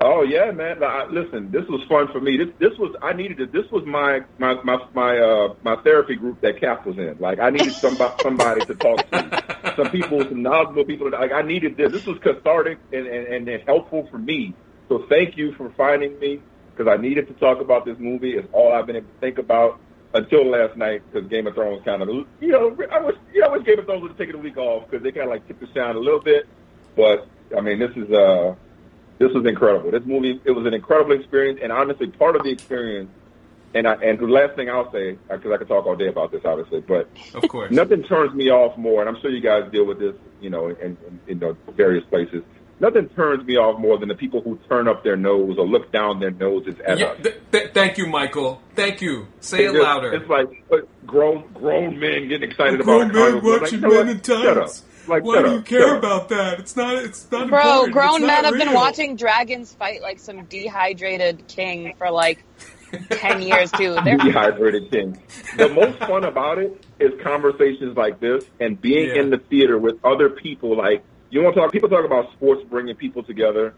Oh yeah, man. I, listen, this was fun for me. This this was I needed it. This was my my my my uh my therapy group that Cap was in. Like I needed somebody somebody to talk to. Some people, some knowledgeable people. Like I needed this. This was cathartic and and, and helpful for me. So thank you for finding me because I needed to talk about this movie. It's all I've been able to think about until last night because Game of Thrones kind of you know I was you know I wish Game of Thrones would have taken a week off because they kind of like tipped the shine a little bit. But I mean this is uh this was incredible. This movie, it was an incredible experience, and honestly, part of the experience. And I, and the last thing I'll say, because I could talk all day about this, obviously, but Of course. nothing turns me off more, and I'm sure you guys deal with this, you know, in, in, in the various places. Nothing turns me off more than the people who turn up their nose or look down their noses at Yeah, us. th- th- thank you, Michael. Thank you. Say it just- louder. It's like grown grown men getting excited Grown about men watching like, you know Men in. Tights. Like, Why do you up, care about that? It's not. It's not Bro, important. grown men not have been watching dragons fight like some dehydrated king for like 10 years, too. They're dehydrated king. The most fun about it is conversations like this and being Yeah. in the theater with other people. Like you want to talk? People talk about sports bringing people together.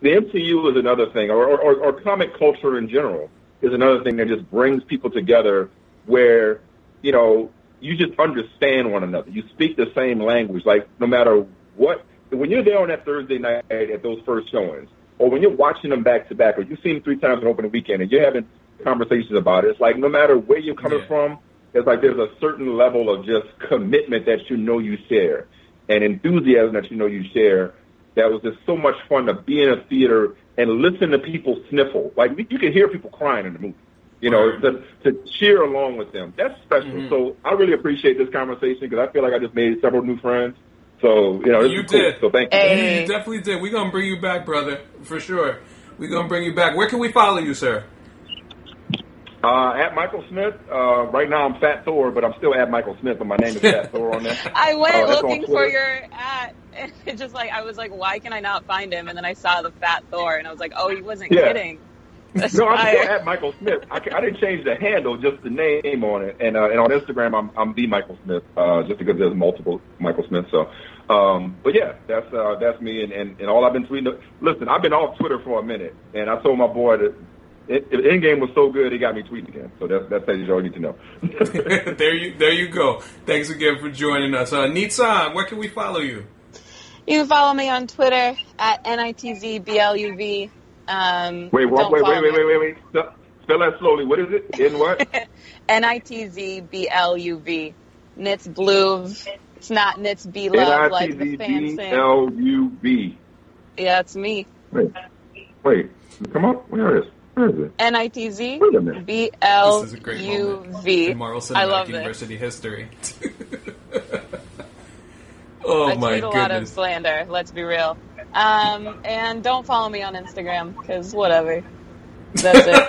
The MCU is another thing, or, or, or comic culture in general is another thing that just brings people together. Where you know you just understand one another. You speak the same language. Like no matter what, when you're there on that Thursday night at those first showings, or when you're watching them back to back, or you've seen them three times in opening weekend, and you're having conversations about it, it's like no matter where you're coming Yeah. from, it's like there's a certain level of just commitment that you know you share, and enthusiasm that you know you share. That was just so much fun to be in a theater and listen to people sniffle. Like you can hear people crying in the movie. You know, Right. to, to cheer along with them. That's special. Mhm. So I really appreciate this conversation because I feel like I just made several new friends. So you know, You is cool. did. So thank you. Hey. You definitely did. We're gonna bring you back, brother, for sure. We're gonna bring you back. Where can we follow you, sir? Uh, at Michael Smith. Uh, right now I'm Fat Thor, but I'm still at Michael Smith, but my name is Fat Thor on there. I went Uh, looking for your at, and it just like I was like, why can I not find him? And then I saw the fat Thor, and I was like, oh, he wasn't Yeah. kidding. No, I'm still at Michael Smith. I, I didn't change the handle, just the name on it. And uh, and on Instagram, I'm I'm the Michael Smith, uh, just because there's multiple Michael Smith. So, um, but yeah, that's uh, that's me. And, and, and all I've been tweeting. Listen, I've been off Twitter for a minute, and I told my boy that it, the end game was so good, he got me tweeting again. So that's that's all you need to know. there you there you go. Thanks again for joining us. Uh Nitzan, where can we follow you? You can follow me on Twitter at nitzbluv. Um, Wait, what, don't wait, wait, wait, wait, wait, wait. Spell, spell that slowly. What is it? In what? N-I-T-Z-B-L-U-V. Knits Bluv. It's not Knits B N Love like the fans say. L U V. Yeah, it's me. Wait, wait. Come on. Where is? Where is it? N-I-T-Z Wait a minute. B-L-U-V. This is a great moment in Marvel Cinematic I love this. University history. oh I my tweet a lot of slander, let's be real. Um, and don't follow me on Instagram, because whatever. That's it.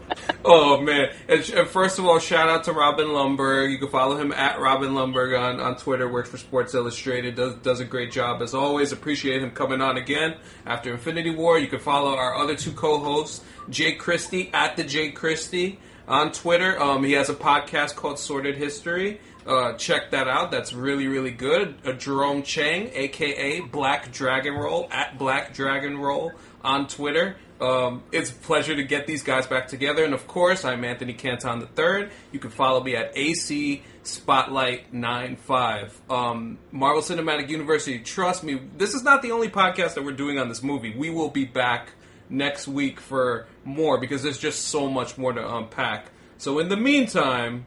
Oh man! And, and first of all, shout out to Robin Lundberg. You can follow him at Robin Lundberg on, on Twitter. Works for Sports Illustrated. Does does a great job as always. Appreciate him coming on again after Infinity War. You can follow our other two co-hosts, Jake Christie at the Jake Christie on Twitter. Um, he has a podcast called Sorted History. Uh, check that out. That's really really good. Uh, Jerome Chang, aka Black Dragon Roll at Black Dragon Roll on Twitter. Um, it's a pleasure to get these guys back together. And of course, I'm Anthony Canton III. You can follow me at AC Spotlight 95. Um, Marvel Cinematic University, trust me, this is not the only podcast that we're doing on this movie. We will be back next week for more because there's just so much more to unpack. So in the meantime,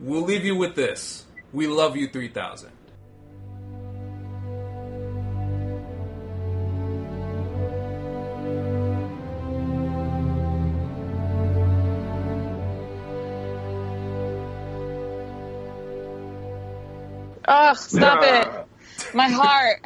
we'll leave you with this. We love you 3000. Ugh, stop it. My heart.